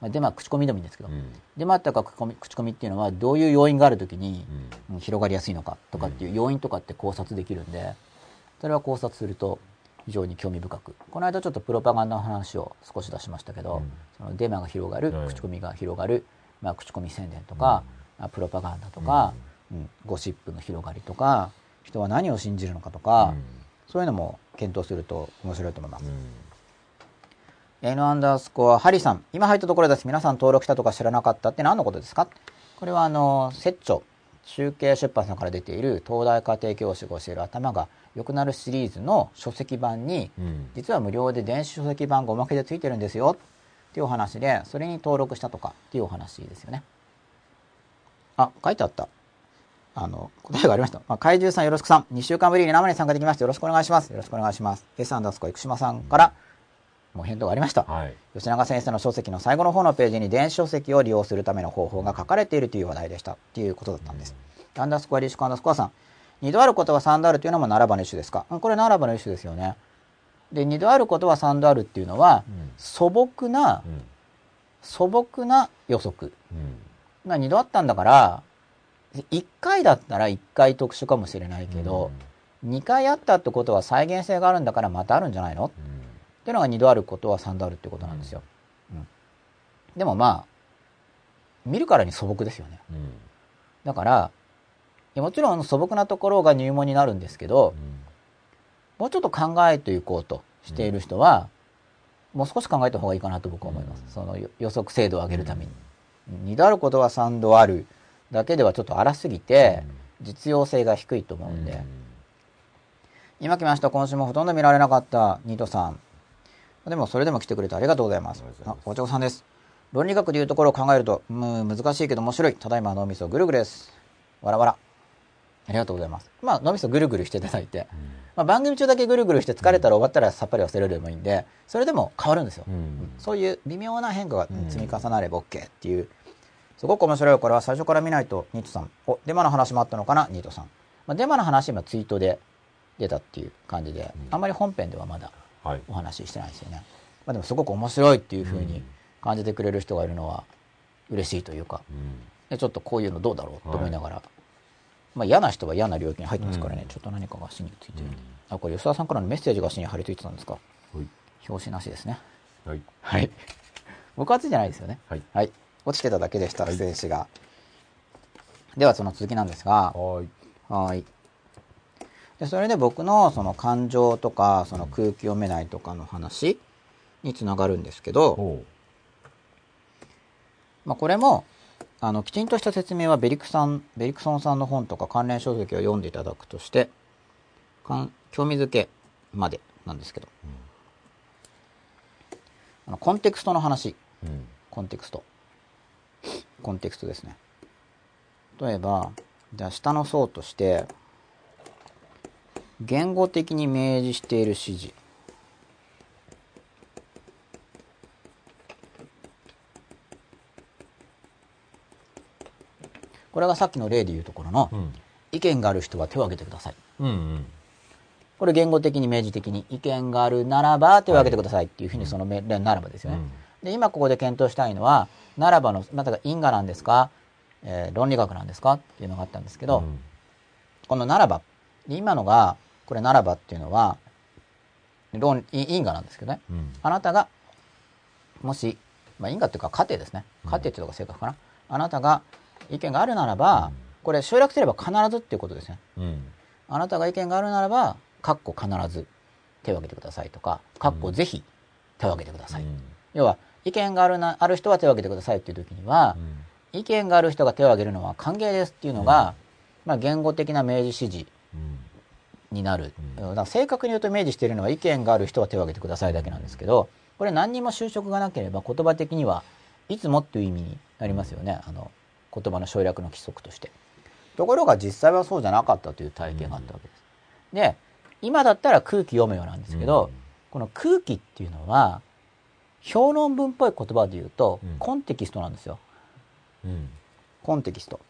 まあ、デマは口コミでもいいんですけど、うん。デマとか口コミ口コミっていうのは、どういう要因がある時に、うん。うん広がりやすいのかとかっていう要因とかって考察できるんで、それは考察すると非常に興味深く。この間ちょっとプロパガンダの話を少し出しましたけど、うん。そのデマが広がるは、い口コミが広がる、まあ、口コミ宣伝とか、まあプロパガンダとか、うん。ゴシップの広がりとか、人は何を信じるのかとか、そういうのも検討すると面白いと思います。N アンダースコア、ハリさん。今入ったところです。皆さん登録したとか知らなかったって何のことですか？これはあの、摂著、中継出版さんから出ている東大家庭教師が教える頭が良くなるシリーズの書籍版に、うん実は無料で電子書籍版がおまけでついてるんですよっていうお話で、それに登録したとかっていうお話ですよね。あ、書いてあった。あの、答えがありました。まあ、怪獣さんよろしくさん。2週間ぶりに生に参加できました。よろしくお願いします。よろしくお願いします。S アンダースコア生島さんから、もう返答がありました。はい吉永先生の書籍の最後の方のページに電子書籍を利用するための方法が書かれているという話題でした。っていうことだったんです。アンダースコアリッシュアンダースコアさん。二度あることは三度あるというのもならばの一種ですかうんこれならばの一種ですよね。で、二度あることは三度あるっていうのは、素朴なう、ん素朴な予測。うんまあ二度あったんだから、一回だったら一回特殊かもしれないけど、二回あったってことは再現性があるんだからまたあるんじゃないの？っていうのが2度あることは3度あるってことなんですよ。うんでもまあ、見るからに素朴ですよね。うんだから、もちろん素朴なところが入門になるんですけど、もうちょっと考えていこうとしている人は、もう少し考えた方がいいかなと僕は思います。そのよ予測精度を上げるために。2度あることは3度あるだけではちょっと荒すぎて、実用性が低いと思うんで、今来ました。今週もほとんど見られなかったニートさん。でも、それでも来てくれてありがとうございますあお茶子さんです。論理学でいうところを考えると、うん、難しいけど面白い。ただいま脳みそぐるぐるです。わらわら。ありがとうございます。まあ、脳みそぐるぐるしていただいて、まあ、番組中だけぐるぐるして疲れたら終わったらさっぱり忘れるでもいいんで、それでも変わるんですよ。そういう微妙な変化がうん積み重なれば OK っていう、すごく面白い。これは最初から見ないと、ニートさん。お、デマの話もあったのかな、ニートさん。まあ、デマの話今ツイートで出たっていう感じで、あんまり本編ではまだはいお話ししてないですよね。まあ、でもすごく面白いっていうふうに感じてくれる人がいるのは嬉しいというか、でちょっとこういうのどうだろうと思いながら、まあ嫌な人は嫌な領域に入ってますからね、ちょっと何かが足についてる。あ、これ吉田さんからのメッセージが足に貼り付いてたんですか？はい表紙なしですね。はいはい。僕はついてないですよね。はいはい。落ちてただけでした、選手が。ではその続きなんですが、はい。はい。で、それで僕のその感情とか、その空気読めないとかの話につながるんですけど、まあこれも、あの、きちんとした説明はベリクさん、ベリクソンさんの本とか関連書籍を読んでいただくとして、かん興味づけまでなんですけど。あのコンテクストの話。うん。コンテクストコンテクストですね。例えばじゃあ下の層として言語的に明示している指示。これがさっきの例でいうところのうん。意見がある人は手を挙げてください。うんうん。これ言語的に明示的に意見があるならば手を挙げてくださいっていうふうにその命令ならばですよね、で今ここで検討したいのはならばのまたが因果なんですか、えー論理学なんですか？っていうのがあったんですけど、うん。このならばで今のがこれならばっていうのは論い因果なんですけどね。うん。あなたがもし、まあ、因果っていうか過程ですね。過程っていうのが正確かな、あなたが意見があるならば、これ省略すれば必ずっていうことですね。うん。あなたが意見があるならばかっこ必ず手を挙げてくださいとかかっこぜひ手を挙げてください、要は意見があるなある人は手を挙げてくださいっていう時には、意見がある人が手を挙げるのは歓迎ですっていうのが、まあ、言語的な明示指示うん。になる、うん。だから正確に言うと明示しているのは意見がある人は手を挙げてくださいだけなんですけどこれ何にも就職がなければ言葉的にはいつもっていう意味になりますよね。あの言葉の省略の規則として。ところが実際はそうじゃなかったという体験があったわけです、で今だったら空気読むよなんですけど、この空気っていうのは評論文っぽい言葉で言うと、うんコンテキストなんですようんコンテキスト。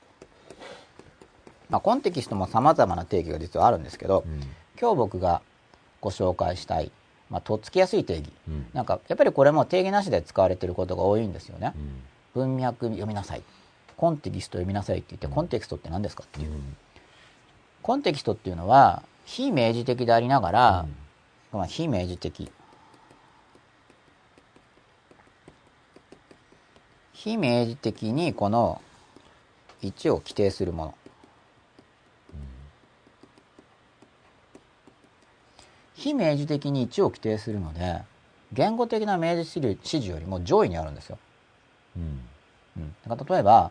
まあ、コンテキストも様々な定義が実はあるんですけど、うん今日僕がご紹介したい、まあ、とっつきやすい定義。うんなんか、やっぱりこれも定義なしで使われていることが多いんですよねう。ん文脈読みなさい。コンテキスト読みなさいって言って、コンテキストって何ですかっていう。コンテキストっていうのは、非明示的でありながら、まあ、非明示的。非明示的にこの1を規定するもの。非明示的に1を規定するので、言語的な明示指示よりも上位にあるんですよ。うん。うん、だから例えば、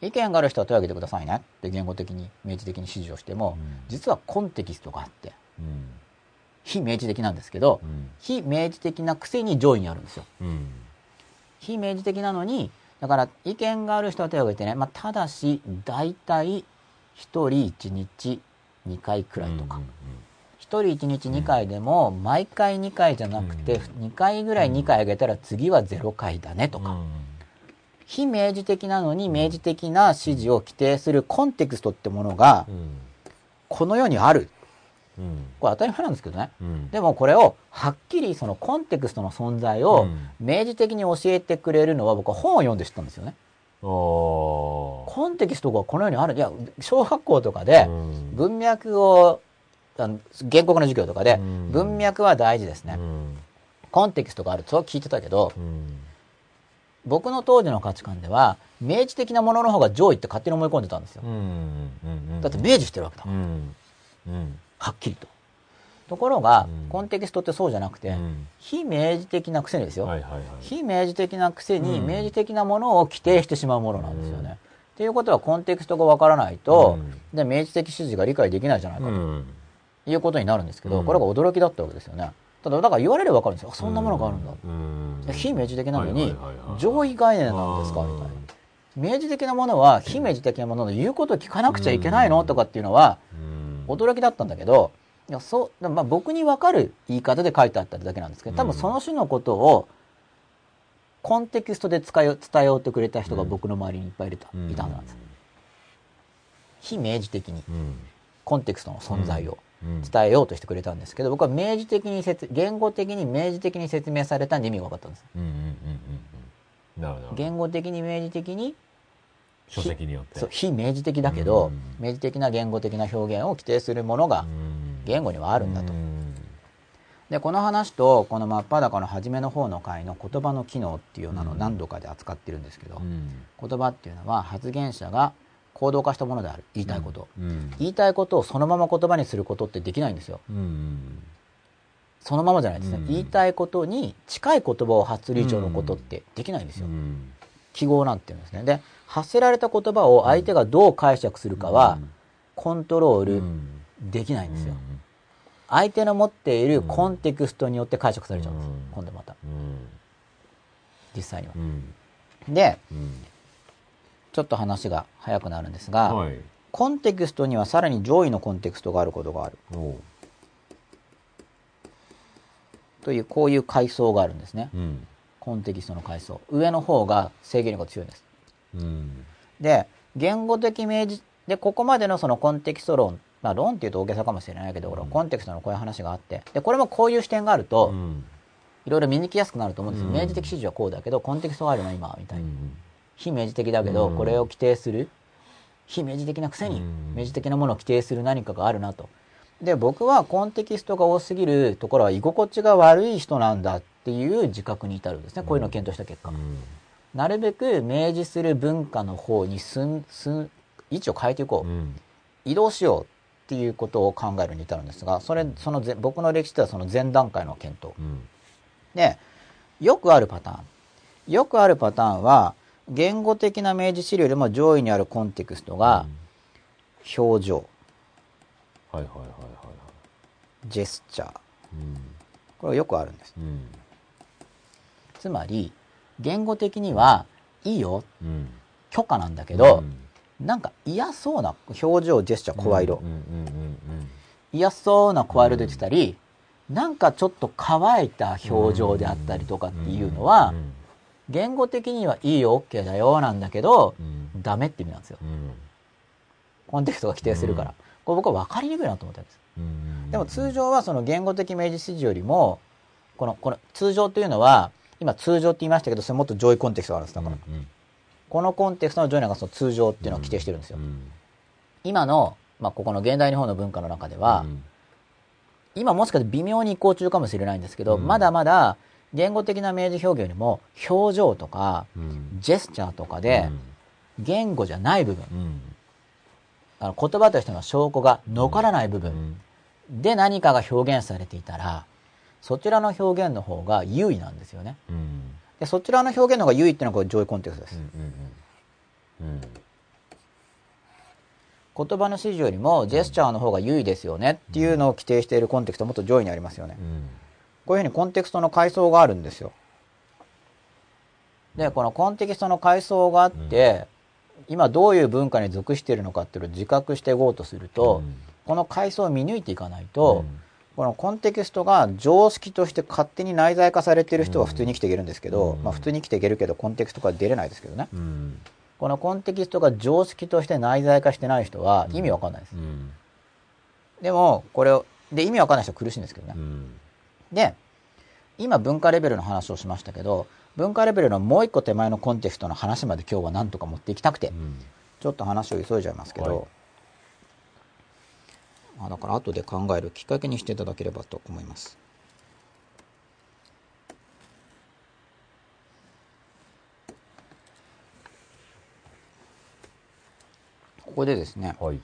意見がある人は手を挙げてくださいね。って言語的に明示的に指示をしても、うん。実はコンテキストがあって、うん。非明示的なんですけど、うん。非明示的なくせに上位にあるんですよ。うん。非明示的なのに、だから意見がある人は手を挙げてね、まあ、ただし、大体、一人一日2回くらいとか。一人一日2回でも、毎回2回じゃなくて、2回ぐらい2回挙げたら次は0回だねとか。非明示的なのに明示的な指示を規定するコンテクストってものがう、ん。この世にある。うん。これ当たり前なんですけどね。うん。でもこれをはっきりそのコンテクストの存在を明示的に教えてくれるのは僕は本を読んで知ったんですよね。コンテキストがこの世にある。いや、小学校とかでうん。文脈を、あの原告の授業とかでうん。文脈は大事ですね。う。ん。コンテキストがあると聞いてたけど、うん。僕の当時の価値観では明示的なものの方が上位って勝手に思い込んでたんですよ。だって明示してるわけだう。ん。うんはっきりと。ところがうん、コンテキストってそうじゃなくて、うん非明示的なくせにですよ。はいはいはい非明示的なくせに、うん明示的なものを規定してしまうものなんですよね。っていうことは、コンテクストがわからないと、で、明示的指示が理解できないじゃないかとうんいうことになるんですけど、うんこれが驚きだったわけですよね。ただ、だから言われればわかるんですよ。あそんなものがあるんだ。うん非明示的なのに上位概念なんですかみたいな。明示的なものは、非明示的なものの言うことを聞かなくちゃいけないのとかっていうのは、うん驚きだったんだけど、いやそうまあ僕に分かる言い方で書いてあっただけなんですけど、多分その種のことを、コンテキストで使い伝えようとくれた人が僕の周りにいっぱいいると、うん。いたはずなんです。非明示的にうん。コンテクストの存在をうん。伝えようとしてくれたんですけど、僕は明示的に説、言語的に明示的に説明されたんで意味が分かったんです。なるほど。言語的に明示的に、書籍によって非明示的だけど、うん明示的な言語的な表現を規定するものが言語にはあるんだと。で、この話と、この真っ裸の初めの方の回の言葉の機能っていうのをうん何度かで扱ってるんですけど、うん言葉っていうのは発言者が行動化したものである。言いたいこと。うん言いたいことをそのまま言葉にすることってできないんですよ。うんそのままじゃないですね。うん言いたいことに近い言葉を発する以上のことってできないんですよ。うん記号なんていうんですね。で、発せられた言葉を相手がどう解釈するかはコントロールできないんですよ。相手の持っているコンテクストによって解釈されちゃうんです。うん今度また。うん実際にはう。んで、うんちょっと話が早くなるんですが、はいコンテクストにはさらに上位のコンテクストがあることがある。という、こういう階層があるんですね。うんコンテキストの階層。上の方が制御力が強いんです。うんで、言語的明示、で、ここまでのそのコンテキスト論、まあ論っていうと大げさかもしれないけど、うんコンテクストのこういう話があって、で、これもこういう視点があると、うんいろいろ見抜きやすくなると思うんですよ。うん明示的指示はこうだけど、コンテキストがあるの今、みたいな。うん非明示的だけど、うんこれを規定する、非明示的なくせにうん、明示的なものを規定する何かがあるなと。で、僕はコンテキストが多すぎるところは居心地が悪い人なんだっていう自覚に至るんですね。こういうのを検討した結果。うんなるべく明示する文化の方にすん、すん、位置を変えていこう。うん移動しようっていうことを考えるに至るんですが、それ、その前僕の歴史ではその前段階の検討。うんで、よくあるパターン。よくあるパターンは、言語的な明示資料よりも上位にあるコンテクストが、表情、はいはいはいはいはいジェスチャー。うんこれがよくあるんです。うんつまり、言語的には、いいよ、うん。許可なんだけどう、ん。なんか嫌そうな表情、ジェスチャー、声色。嫌そうな声色で言ってたり、なんかちょっと乾いた表情であったりとかっていうのは、言語的にはいいよ、OK だよ、なんだけど、うん。ダメって意味なんですよ。うん。コンテクストが規定するから。うん。これ僕は分かりにくいなと思ったんです。うんでも通常はその言語的明示指示よりも、この、この通常っていうのは、今通常って言いましたけど、それもっと上位コンテクストがあるんです。だから。うんこのコンテクストの上位なんかその通常っていうのを規定してるんですよ。う。ん。今の、まあ、ここの現代日本の文化の中では、うん。今もしかして微妙に移行中かもしれないんですけど、うん。まだまだ言語的な明示表現よりも表情とかうん。ジェスチャーとかで言語じゃない部分、うん。あの言葉としての証拠が残らない部う分ん。で何かが表現されていたらそちらの表現の方が優位なんですよね。うんでそちらの表現の方が優位っていうのがこれ上位コンテクストです。うんうん言葉の指示よりもジェスチャーの方が優位ですよねっていうのを規定しているコンテクストもっと上位にありますよね。うんこういうふうにコンテクストの階層があるんですよ。で、このコンテキストの階層があって、今どういう文化に属しているのかっていうのを自覚していこうとすると、うんこの階層を見抜いていかないと、うんこのコンテキストが常識として勝手に内在化されている人は普通に生きていけるんですけど、うんまあ普通に生きていけるけどコンテキストから出れないですけどね。うんこのコンテキストが常識として内在化してない人は意味わかんないです。うんでも、これを、で、意味わかんない人は苦しいんですけどねう。んで、今文化レベルの話をしましたけど、文化レベルのもう一個手前のコンテクストの話まで今日はなんとか持っていきたくてう、んちょっと話を急いじゃいますけど、はいあだから後で考えるきっかけにしていただければと思います。ここでですね、はい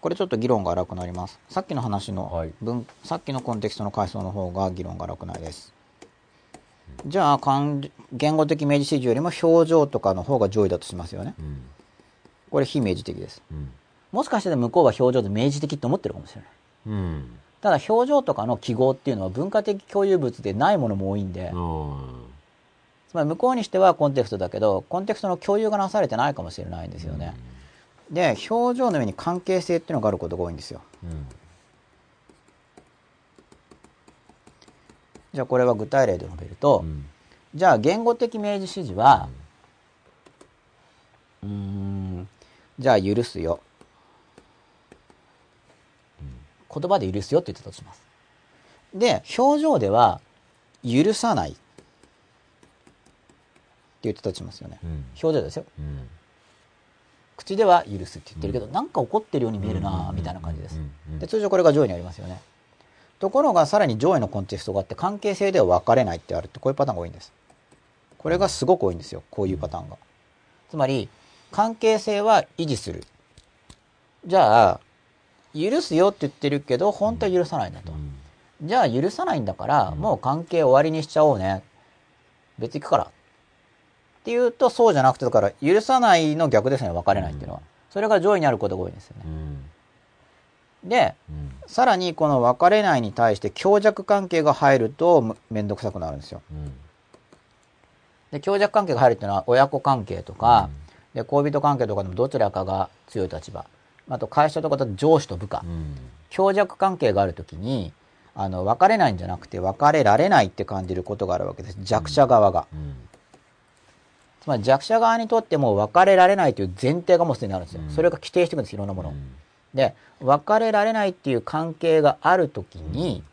これちょっと議論が荒くなります。さっきの話のはい文、さっきのコンテキストの階層の方が議論が荒くないです。じゃあ、言語的明示指示よりも表情とかの方が上位だとしますよね。うんこれ非明示的です。うんもしかして向こうは表情で明示的って思ってるかもしれない。うんただ表情とかの記号っていうのは文化的共有物でないものも多いんで、つまり向こうにしてはコンテクストだけど、コンテクストの共有がなされてないかもしれないんですよね。で、表情の上に関係性っていうのがあることが多いんですよ。うんじゃあこれは具体例で述べると、うんじゃあ言語的明示指示は、うーん、じゃあ許すよ。言葉で許すよって言ってたとします。で、表情では許さないって言ってたとしますよね。うん表情ですよ。うん口では許すって言ってるけど、なんか怒ってるように見えるなみたいな感じです。で、通常これが上位にありますよね。ところがさらに上位のコンテクストがあって関係性では分かれないってあるってこういうパターンが多いんです。これがすごく多いんですよ。こういうパターンが。つまり、関係性は維持する。じゃあ、許すよって言ってるけど、本当は許さないんだと。じゃあ許さないんだから、もう関係終わりにしちゃおうね。別に行くから。っていうと、そうじゃなくて、だから、許さないの逆ですね、別れないっていうのは。それが上位にあることが多いんですよね。で、さらにこの別れないに対して強弱関係が入るとむめんどくさくなるんですよ。で、強弱関係が入るっていうのは親子関係とか、で、恋人関係とかでもどちらかが強い立場。あと会社とかだと上司と部下。うん強弱関係があるときに、あの、別れないんじゃなくて別れられないって感じることがあるわけです。弱者側が。うんつまり弱者側にとっても別れられないという前提がもうすでにあるんですよ。うんそれが規定していくんです、いろんなもので、別れられないっていう関係があるときに、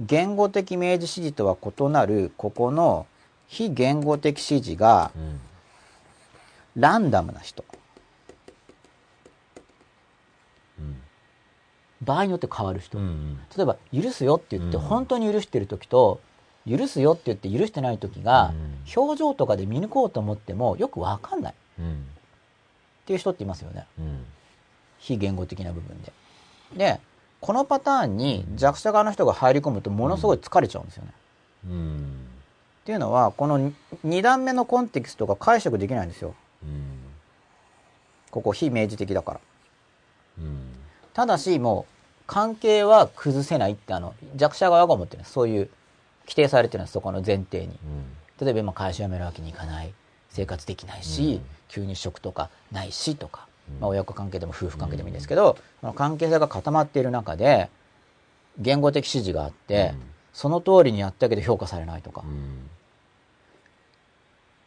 言語的明示指示とは異なる、ここの非言語的指示がうんランダムな人。うん場合によって変わる人。うん例えば、許すよって言って、うん本当に許してる時と、許すよって言って許してない時が、表情とかで見抜こうと思っても、よくわかんないっうんていう人っていますよね。うん非言語的な部分で。で、このパターンに弱者側の人が入り込むと、ものすごい疲れちゃうんですよね。うんっていうのは、この2段目のコンテキストが解釈できないんですよ。うんここ非明示的だから。うんただし、もう、関係は崩せないって、あの、弱者側が思ってるんです。そういう、規定されてるんです、そこの前提に。例えば今会社辞めるわけにいかない。生活できないし、うん。急に職とかないしとか、うん。まあ親子関係でも夫婦関係でもいいですけど、関係性が固まっている中で、言語的指示があって、うん。その通りにやったけど評価されないとか。う、ん。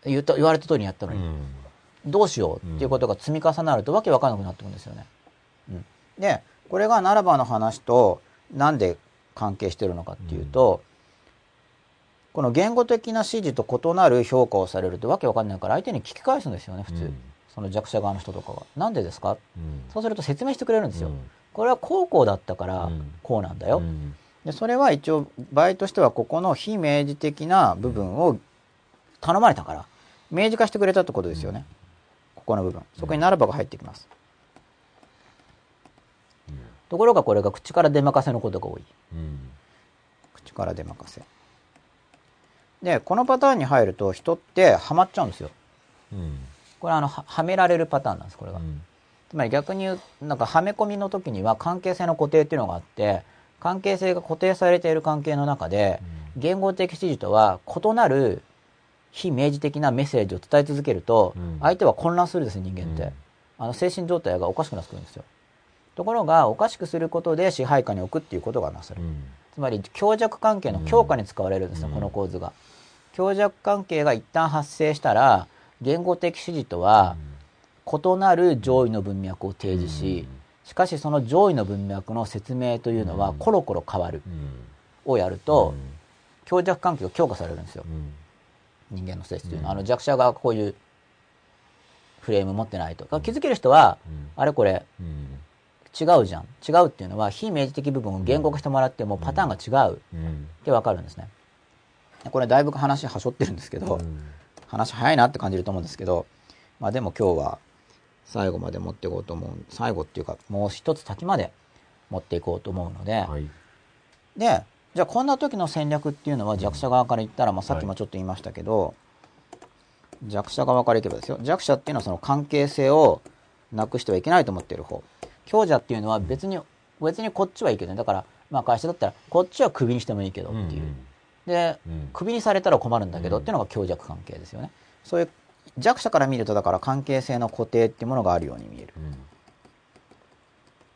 言った言われた通りにやったのに、うん。どうしようっていうことが積み重なるとわけわかんなくなってくるんですよね。うん、で、これがならばの話となんで関係してるのかっていうと、この言語的な指示と異なる評価をされるとわけわかんないから相手に聞き返すんですよね、普通。うん。その弱者側の人とかが。なんでですか？うん。そうすると説明してくれるんですよ。うん。これはこうこうだったからうん。こうなんだよ。うん。でそれは一応場合としてはここの非明示的な部分を頼まれたから明示化してくれたってことですよね、ここの部分。そこにならばが入ってきます、ところがこれが口から出任せのことが多い。うん。口から出任せ。でこのパターンに入ると人ってハマっちゃうんですよ。うん。これはあのははめられるパターンなんですこれが、うん。つまり逆になんかはめ込みの時には関係性の固定っていうのがあって関係性が固定されている関係の中で、言語的指示とは異なる非明示的なメッセージを伝え続けると、うん。相手は混乱するんです人間って、うん。あの精神状態がおかしくなってくるんですよところがおかしくすることで支配下に置くっていうことがなされる、うん。つまり強弱関係の強化に使われるんですよ、うん。この構図が。強弱関係が一旦発生したら言語的指示とは異なる上位の文脈を提示し、しかしその上位の文脈の説明というのはうん。コロコロ変わるうん。をやると強弱関係が強化されるんですよ。うん人間の性質というのは、うん。あの弱者がこういうフレーム持ってないと。か気づける人は、あれこれうん違うじゃん。違うっていうのは非明示的部分を言語化してもらってもパターンが違う。っうん。てわかるんですね。これだいぶ話はしょってるんですけど、うん。話早いなって感じると思うんですけどまあでも今日は最後まで持っていこうと思う最後っていうかもう一つ先まで持っていこうと思うので、はい。でじゃあこんな時の戦略っていうのは弱者側から言ったら、まあ、さっきもちょっと言いましたけど、弱者側からいけばですよ。弱者っていうのはその関係性をなくしてはいけないと思っている方強者っていうのは別に別にこっちはいいけどね。だからまあ会社だったらこっちはクビにしてもいいけどっていう、でうん。クビにされたら困るんだけどっていうのが強弱関係ですよね。そういう弱者から見るとだから関係性の固定っていうものがあるように見える。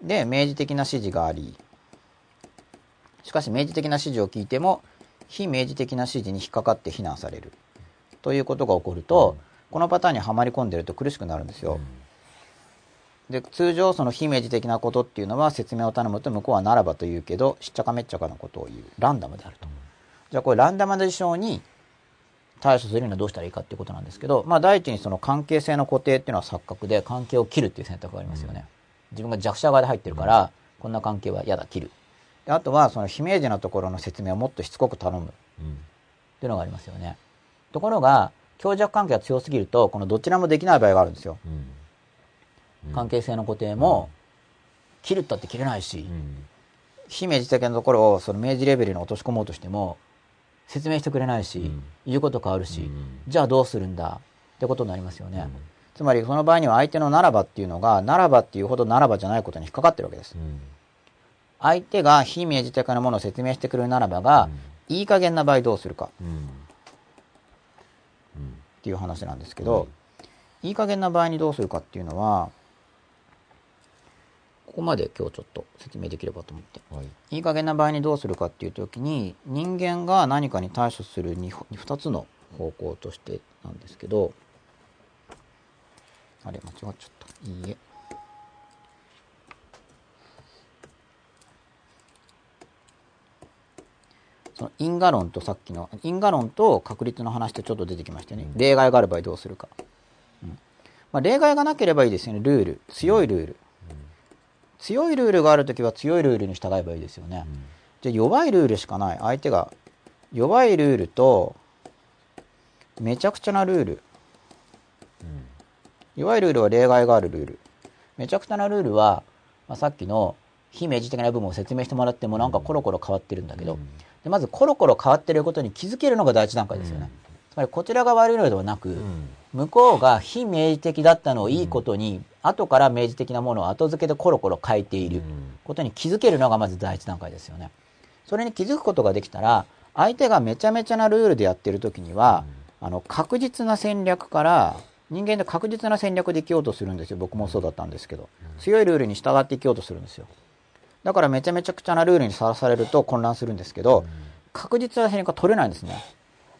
で明示的な指示がありしかし明示的な指示を聞いても非明示的な指示に引っかかって非難される。ということが起こると、このパターンにはまり込んでると苦しくなるんですよ、で通常その非明示的なことっていうのは説明を頼むと向こうはならばと言うけどしっちゃかめっちゃかなことを言う。ランダムであると、じゃあこれランダムな事象に対処するにはどうしたらいいかっていうことなんですけど、まあ、第一にその関係性の固定っていうのは錯覚で関係を切るっていう選択がありますよね、自分が弱者側で入ってるから、こんな関係は嫌だ切る。であとはその非明示なところの説明をもっとしつこく頼む。っていうのがありますよね。ところが強弱関係が強すぎるとこのどちらもできない場合があるんですよ関係性の固定も切るったって切れないし、非明示的なところをその明示レベルに落とし込もうとしても説明してくれないし、うん。言うこと変わるし、うん。じゃあどうするんだ？ってことになりますよね、つまりその場合には相手のならばっていうのがならばっていうほどならばじゃないことに引っかかってるわけです。相手が非明示的なものを説明してくれるならばが、いい加減な場合どうするか。っっていう話なんですけど、いい加減な場合にどうするかっていうのは、ここまで今日ちょっと説明できればと思って。はい。いい加減な場合にどうするかっていう時に人間が何かに対処する 2, つの方向としてなんですけどあれ間違っちゃった。いいえ。その因果論とさっきの因果論と確率の話ってちょっと出てきましたよね、例外がある場合どうするか、うん。まあ、例外がなければいいですよね。ルール。強いルール、強いルールがあるときは強いルールに従えばいいですよね。じゃあ弱いルールしかない。相手が弱いルールとめちゃくちゃなルール。弱いルールは例外があるルール。めちゃくちゃなルールは、まあ、さっきの非明示的な部分を説明してもらってもなんかコロコロ変わってるんだけど、でまずコロコロ変わってることに気づけるのが第一段階ですよね。つまりこちらが悪いのではなく、向こうが非明示的だったのをいいことに、後から明示的なものを後付けでコロコロ変えていることに気づけるのがまず第一段階ですよね。それに気づくことができたら、相手がめちゃめちゃなルールでやってる時には、あの、確実な戦略から、人間で確実な戦略で生きようとするんですよ。僕もそうだったんですけど。強いルールに従って生きようとするんですよ。だからめちゃめちゃくちゃなルールにさらされると混乱するんですけど、確実な戦略が取れないんですね。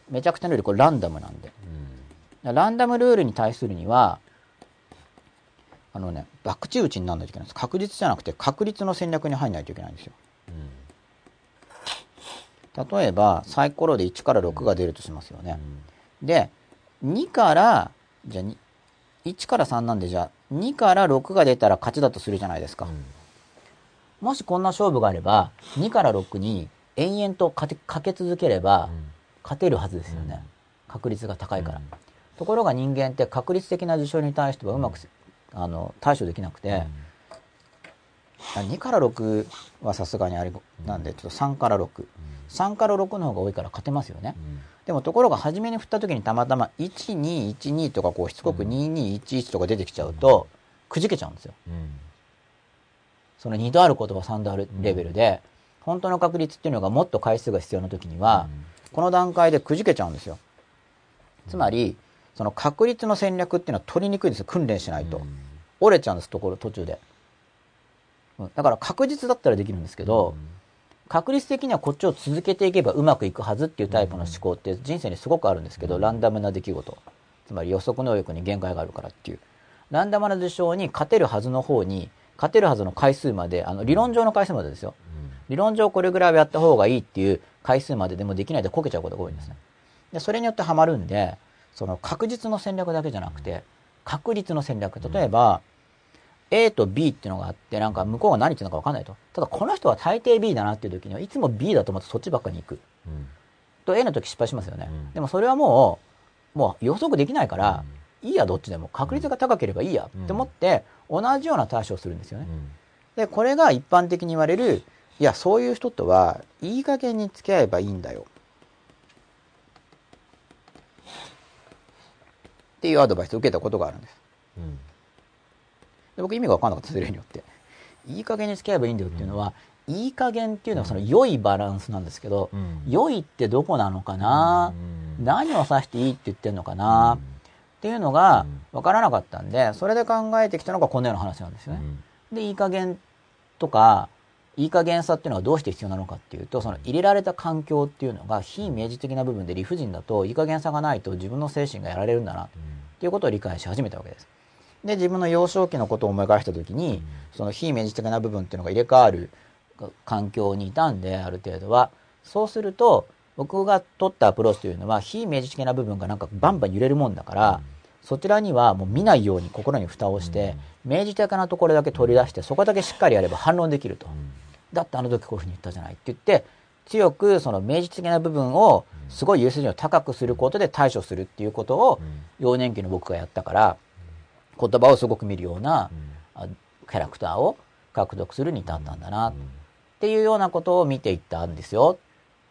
めちゃくちゃなルール、これランダムなんで。ランダムルールに対するには、あのね、博打打ちにならないといけないんです。確実じゃなくて確率の戦略に入んないといけないんですよ。例えば、サイコロで1から6が出るとしますよね。で、2から、じゃあに1から3なんで、じゃあ2から6が出たら勝ちだとするじゃないですか。もしこんな勝負があれば、2から6に延々とかけかけ続ければ、勝てるはずですよね。確率が高いから。ところが人間って確率的な事象に対してはうまくせ、あの対処できなくて、2から6はさすがにあれなんで、ちょっと3から6。3から6の方が多いから勝てますよね。でもところが初めに振った時にたまたま1212とかこうしつこく2211とか出てきちゃうと、くじけちゃうんですよ。その2度あることは3度あるレベルで、本当の確率っていうのがもっと回数が必要な時には、この段階でくじけちゃうんですよ。つまり、その確率の戦略っていうのは取りにくいですよ。訓練しないと。折れちゃうんです、ところ、途中で。だから確実だったらできるんですけど、確率的にはこっちを続けていけばうまくいくはずっていうタイプの思考って人生にすごくあるんですけど、ランダムな出来事。つまり予測能力に限界があるからっていう。ランダムな事象に勝てるはずの方に、勝てるはずの回数まで、あの、理論上の回数までですよ。理論上これぐらいはやった方がいいっていう回数まででもできないでこけちゃうことが多いんですね。で、それによってハマるんで、その確実の戦略だけじゃなくて、確率の戦略。例えば、A と B っていうのがあって、なんか向こうが何言ってるのか分かんないと。ただこの人は大抵 B だなっていう時には、いつも B だと思ってそっちばっかりに行く。と A の時失敗しますよね。でもそれはもう、もう予測できないから、いいや、どっちでも。確率が高ければいいやって思って、同じような対処をするんですよね。で、これが一般的に言われる、いや、そういう人とは、いい加減に付き合えばいいんだよ。っていうアドバイスを受けたことがあるんです。で僕意味が分かんなかったそれによって。いい加減に付き合えばいいんだよっていうのは、いい加減っていうのはその良いバランスなんですけど、良いってどこなのかな、何を指していいって言ってんのかな、っていうのが分からなかったんで、それで考えてきたのがこのような話なんですよね。で、いい加減とか、いい加減さっていうのはどうして必要なのかっていうと、その入れられた環境っていうのが非明示的な部分で理不尽だと、いい加減さがないと自分の精神がやられるんだな、っていうことを理解し始めたわけです。で、自分の幼少期のことを思い返したときに、その非明示的な部分っていうのが入れ替わる環境にいたんで、ある程度は。そうすると、僕が取ったアプローチというのは、非明示的な部分がなんかバンバン揺れるもんだから、そちらにはもう見ないように心に蓋をして、明示的なところだけ取り出して、そこだけしっかりやれば反論できると。だってあの時こういうふうに言ったじゃないって言って、強くその明示的な部分をすごい優先順位を高くすることで対処するっていうことを幼年期の僕がやったから、言葉をすごく見るようなキャラクターを獲得するに至ったんだなっていうようなことを見ていったんですよ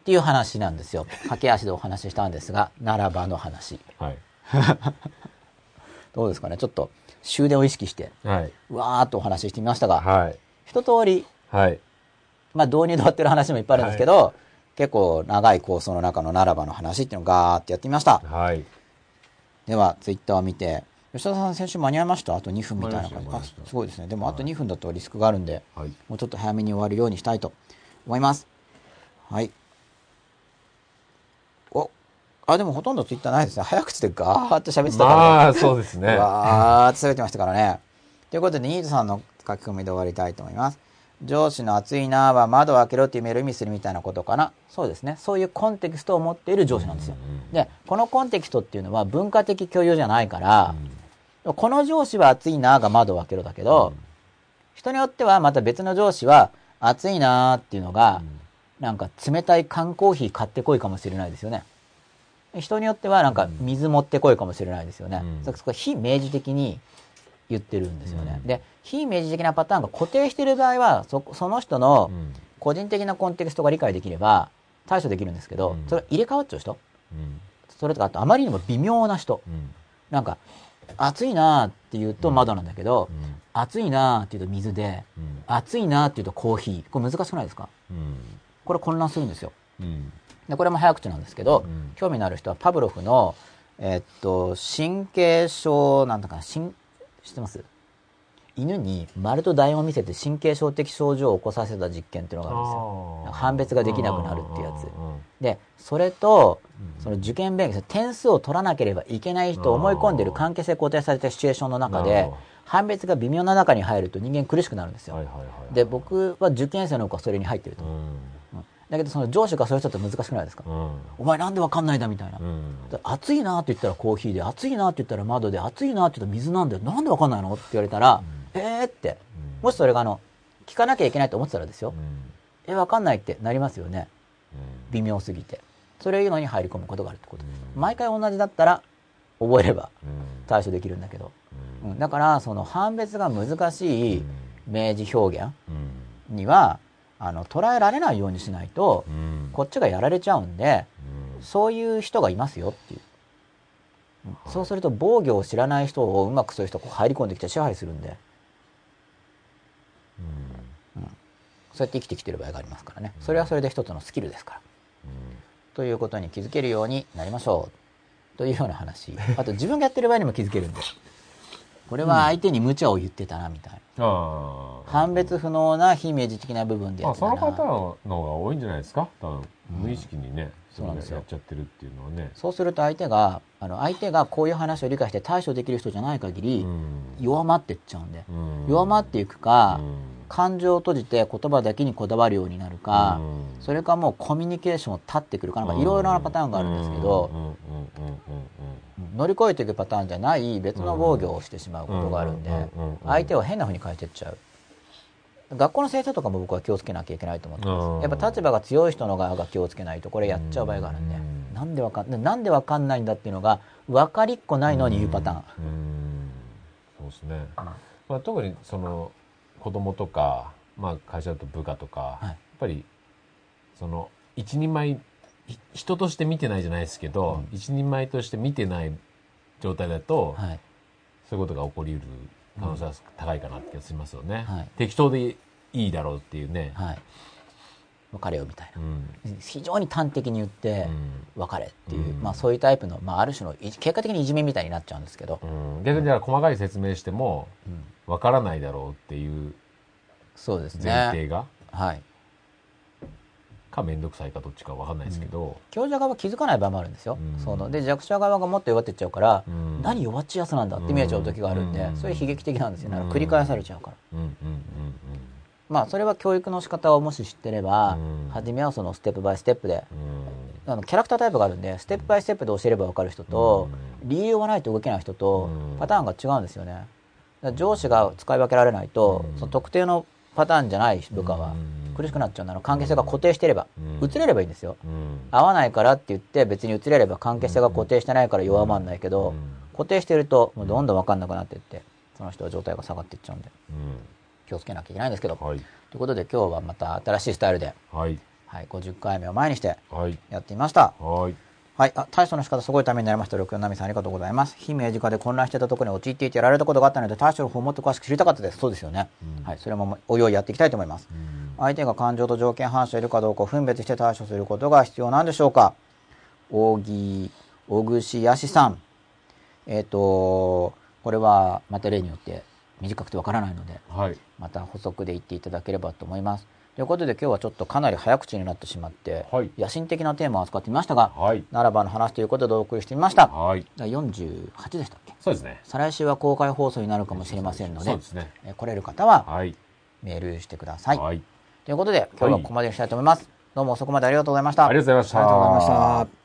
っていう話なんですよ。駆け足でお話ししたんですが、ならばの話。はい。どうですかね？ちょっと終電を意識して、はい。わーっとお話ししてみましたが、はい。一通り、はい。まあ導入で終わってる話もいっぱいあるんですけど、結構長い構想の中のならばの話っていうのをガーってやってみました。はい。では、ツイッターを見て、吉田さん先週間に合いました？あと2分みたいな感じ。あすごいですね。でもあと2分だとリスクがあるんで、はいもうちょっと早めに終わるようにしたいと思います。はい。お、あ、でもほとんどツイッターないですね。早口でガーッと喋ってたから、まあそうですねわーっと喋ってましたからね。ということで、ニーズさんの書き込みで終わりたいと思います。上司の暑いなは窓を開けろっていうメールを意味するみたいなことかな。そうですね。そういうコンテキストを持っている上司なんですよ。で、このコンテキストっていうのは文化的共有じゃないから、この上司は暑いなが窓を開けろだけど、人によってはまた別の上司は暑いなっていうのが、なんか冷たい缶コーヒー買ってこいかもしれないですよね。人によってはなんか水持ってこいかもしれないですよね。うんそそこは非明示的に言ってるんですよね。うん。で、非明示的なパターンが固定している場合は、そ、その人のうん。個人的なコンテクストが理解できれば対処できるんですけど、うん。それ入れ替わっちゃう人？うん。それとか、あとあまりにも微妙な人？うん。なんか、暑いなーって言うと窓なんだけど、うん。暑いなーって言うと水で、うん。暑いなーって言うとコーヒー。これ難しくないですか？うん。これ混乱するんですよ。うん。で、これも早口なんですけど、うん。興味のある人はパブロフの、えっと、神経症、なんだかな、神、知ってます？犬に丸と楕円を見せて神経症的症状を起こさせた実験っていうのがあるんですよ。判別ができなくなるっていうやつ。うんで、それとう、んその受験勉強、点数を取らなければいけない人を思い込んでいる関係性固定されたシチュエーションの中で判別が微妙な中に入ると人間苦しくなるんですよ。で、僕は受験生の子はそれに入ってると。う。んうんだけどその上司がそういう人って難しくないですか？うんお前なんでわかんないんだみたいな。うん暑いなって言ったらコーヒーで、暑いなって言ったら窓で、暑いなって言ったら水なんだよ。なんでわかんないの？って言われたら、えーって。もしそれがあの、聞かなきゃいけないと思ってたらですよ。え、わかんないってなりますよね。微妙すぎて。それいうのに入り込むことがあるってこと。毎回同じだったら、覚えれば対処できるんだけど。うんだから、その判別が難しい明示表現には、あの、捉えられないようにしないと、こっちがやられちゃうんで、そういう人がいますよっていう。うんそうすると防御を知らない人をうまくそういう人がこう入り込んできて支配するんで、そうやって生きてきてる場合がありますからね。それはそれで一つのスキルですから。ということに気づけるようになりましょう。というような話。あと自分がやってる場合にも気づけるんで。これは相手に無茶を言ってたな、みたいな。ああ判別不能な非明示的な部分でやってたな。のパターンの方が多いんじゃないですか？多分。無意識にねそうなんですよ。やっちゃってるっていうのはねそうすると相手が、あの、相手がこういう話を理解して対処できる人じゃない限り、弱まってっちゃうんで。弱まっていくか、感情を閉じて言葉だけにこだわるようになるか、それかもうコミュニケーションを立ってくるかなんかいろいろなパターンがあるんですけど、乗り越えていくパターンじゃない別の防御をしてしまうことがあるんで相手を変な風に変えていっちゃう。学校の先生とかも僕は気をつけなきゃいけないと思ってうんます。やっぱ立場が強い人の側が気をつけないとこれやっちゃう場合があるんで。うん、なんでわかん、なんでわかんないんだっていうのが分かりっこないのに言うパターン。うん。そうですね、まあ、特にその子供とか、まあ、会社だと部下とか、はい。やっぱりその一人前ひ人として見てないじゃないですけど、一人前として見てない状態だと、はい。そういうことが起こりうる可能性は高いかなって気がしますよね、はい。適当でいいだろうっていうね、はい。別れよみたいな。う。ん。非常に端的に言ってうん。別れっていう、うん。まあそういうタイプの、まあある種のい結果的にいじめみたいになっちゃうんですけど、うん。逆にじゃあ細かい説明してもうん。わからないだろうっていうそうですね。前提が、はい。か面倒くさいかどっちかわかんないですけど、強者側は気づかない場合もあるんですよ。うん。そので弱者側がもっと弱っていっちゃうから、うん。何弱っちいやつなんだって見えちゃう時があるんで、うん。それ悲劇的なんですよ。繰り返されちゃうから。うん。うん。うんまあそれは教育の仕方をもし知ってれば、うん。初めはそのステップバイステップで、うん。あのキャラクタータイプがあるんで、ステップバイステップで教えれば分かる人と、理由がないと動けない人とうん、パターンが違うんですよね。上司が使い分けられないと、うん。その特定のパターンじゃない部下はうん。苦しくなっちゃうんだ。の関係性が固定してれば、うん。移れればいいんですよ。うん。合わないからって言って別に移れれば関係性が固定してないから弱まんないけど、うん。固定してるともうどんどん分かんなくなっていって、その人は状態が下がっていっちゃうんで、うん気をつけなきゃいけないんですけど。はいということで今日はまた新しいスタイルで、はいはい、50回目を前にしてはいやってみました。はいはい。あ、対処の仕方すごいためになりました。六四ナミさんありがとうございます。非明示化で混乱してたところに陥っていてやられたことがあったので、対処の方をもっと詳しく知りたかったです。そうですよね。はい。それもおいおいやっていきたいと思います。相手が感情と条件反射いるかどうかを分別して対処することが必要なんでしょうか。大木、小串やしさん。えっ、と、これはまた例によって短くてわからないので、はい。また補足で言っていただければと思います。ということで今日はちょっとかなり早口になってしまって、はい野心的なテーマを扱ってみましたが、はい。ならばの話ということでお送りしてみました。はい。第48でしたっけ？そうですね。再来週は公開放送になるかもしれませんのでそう、ですね。えー来れる方ははい。メールしてください。はい。ということで今日はここまでにしたいと思います。どうも遅くまでありがとうございました。ありがとうございました。ありがとうございました。